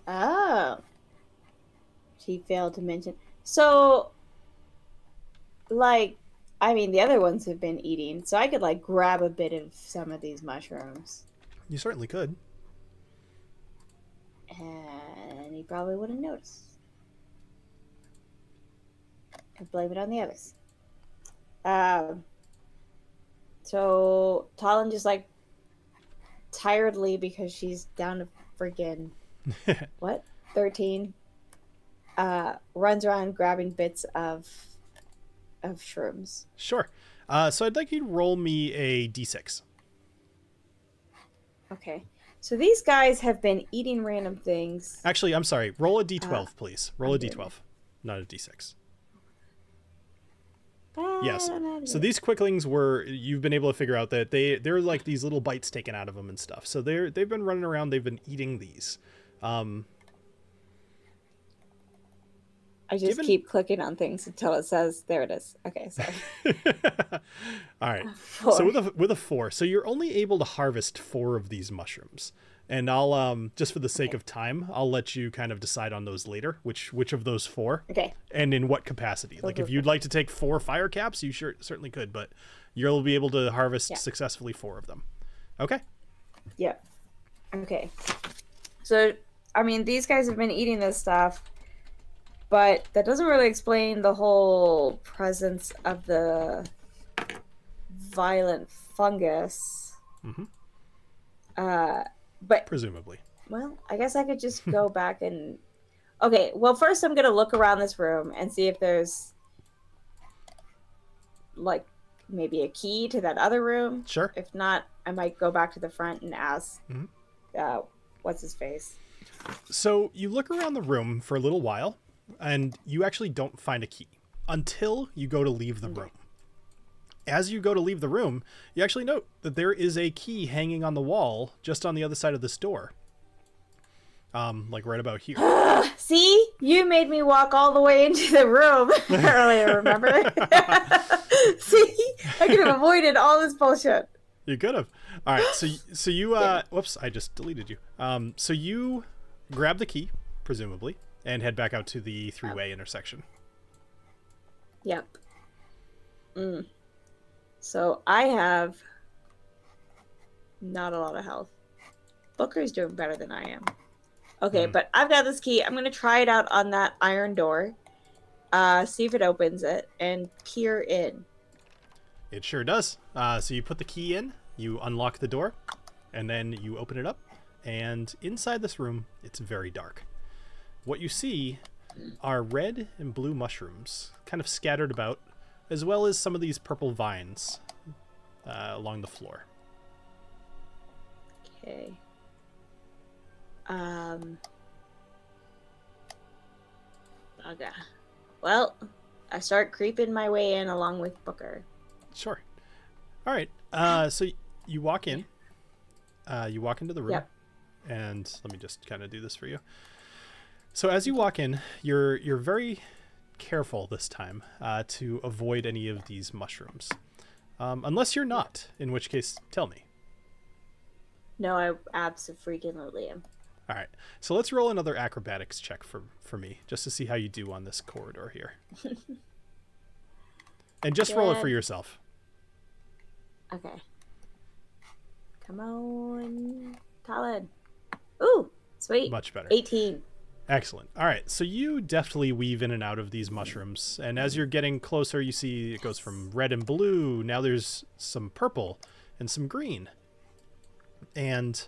Oh. She failed to mention. So, like, I mean, the other ones have been eating, so I could, like, grab a bit of some of these mushrooms.
You certainly could.
And he probably wouldn't notice. And blame it on the others. Um, so, Talin just, like, tiredly, because she's down to freaking what 13 uh runs around grabbing bits of of shrooms
Sure. Uh, so I'd like you to roll me a d6.
okay so these guys have been eating random things
Actually, I'm sorry. Roll a d12,
Uh,
please. Roll a
I'm doing
d12, not a d6. Yes. So these quicklings were you've been able to figure out that they they're like these little bites taken out of them and stuff. So they're they've been running around. They've been eating these. Um,
i just
given-
keep clicking on things until it says there it is okay sorry
all right.
Four.
So with a with a four, so you're only able to harvest four of these mushrooms, and I'll um just for the sake of time, I'll let you kind of decide on those later, which which of those four,
okay
and in what capacity. Like if you'd like to take four fire caps, you sure certainly could, but you'll be able to harvest
Yeah.
successfully four of them. Okay.
Yep. Okay. So, I mean, these guys have been eating this stuff, but that doesn't really explain the whole presence of the violent fungus.
Mhm.
Uh, but
Presumably.
well, I guess I could just go back and. Okay, well, first I'm gonna look around this room and see if there's like maybe a key to that other room.
Sure.
If not, I might go back to the front and ask,
Mhm.
uh, what's his face?
So you look around the room for a little while, and you actually don't find a key until you go to leave the room. As you go to leave the room, you actually note that there is a key hanging on the wall just on the other side of this door. Um, like right about here.
See, you made me walk all the way into the room earlier. Remember? See, I could have avoided all this bullshit.
You could have. All right, so so you uh whoops, I just deleted you. Um so you grab the key, presumably, and head back out to the three-way intersection.
Yep. Mm. So I have not a lot of health. Booker's doing better than I am. Okay,
Mm.
but I've got this key. I'm gonna try it out on that iron door. Uh, see if it opens it and peer in.
It sure does. Uh, so you put the key in, you unlock the door, and then you open it up. And inside this room, it's very dark. What you see are red and blue mushrooms, kind of scattered about, as well as some of these purple vines uh, along the floor.
Okay. Um. Okay. Well, I start creeping my way in along with Booker.
Sure. All right. Uh, so you walk in. Uh, you walk into the room,
Yep.
and let me just kind of do this for you. So as you walk in, you're you're very careful this time uh, to avoid any of these mushrooms, um, unless you're not. In which case, tell me.
No, I absolutely am.
All right. So let's roll another acrobatics check for for me, just to see how you do on this corridor here. And just roll it for yourself.
Okay. Come on, Talin. Ooh, sweet.
Much better.
18.
Excellent. All right, so you deftly weave in and out of these mushrooms, and as you're getting closer, you see it goes from red and blue. Now there's some purple and some green, and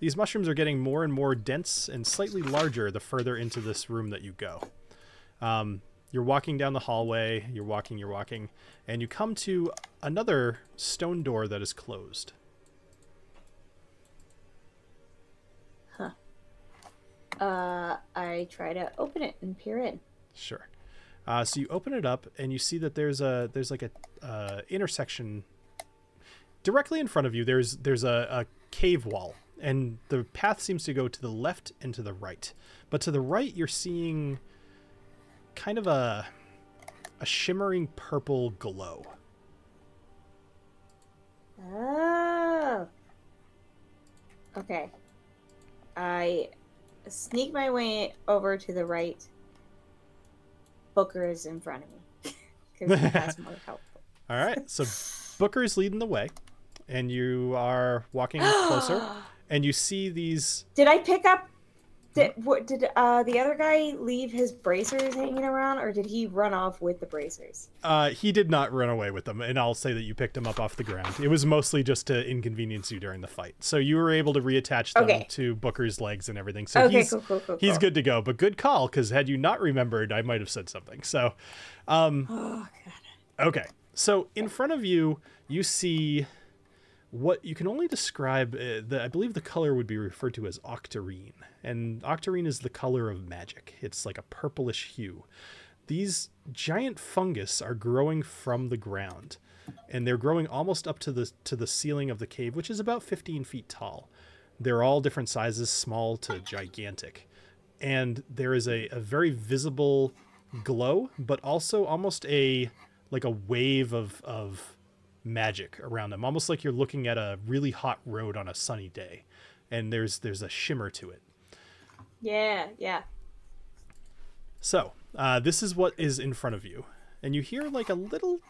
these mushrooms are getting more and more dense and slightly larger the further into this room that you go. Um, you're walking down the hallway. You're walking. You're walking, and you come to another stone door that is closed.
Uh, I try to open it and peer in.
Sure. Uh, so you open it up and you see that there's a there's like a uh, intersection directly in front of you. There's there's a, a cave wall and the path seems to go to the left and to the right. But to the right, you're seeing kind of a a shimmering purple glow.
Oh. Okay. I sneak my way over to the right. Booker is in front of me. Because that's more helpful.
All right. So Booker's leading the way, and you are walking closer, and you see these
Did I pick up? Did what? Did uh the other guy leave his bracers hanging around, or did he run off with the bracers?
Uh, he did not run away with them, and I'll say that you picked him up off the ground. It was mostly just to inconvenience you during the fight. So you were able to reattach them
Okay.
to Booker's legs and everything. So
okay,
he's
cool, cool, cool.
he's good to go. But good call, because had you not remembered, I might have said something. So, um,
Oh god.
okay. So in front of you, you see what you can only describe. Uh, the, I believe the color would be referred to as octarine, and octarine is the color of magic. It's like a purplish hue. These giant fungus are growing from the ground, and they're growing almost up to the to the ceiling of the cave, which is about 15 feet tall. They're all different sizes, small to gigantic, and there is a, a very visible glow, but also almost a like a wave of of magic around them, almost like you're looking at a really hot road on a sunny day, and there's there's a shimmer to it.
Yeah, yeah.
So, uh, this is what is in front of you, and you hear like a little,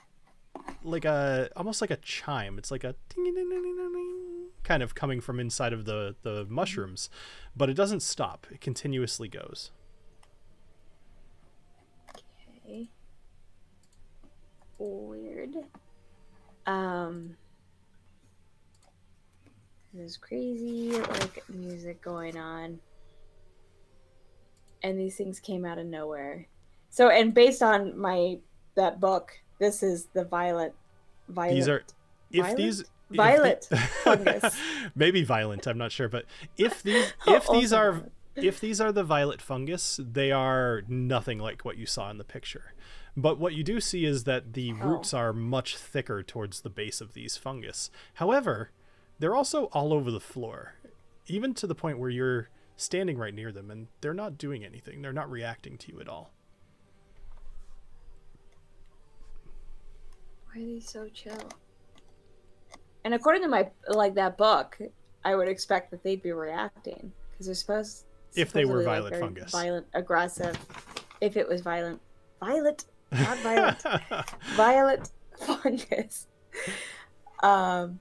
like a almost like a chime. It's like a ding ding ding ding ding ding, kind of coming from inside of the the mushrooms, but it doesn't stop. It continuously goes.
Okay. Weird. Um. There's crazy like music going on. And these things came out of nowhere. So and based on my that book, this is the violet violet
These are if
Violet?
these the-
Violet fungus.
maybe violent. I'm not sure, but if these if these
Also
are if these are the violet fungus, they are nothing like what you saw in the picture. But what you do see is that the
Oh.
roots are much thicker towards the base of these fungus. However, they're also all over the floor, even to the point where you're standing right near them and they're not doing anything. They're not reacting to you at all.
Why are they so chill? And according to my like that book, I would expect that they'd be reacting because they're supposed
If they were
supposedly, like,
fungus.
violent, aggressive. If it was violent, violet, not Violet. violet fungus. Um,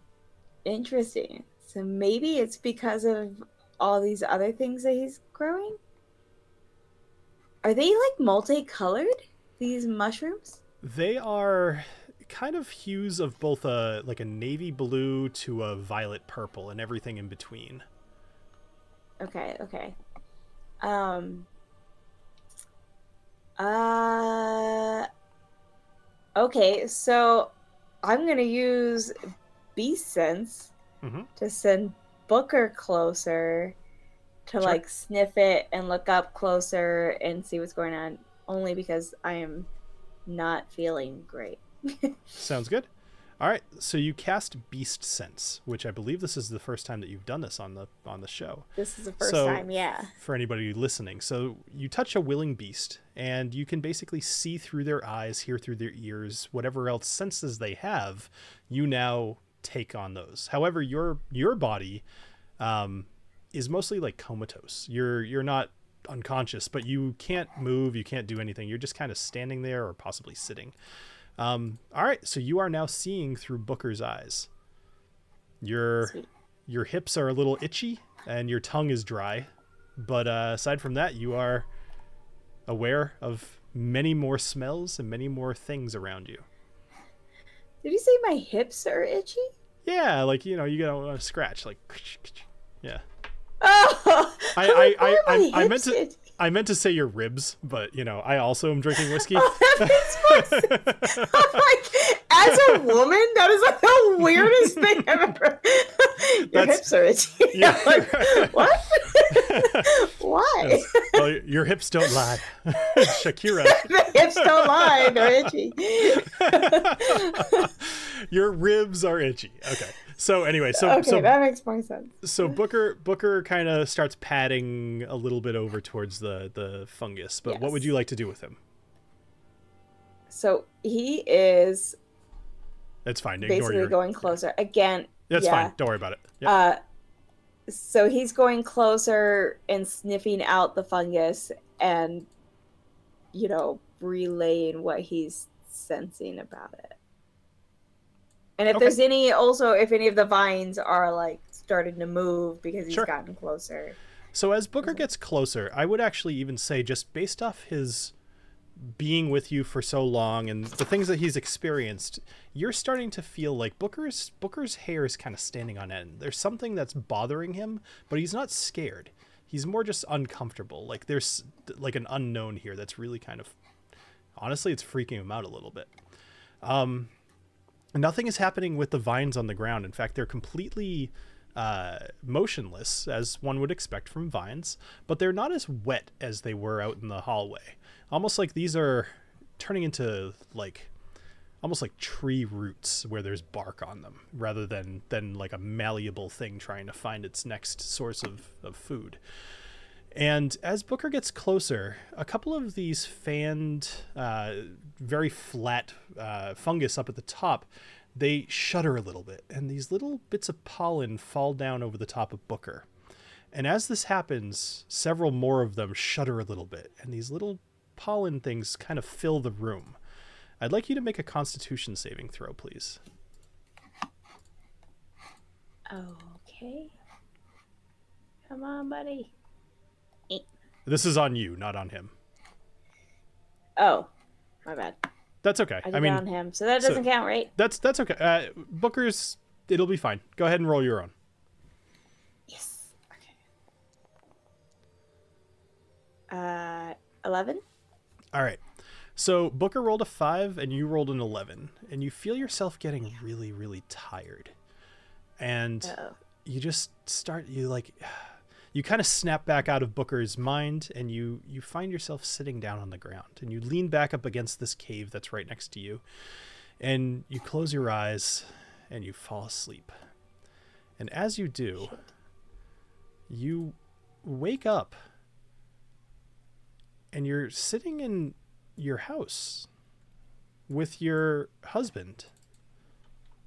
interesting. So maybe it's because of all these other things that he's growing. Are they like multicolored? These mushrooms?
They are kind of hues of both a like a navy blue to a violet purple and everything in between.
Okay, okay. Um uh Okay, so I'm to use beast sense
Mhm.
to send Booker closer to
Sure.
like sniff it and look up closer and see what's going on only because I am not feeling great.
Sounds good. All right, so you cast Beast Sense, which I believe this is the first time that you've done this on the on the show.
This is the first
So-
time, yeah.
For anybody listening, so you touch a willing beast, and you can basically see through their eyes, hear through their ears, whatever else senses they have. You now take on those. However, your your body um, is mostly like comatose. You're you're not unconscious, but you can't move, you can't do anything. You're just kind of standing there or possibly sitting. Um, all right, so you are now seeing through Booker's eyes. Your
Sweet.
your hips are a little itchy and your tongue is dry, but uh, aside from that, you are aware of many more smells and many more things around you.
Did you say my hips are itchy?
Yeah, like you know, you gotta uh, scratch, like yeah.
Oh,
I- I- I- I- I meant to-? I meant to say your ribs, but you know, I also am drinking whiskey.
Oh, that makes more sense. I'm like, as a woman, that is like the weirdest thing I've ever. Your
That's-
hips are itchy.
Yeah.
Like, what? Why?
well, your hips don't lie, Shakira.
the hips don't lie; they're itchy.
your ribs are itchy. Okay. So anyway, so
okay,
so
that makes more sense.
so Booker Booker kind of starts padding a little bit over towards the the fungus. But what would you like to do with him?
So he is
That's fine. Ignore
basically
your.
going closer again.
That's
yeah.
fine. Don't worry about it. Yep.
Uh, so he's going closer and sniffing out the fungus and, you know, relaying what he's sensing about it. And if
Okay.
there's any, also, if any of the vines are like starting to move because he's
Sure.
gotten closer.
So as Booker gets closer, I would actually even say just based off his being with you for so long and the things that he's experienced, you're starting to feel like Booker's Booker's hair is kind of standing on end. There's something that's bothering him, but he's not scared. He's more just uncomfortable. Like there's like an unknown here that's really kind of honestly it's freaking him out a little bit. Um nothing is happening with the vines on the ground. In fact, they're completely uh, motionless, as one would expect from vines, but they're not as wet as they were out in the hallway. Almost like these are turning into like almost like tree roots where there's bark on them rather than than like a malleable thing trying to find its next source of, of food and as Booker gets closer, a couple of these fanned, uh, very flat uh, fungus up at the top, they shudder a little bit, and these little bits of pollen fall down over the top of Booker. And as this happens, several more of them shudder a little bit, and these little pollen things kind of fill the room. I'd like you to make a Constitution saving throw, please.
Okay. Come on, buddy.
This is on you, not on him.
Oh, my bad.
That's okay.
I
I mean,
on him, so that doesn't count, right?
that's that's okay. Uh, Booker's, it'll be fine. Go ahead and roll your own.
Yes. Okay. Uh, eleven.
All right. So Booker rolled a five and you rolled an 11, and you feel yourself getting really, really tired. And
Oh.
you just start, you like, you kind of snap back out of Booker's mind and you, you find yourself sitting down on the ground and you lean back up against this cave that's right next to you. And you close your eyes and you fall asleep. And as you do, you wake up and you're sitting in your house with your husband,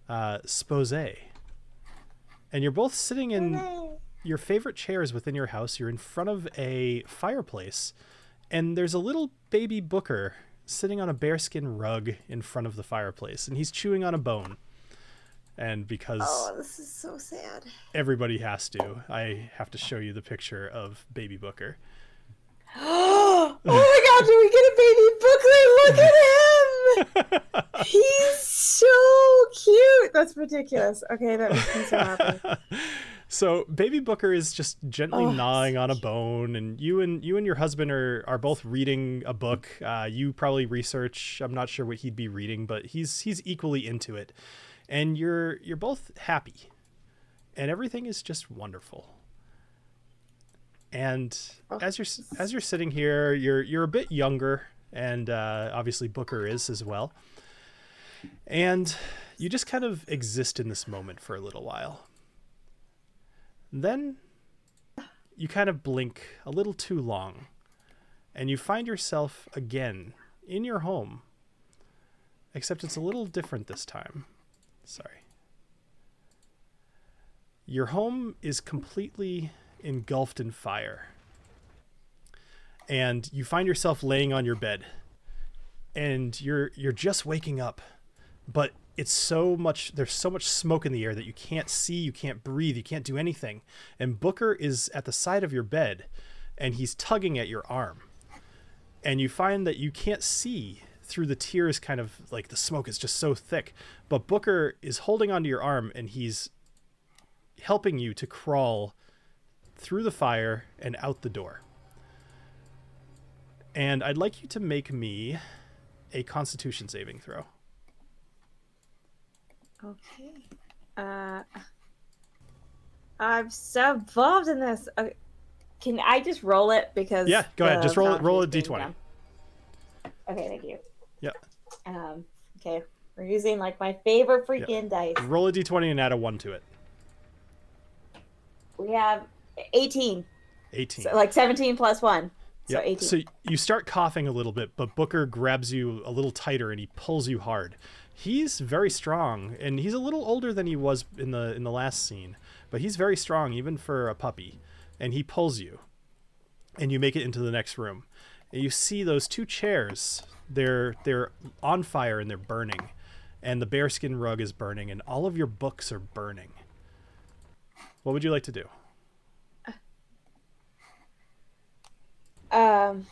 uh, Spose. And you're both sitting in your favorite chairs within your house. You're in front of a fireplace, and there's a little baby Booker sitting on a bearskin rug in front of the fireplace, and he's chewing on a bone. And because
Oh, this is so sad.
everybody has to, I have to show you the picture of baby Booker.
oh my god, do we get a baby Booker? Look at him! He's so cute. That's ridiculous. Okay, that makes me so happy.
So baby Booker is just gently
Oh,
gnawing on a bone, and you and you and your husband are are both reading a book. Uh, you probably research. I'm not sure what he'd be reading, but he's he's equally into it, and you're you're both happy, and everything is just wonderful. And
Oh,
as you're as you're sitting here, you're you're a bit younger, and uh, obviously Booker is as well. And you just kind of exist in this moment for a little while. Then you kind of blink a little too long, and you find yourself again in your home. Except it's a little different this time. Sorry. Your home is completely engulfed in fire. And you find yourself laying on your bed. and you're you're just waking up, but it's so much there's so much smoke in the air that you can't see, you can't breathe, you can't do anything. And Booker is at the side of your bed and he's tugging at your arm. And you find that you can't see through the tears kind of like the smoke is just so thick. But Booker is holding onto your arm and he's helping you to crawl through the fire and out the door. And I'd like you to make me a constitution saving throw.
Okay. Uh, I'm so involved in this. Uh, can I just roll it because?
Yeah, go ahead. Just roll it- roll a
boundary's being
D20.
done? Okay, thank you.
Yep.
Um. Okay, we're using like my favorite freaking dice.
Roll a d20 and add a 1 to it.
We have 18,
18.
so like 17 plus one, so
Yep.
18.
So you start coughing a little bit, but Booker grabs you a little tighter and he pulls you hard. He's very strong, and he's a little older than he was in the in the last scene, but he's very strong even for a puppy. And he pulls you, and you make it into the next room. And you see those two chairs. They're they're on fire and they're burning, and the bearskin rug is burning, and all of your books are burning. What would you like to do?
Um,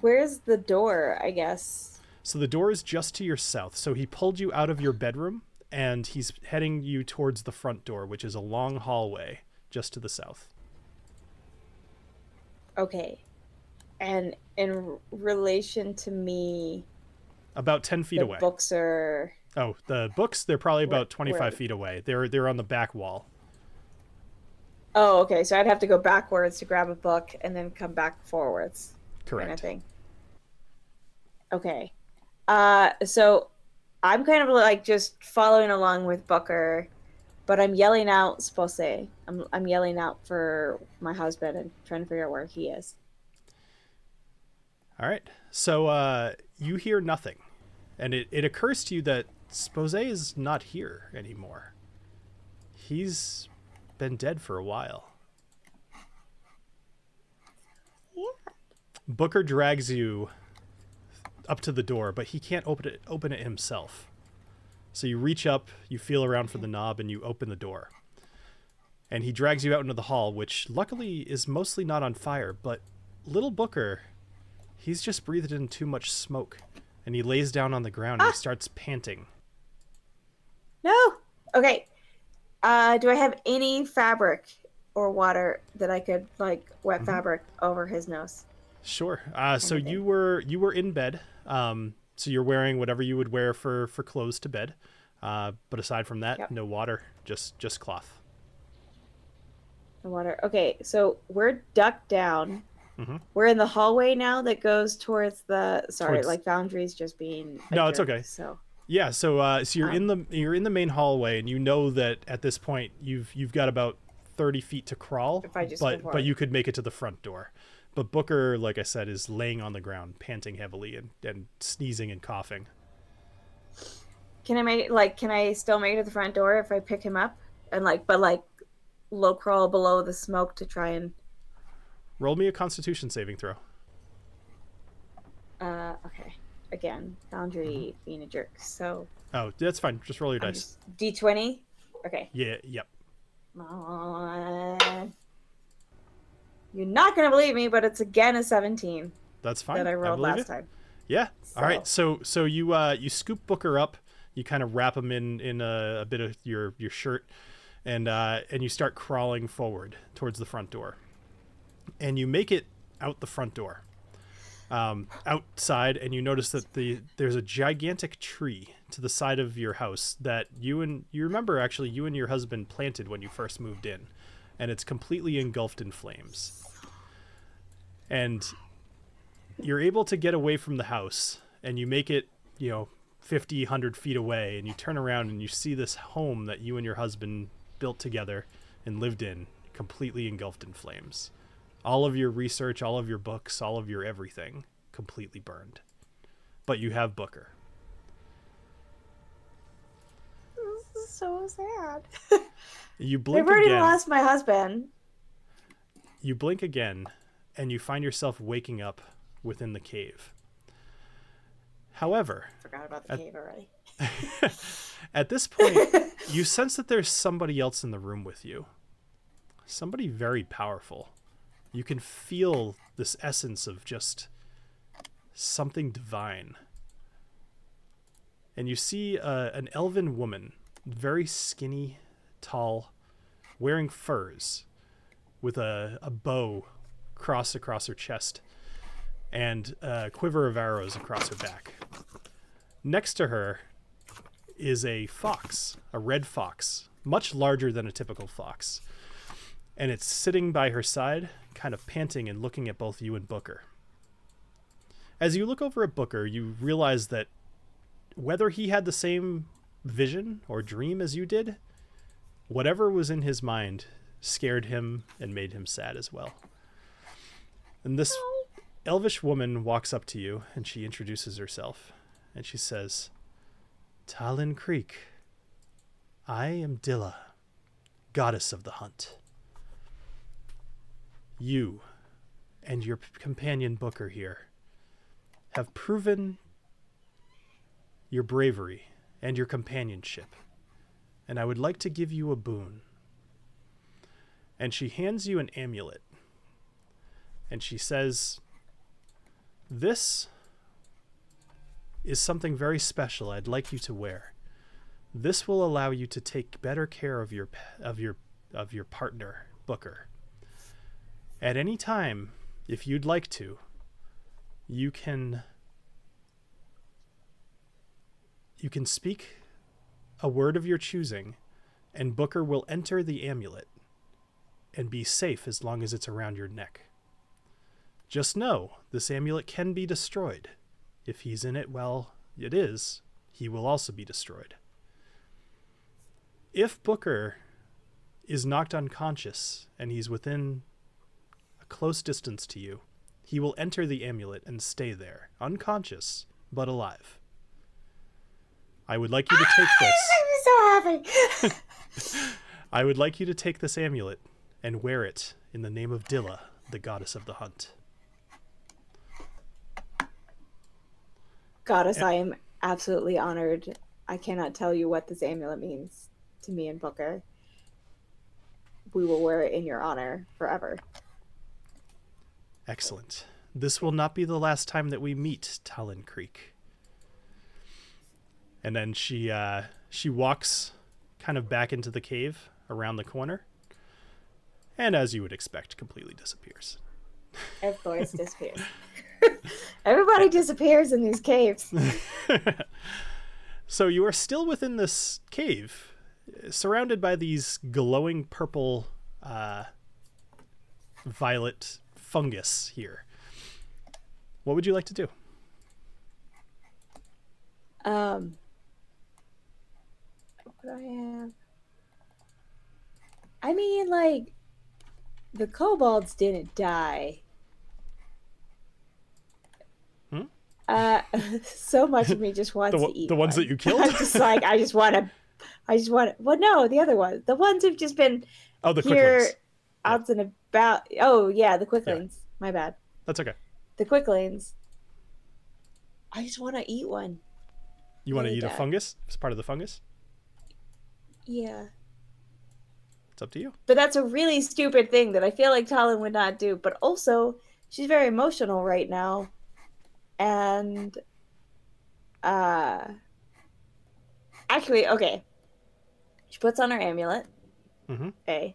where's the door? I guess.
So the door is just to your south. So he pulled you out of your bedroom and he's heading you towards the front door, which is a long hallway just to the south.
Okay, and in r- relation to me,
About 10 feet
the
away.
books are.
Oh, the books, they're probably about 25
where?
feet away. They're they're on the back wall.
Oh, okay. So I'd have to go backwards to grab a book and then come back forwards. Correct. Kind of thing. Okay. Uh, so I'm kind of like just following along with Booker, but I'm yelling out Spose. I'm I'm yelling out for my husband and trying to figure out where he is.
All right. So uh, you hear nothing. And it, it occurs to you that Spose is not here anymore. He's been dead for a while.
Yeah.
Booker drags you up to the door, but he can't open it open it himself. So you reach up, you feel around for the knob, and you open the door. And he drags you out into the hall, which luckily is mostly not on fire, but little Booker, he's just breathed in too much smoke. And he lays down on the ground and he starts panting.
No. Okay. Uh, do I have any fabric or water that I could like wet fabric over his nose?
Sure. Uh, so you were you were in bed. Um, so you're wearing whatever you would wear for for clothes to bed. Uh, but aside from that,
Yep.
no water, just just cloth.
The water. Okay, so we're ducked down.
Mhm.
We're in the hallway now that goes towards the. Sorry,
Towards-
like boundaries just being.
No, it's okay.
So
Yeah. So uh, so you're
Um,
in the you're in the main hallway, and you know that at this point you've you've got about thirty feet to crawl.
If I just
but but you could make it to the front door. But Booker, like I said, is laying on the ground, panting heavily and, and sneezing and coughing.
can I make like can I still make it to the front door if I pick him up and like but like low crawl below the smoke to try and
Roll me a Constitution saving throw.
uh okay again Foundry
Mm-hmm.
being a jerk so
Oh, that's fine. Just roll your
I'm
dice.
D twenty okay
Yeah. Yep.
Uh, you're not gonna believe me but it's again a seventeen
That's fine.
that I rolled
believe
last
it.
time.
Yeah. All right.
So-
So so you uh you scoop Booker up, you kind of wrap him in in a, a bit of your your shirt, and uh and you start crawling forward towards the front door, and you make it out the front door. Um, outside, and you notice that the there's a gigantic tree to the side of your house that you and you remember actually you and your husband planted when you first moved in, and it's completely engulfed in flames. And you're able to get away from the house and you make it, you know, 50, 100 feet away and you turn around and you see this home that you and your husband built together and lived in completely engulfed in flames. All of your research, all of your books, all of your everything completely burned. But you have Booker.
This is so sad.
You blink.
I've already
again.
lost my husband.
You blink again and you find yourself waking up within the cave. However,
Forgot about the
At-
cave already.
at this point, you sense that there's somebody else in the room with you. Somebody very powerful. You can feel this essence of just something divine. And you see uh, an elven woman, very skinny, tall, wearing furs, with a, a bow crossed across her chest and a quiver of arrows across her back. Next to her is a fox, a red fox, much larger than a typical fox. And it's sitting by her side, kind of panting and looking at both you and Booker. As you look over at Booker, you realize that whether he had the same vision or dream as you did, whatever was in his mind scared him and made him sad as well. And this elvish woman walks up to you and she introduces herself and she says, Talin Creek, I am Dyla, goddess of the hunt. You and your companion Booker here have proven your bravery and your companionship, and I would like to give you a boon. And she hands you an amulet, and she says, This is something very special I'd like you to wear. This will allow you to take better care of your of your of your partner, Booker. At any time, if you'd like to, you can you can speak a word of your choosing and Booker will enter the amulet and be safe as long as it's around your neck. Just know this amulet can be destroyed. If he's in it, well, it is. He will also be destroyed. If Booker is knocked unconscious and he's within a close distance to you, he will enter the amulet and stay there, unconscious, but alive. I would like you to take ah, this.
I'm so happy.
I would like you to take this amulet and wear it in the name of Dyla, the goddess of the hunt.
Goddess, I am absolutely honored. I cannot tell you what this amulet means to me and Booker. We will wear it in your honor forever.
Excellent. This will not be the last time that we meet Talin Creek. And then she uh, she walks kind of back into the cave around the corner, and as you would expect, completely disappears.
Of course, disappears. Everybody disappears in these caves.
So you are still within this cave, surrounded by these glowing purple, uh, violet fungus here. What would you like to do?
Um, what I have? I mean, like, the kobolds didn't die.
Hmm?
Uh, so much of me just wants
The,
to eat
the ones
one.
that you killed?
I'm just like, I just want to. I just want. To, well, no, the other ones. The ones who've just been
oh, the
here,
quicklings.
out and about. Oh yeah, the quicklings. My bad.
That's okay.
The quicklings. I just want to eat one.
You want to eat a fungus? It's part of the fungus.
Yeah.
It's up to you.
But that's a really stupid thing that I feel like Talin would not do. But also, she's very emotional right now. And uh actually, okay. She puts on her amulet.
Mhm.
A.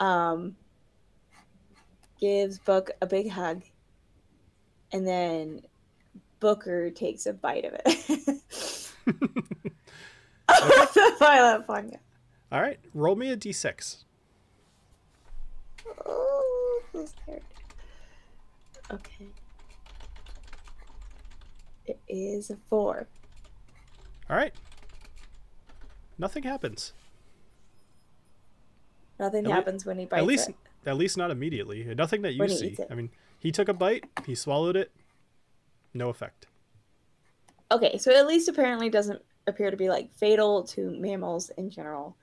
Um gives Book a big hug. And then Booker takes a bite of it. the violet fungus.
All right, roll me a d6.
Oh. Okay. It is a four.
All right. Nothing happens.
Nothing
At
happens when he bites
at least,
it.
at least not immediately. Nothing that you
When he
see. I mean, he took a bite. He swallowed it. No effect.
Okay, so at least apparently doesn't appear to be like fatal to mammals in general.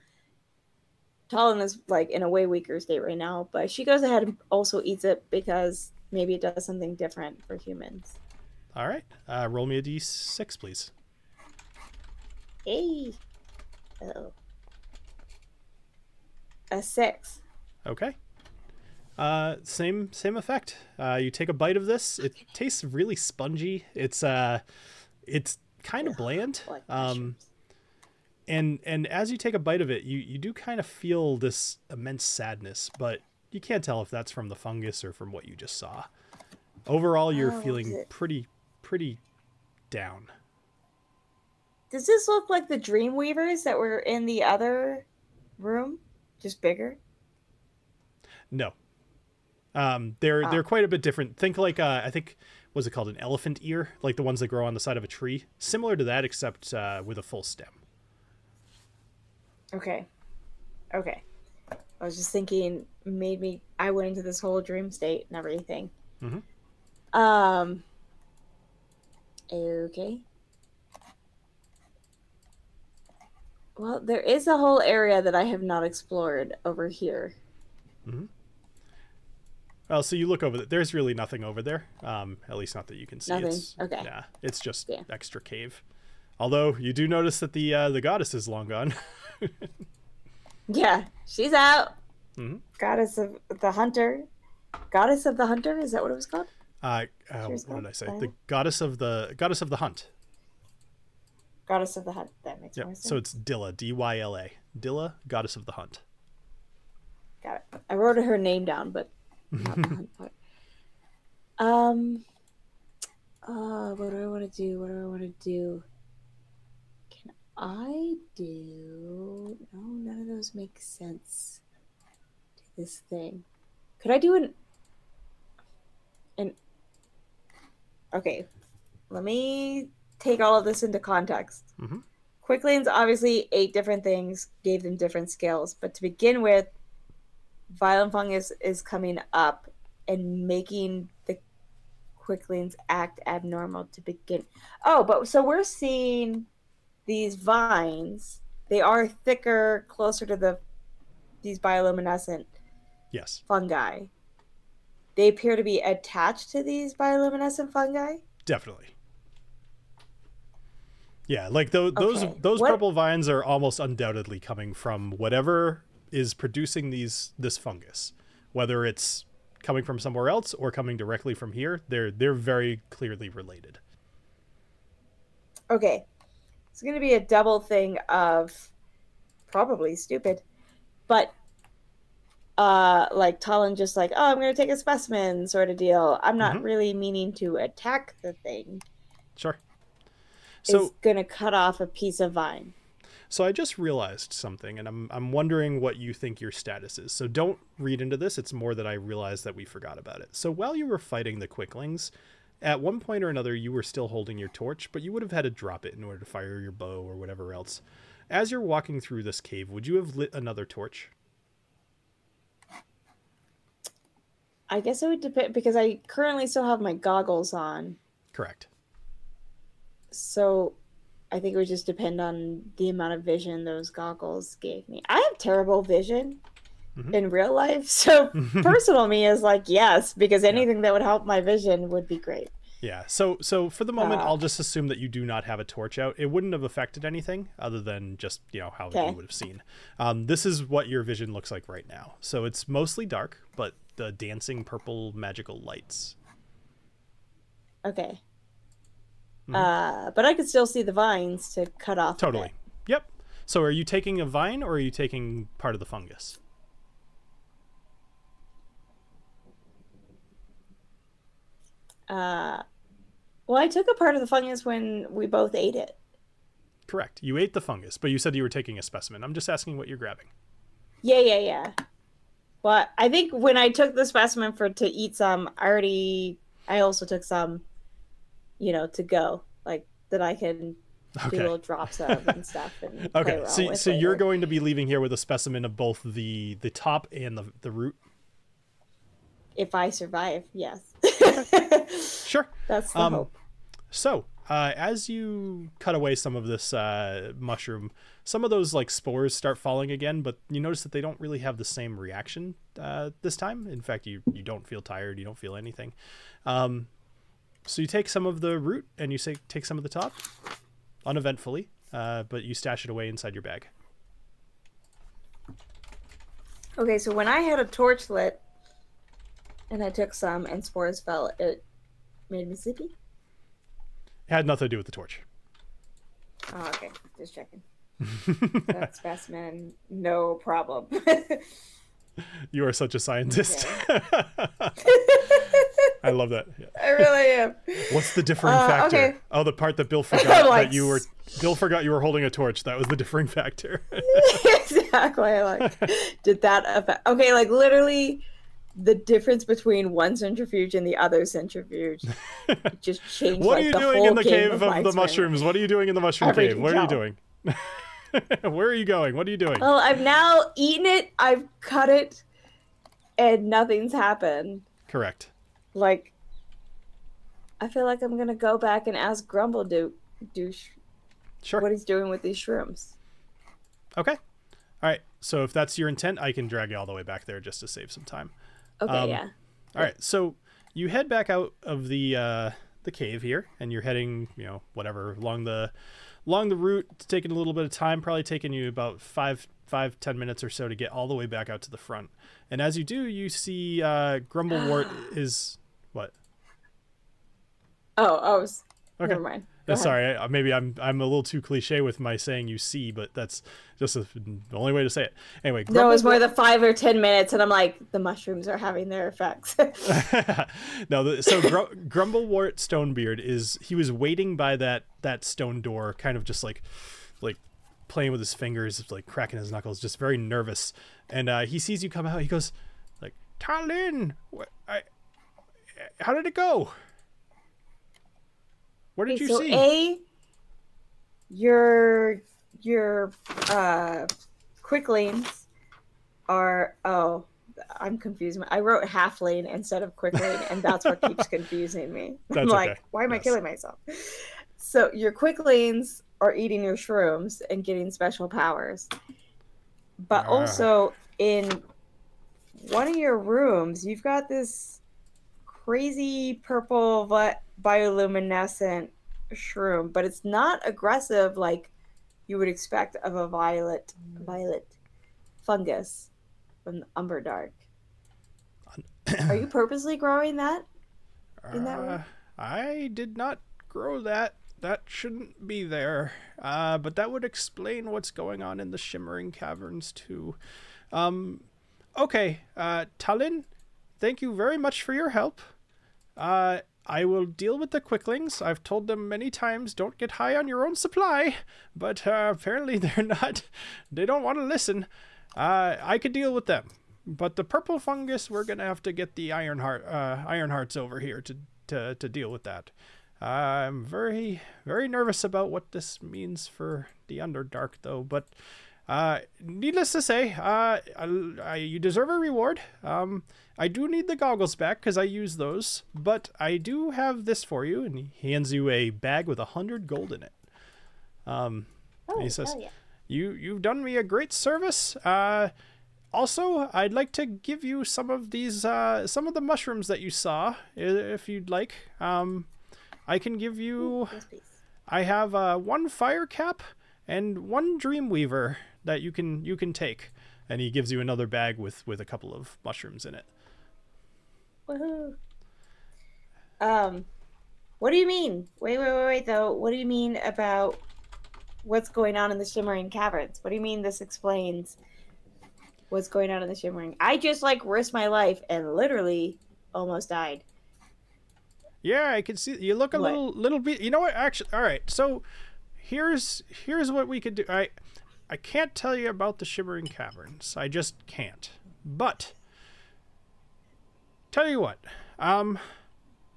Talin is like in a way weaker state right now, but she goes ahead and also eats it because maybe it does something different for humans.
All right. Uh, roll me a d6, please.
Hey. Oh. A six.
Okay. Uh, same same effect. Uh, you take a bite of this. It tastes really spongy. It's uh, it's kind of bland. Um, and and as you take a bite of it, you you do kind of feel this immense sadness, but you can't tell if that's from the fungus or from what you just saw. Overall, you're
Oh,
feeling pretty pretty down.
Does this look like the Dreamweavers that were in the other room? Just bigger?
No. Um, they're
Ah.
they're quite a bit different. Think like uh, I think was it called an elephant ear, like the ones that grow on the side of a tree, similar to that except uh, with a full stem.
Okay. Okay. I was just thinking, made me. I went into this whole dream state and everything.
Mhm.
Um. Okay. Well, there is a whole area that I have not explored over here. Hmm.
Well, so you look over there. There's really nothing over there. Um, at least not that you can see.
Nothing?
It's,
Okay.
Yeah, it's just
Yeah.
extra cave. Although you do notice that the uh, the goddess is long gone.
Yeah, she's out.
Mhm.
Goddess of the hunter. Goddess of the hunter. Is that what it was called?
Uh, uh, what did I say? The goddess of the goddess of the hunt.
Goddess of the hunt. That makes
Yep.
more sense.
So it's Dyla, D Y L A, Dyla, goddess of the hunt.
Got it. I wrote her name down, but not the hunt part. Um. Uh, what do I want to do? What do I want to do? Can I do? No, none of those make sense. To this thing, could I do an? An. Okay, let me take all of this into context.
Mhm.
Quicklings obviously ate different things, gave them different skills, but to begin with, violet fungus is coming up and making the quicklings act abnormal to begin. Oh, but so we're seeing these vines. They are thicker, closer to the these bioluminescent
Yes,
fungi. They appear to be attached to these bioluminescent fungi.
definitely. Yeah, like those those
Okay.
those
What-
purple vines are almost undoubtedly coming from whatever is producing these this fungus, whether it's coming from somewhere else or coming directly from here. They're they're very clearly related.
Okay. It's going to be a double thing of probably stupid, but uh like Talin just like, "Oh, I'm going to take a specimen" sort of deal. I'm not
Mhm.
really meaning to attack the thing.
Sure. So
is to cut off a piece of vine.
So I just realized something, and I'm I'm wondering what you think your status is. So don't read into this. It's more that I realized that we forgot about it. So while you were fighting the quicklings, at one point or another, you were still holding your torch, but you would have had to drop it in order to fire your bow or whatever else. As you're walking through this cave, would you have lit another torch?
I guess it would depend because I currently still have my goggles on.
Correct.
So I think it would just depend on the amount of vision those goggles gave me. I have terrible vision
Mhm.
in real life. So personal me is like, yes, because anything that would help my vision would be great.
Yeah. So so for the moment,
Uh,
I'll just assume that you do not have a torch out. It wouldn't have affected anything other than just you know how
Okay.
you would have seen. Um, this is what your vision looks like right now. So it's mostly dark, but the dancing purple magical lights.
Okay.
Mhm.
Uh, but I could still see the vines to cut off.
Totally.
bit.
Yep. So are you taking a vine or are you taking part of the fungus?
Uh, well, I took a part of the fungus when we both ate it.
Correct. You ate the fungus, but you said you were taking a specimen. I'm just asking what you're grabbing.
Yeah, yeah, yeah. Well, I think when I took the specimen for to eat some, I already I also took some, you know, to go like that I can do little drops of and stuff. And
Okay. So so you're going to be leaving here with a specimen of both the the top and the the root.
if I survive, yes.
Sure.
That's the
Um,
hope.
So, uh, as you cut away some of this uh, mushroom, some of those like spores start falling again, but you notice that they don't really have the same reaction uh, this time. In fact, you you don't feel tired, you don't feel anything. Um, so you take some of the root and you say take some of the top, uneventfully, uh, but you stash it away inside your bag.
Okay, so when I had a torch lit and I took some and spores fell, it made me sleepy.
It had nothing to do with the torch.
Oh, okay. Just checking. That specimen, no problem.
You are such a scientist. I love that. Yeah.
I really am.
What's the differing
Uh,
factor?
okay.
Oh, the part that Bill forgot
Like
that you were. Bill forgot you were holding a torch. That was the differing factor.
exactly. Like, did that affect? Okay, like literally, the difference between one centrifuge and the other centrifuge just changed.
what
like,
are you doing in the cave of,
my
the mushrooms? What are you doing in the mushroom cave? What are you doing? Where are you going? What are you doing?
Well, I've now eaten it. I've cut it, and nothing's happened.
Correct.
Like, I feel like I'm gonna go back and ask Grumble do do
Sure.
what he's doing with these shrooms.
Okay. All right. So if that's your intent, I can drag you all the way back there just to save some time.
Okay,
Um,
yeah.
All right. So you head back out of the uh, the cave here, and you're heading, you know, whatever along the along the route. It's taking a little bit of time, probably taking you about five five ten minutes or so to get all the way back out to the front. And as you do, you see uh, Grumblewort is what?
Oh, I was.
Okay.
Never mind. Go ahead.
sorry, I- maybe I'm I'm a little too cliche with my saying you see, but that's just a, the only way to say it. Anyway,
No, it was more than five or ten minutes, and I'm like, the mushrooms are having their effects.
no, the, so Gr- Grumblewort Stonebeard is he was waiting by that that stone door, kind of just like like playing with his fingers, like cracking his knuckles, just very nervous. And uh, he sees you come out. He goes like, "Talin, wh- I, how did it go? What did
Okay,
you
so
see?"
A, your your uh quicklings are oh I'm confused. I wrote halfling instead of quickling, and that's what keeps confusing me. I'm like,
okay.
why am I killing myself? So your quicklings are eating your shrooms and getting special powers. But
Ah.
also in one of your rooms, you've got this crazy purple vi- bioluminescent shroom, but it's not aggressive like you would expect of a violet violet fungus from the Underdark. Are you purposely growing that? in that room?
Uh, I did not grow that. That shouldn't be there. Uh, but that would explain what's going on in the Shimmering Caverns too. Um, okay, uh, Talin, thank you very much for your help. Uh, I will deal with the quicklings. I've told them many times don't get high on your own supply, but uh, apparently they're not. They don't want to listen. Uh, I could deal with them, but the purple fungus, we're gonna have to get the iron heart, uh, iron hearts over here to to to deal with that. I'm very very nervous about what this means for the Underdark, though. But uh, needless to say, uh, I, I, you deserve a reward. Um, I do need the goggles back because I use those, but I do have this for you, and he hands you a bag with a hundred gold in it. Um,
Oh,
he says,
yeah.
you you've done me a great service. Uh, also, I'd like to give you some of these uh, some of the mushrooms that you saw, if you'd like. Um, I can give you.
Yes.
I have uh, one fire cap and one dreamweaver that you can you can take, and he gives you another bag with with a couple of mushrooms in it.
Woohoo. Um, what do you mean? Wait, wait, wait, wait, though. What do you mean about what's going on in the Shimmering Caverns? What do you mean this explains what's going on in the Shimmering? I just like risked my life and literally almost died.
Yeah, I can see you look a
What?
little little bit. You know what? Actually, all right. So here's here's what we could do. I I can't tell you about the Shimmering Caverns. I just can't. But tell you what. Um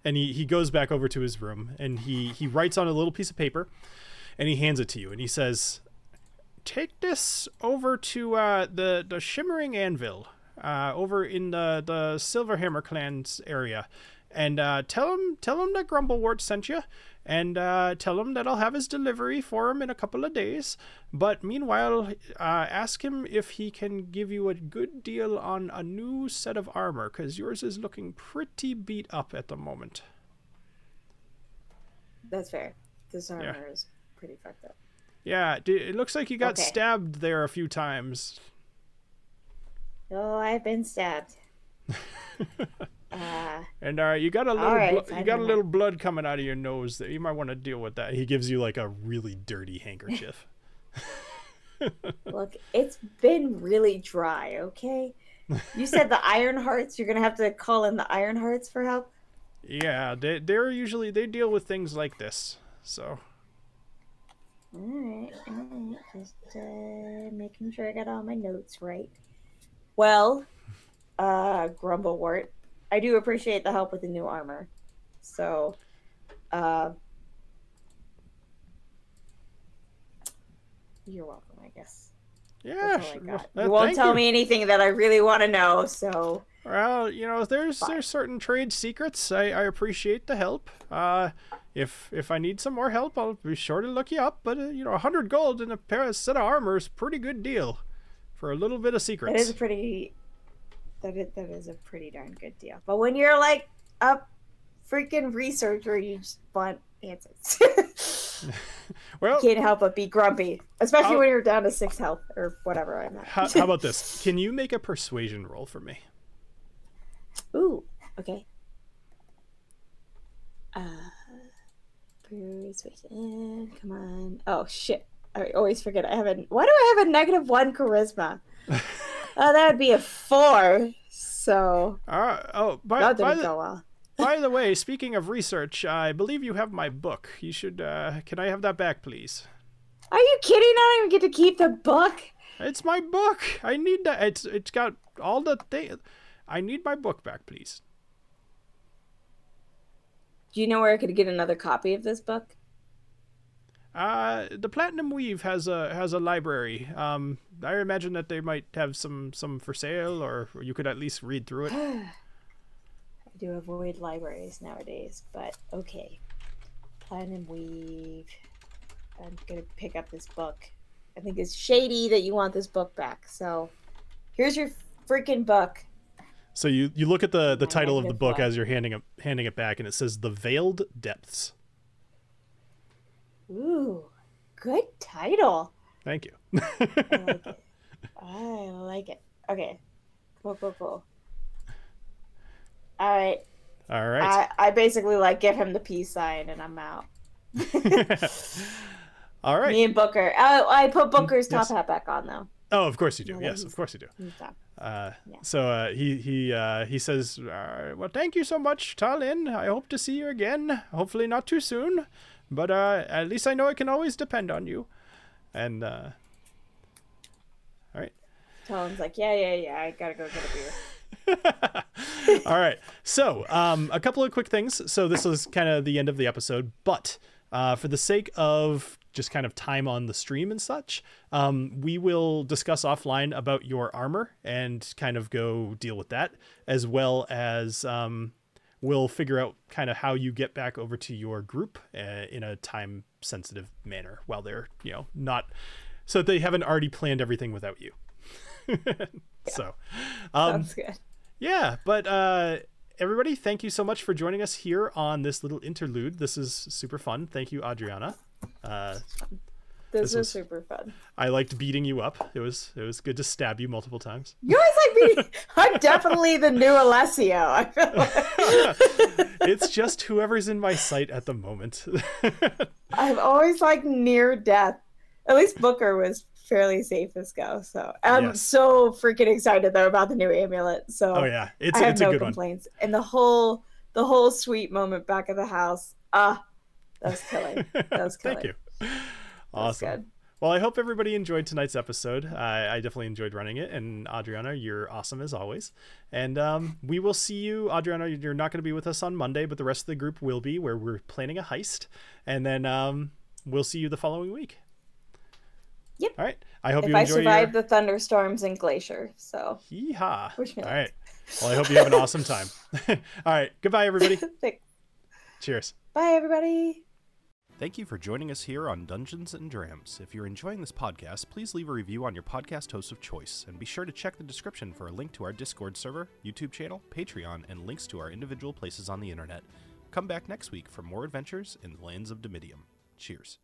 and he, he goes back over to his room and he he writes on a little piece of paper and he hands it to you and he says take this over to uh, the the shimmering anvil uh, over in the the silverhammer clan's area and uh, tell him tell him that grumblewort sent you and uh, tell him that i'll have his delivery for him in a couple of days but meanwhile uh, ask him if he can give you a good deal on a new set of armor because yours is looking pretty beat up at the moment
That's fair. This armor is pretty fucked up.
Yeah, it looks like you got
Okay.
stabbed there a few times.
Oh, I've been stabbed. uh,
And uh, you got a little,
right,
blo- you got a little blood coming out of your nose. That you might want to deal with that. He gives you like a really dirty handkerchief.
look, it's been really dry. Okay. You said the Iron Hearts. You're gonna have to call in the Iron Hearts for help.
yeah, they they're usually they deal with things like this. So
All right, all right. Just uh, making sure I got all my notes right. Well, uh, Grumblewort, I do appreciate the help with the new armor. So, uh, you're welcome, I guess.
yeah. Uh,
you won't tell
you.
me anything that I really want to know, so
Well, you know, there's
Fine.
there's certain trade secrets. I, I appreciate the help. Uh, if if I need some more help, I'll be sure to look you up. But uh, you know, a hundred gold and a pair of set of armor is pretty good deal for a little bit of secrets.
that is a pretty that is, that is a pretty darn good deal. But when you're like a freaking researcher, you just want answers.
well, you
can't help but be grumpy, especially
I'll-
when you're down to six health or whatever I'm at.
how, how about this? Can you make a persuasion roll for me?
Ooh, okay. Uh, persuasion. Come on. Oh shit! I always forget. I have a. Why do I have a negative one charisma? Oh, that would be a four. So
Uh, oh, by,
that didn't
the,
go well.
by the way, speaking of research, I believe you have my book. You should. Uh, can I have that back, please?
Are you kidding? I don't even get to keep the book.
It's my book. I need that. It's it's got all the thing. I need my book back, please.
Do you know where I could get another copy of this book?
Uh, the Platinum Weave has a has a library. Um, I imagine that they might have some some for sale, or you could at least read through it.
I do avoid libraries nowadays, but okay. Platinum Weave. I'm gonna pick up this book. I think it's shady that you want this book back. So here's your freaking book.
So you you look at the the title of the
negative
book as you're handing it handing it back, and it says "The Veiled Depths."
Ooh, good title.
Thank you.
I like it. I like it. Okay. Cool, cool, cool. All right.
all right.
I, I basically like give him the peace sign and I'm out.
all right.
Me and Booker. Oh, I put Booker's top
yes.
hat back on though.
Oh, of course you do.
No,
Yes, of course you do. Uh,
Yeah.
So uh, he he uh, he says, uh, "Well, thank you so much, Talin. I hope to see you again. Hopefully not too soon, but uh, at least I know I can always depend on you." And uh, all right,
Talin's like, yeah, yeah, yeah. I gotta go get a beer.
all right. So um, a couple of quick things. So this is kind of the end of the episode, but uh, for the sake of just kind of time on the stream and such, um, we will discuss offline about your armor and kind of go deal with that, as well as um, we'll figure out kind of how you get back over to your group uh, in a time sensitive manner while they're you know not so they haven't already planned everything without you. so, um,
Sounds good.
yeah, but uh, everybody, thank you so much for joining us here on this little interlude. This is super fun. Thank you, Adriana. Uh,
This,
this
was, super fun.
I liked beating you up. It was it was good to stab you multiple times.
You always like me. I'm definitely the new Alessio. I feel like.
it's just whoever's in my sight at the moment.
I'm always like near death. At least Booker was fairly safe as go. So I'm
Yes.
so freaking excited though about the new amulet. So
oh yeah, it's
I have
it's a
no
good one.
complaints. And the whole the whole sweet moment back of the house. Ah, that was killing. That was killing.
Thank you. Awesome.
good.
Well, I hope everybody enjoyed tonight's episode. I, I definitely enjoyed running it, and Adriana, you're awesome as always. And um, we will see you, Adriana. You're not going to be with us on Monday, but the rest of the group will be, where we're planning a heist, and then um, we'll see you the following week.
Yep.
All right. I hope
If
you
I survive
your.
the thunderstorms and Glacier, so
Hee-haw.
Wish me
All right. Well, I hope you have an awesome time. All right. Goodbye, everybody. Cheers.
Bye everybody.
Thank you for joining us here on Dungeons and Drams. If you're enjoying this podcast, please leave a review on your podcast host of choice, and be sure to check the description for a link to our Discord server, YouTube channel, Patreon, and links to our individual places on the internet. come back next week for more adventures in the lands of Dimidium. Cheers.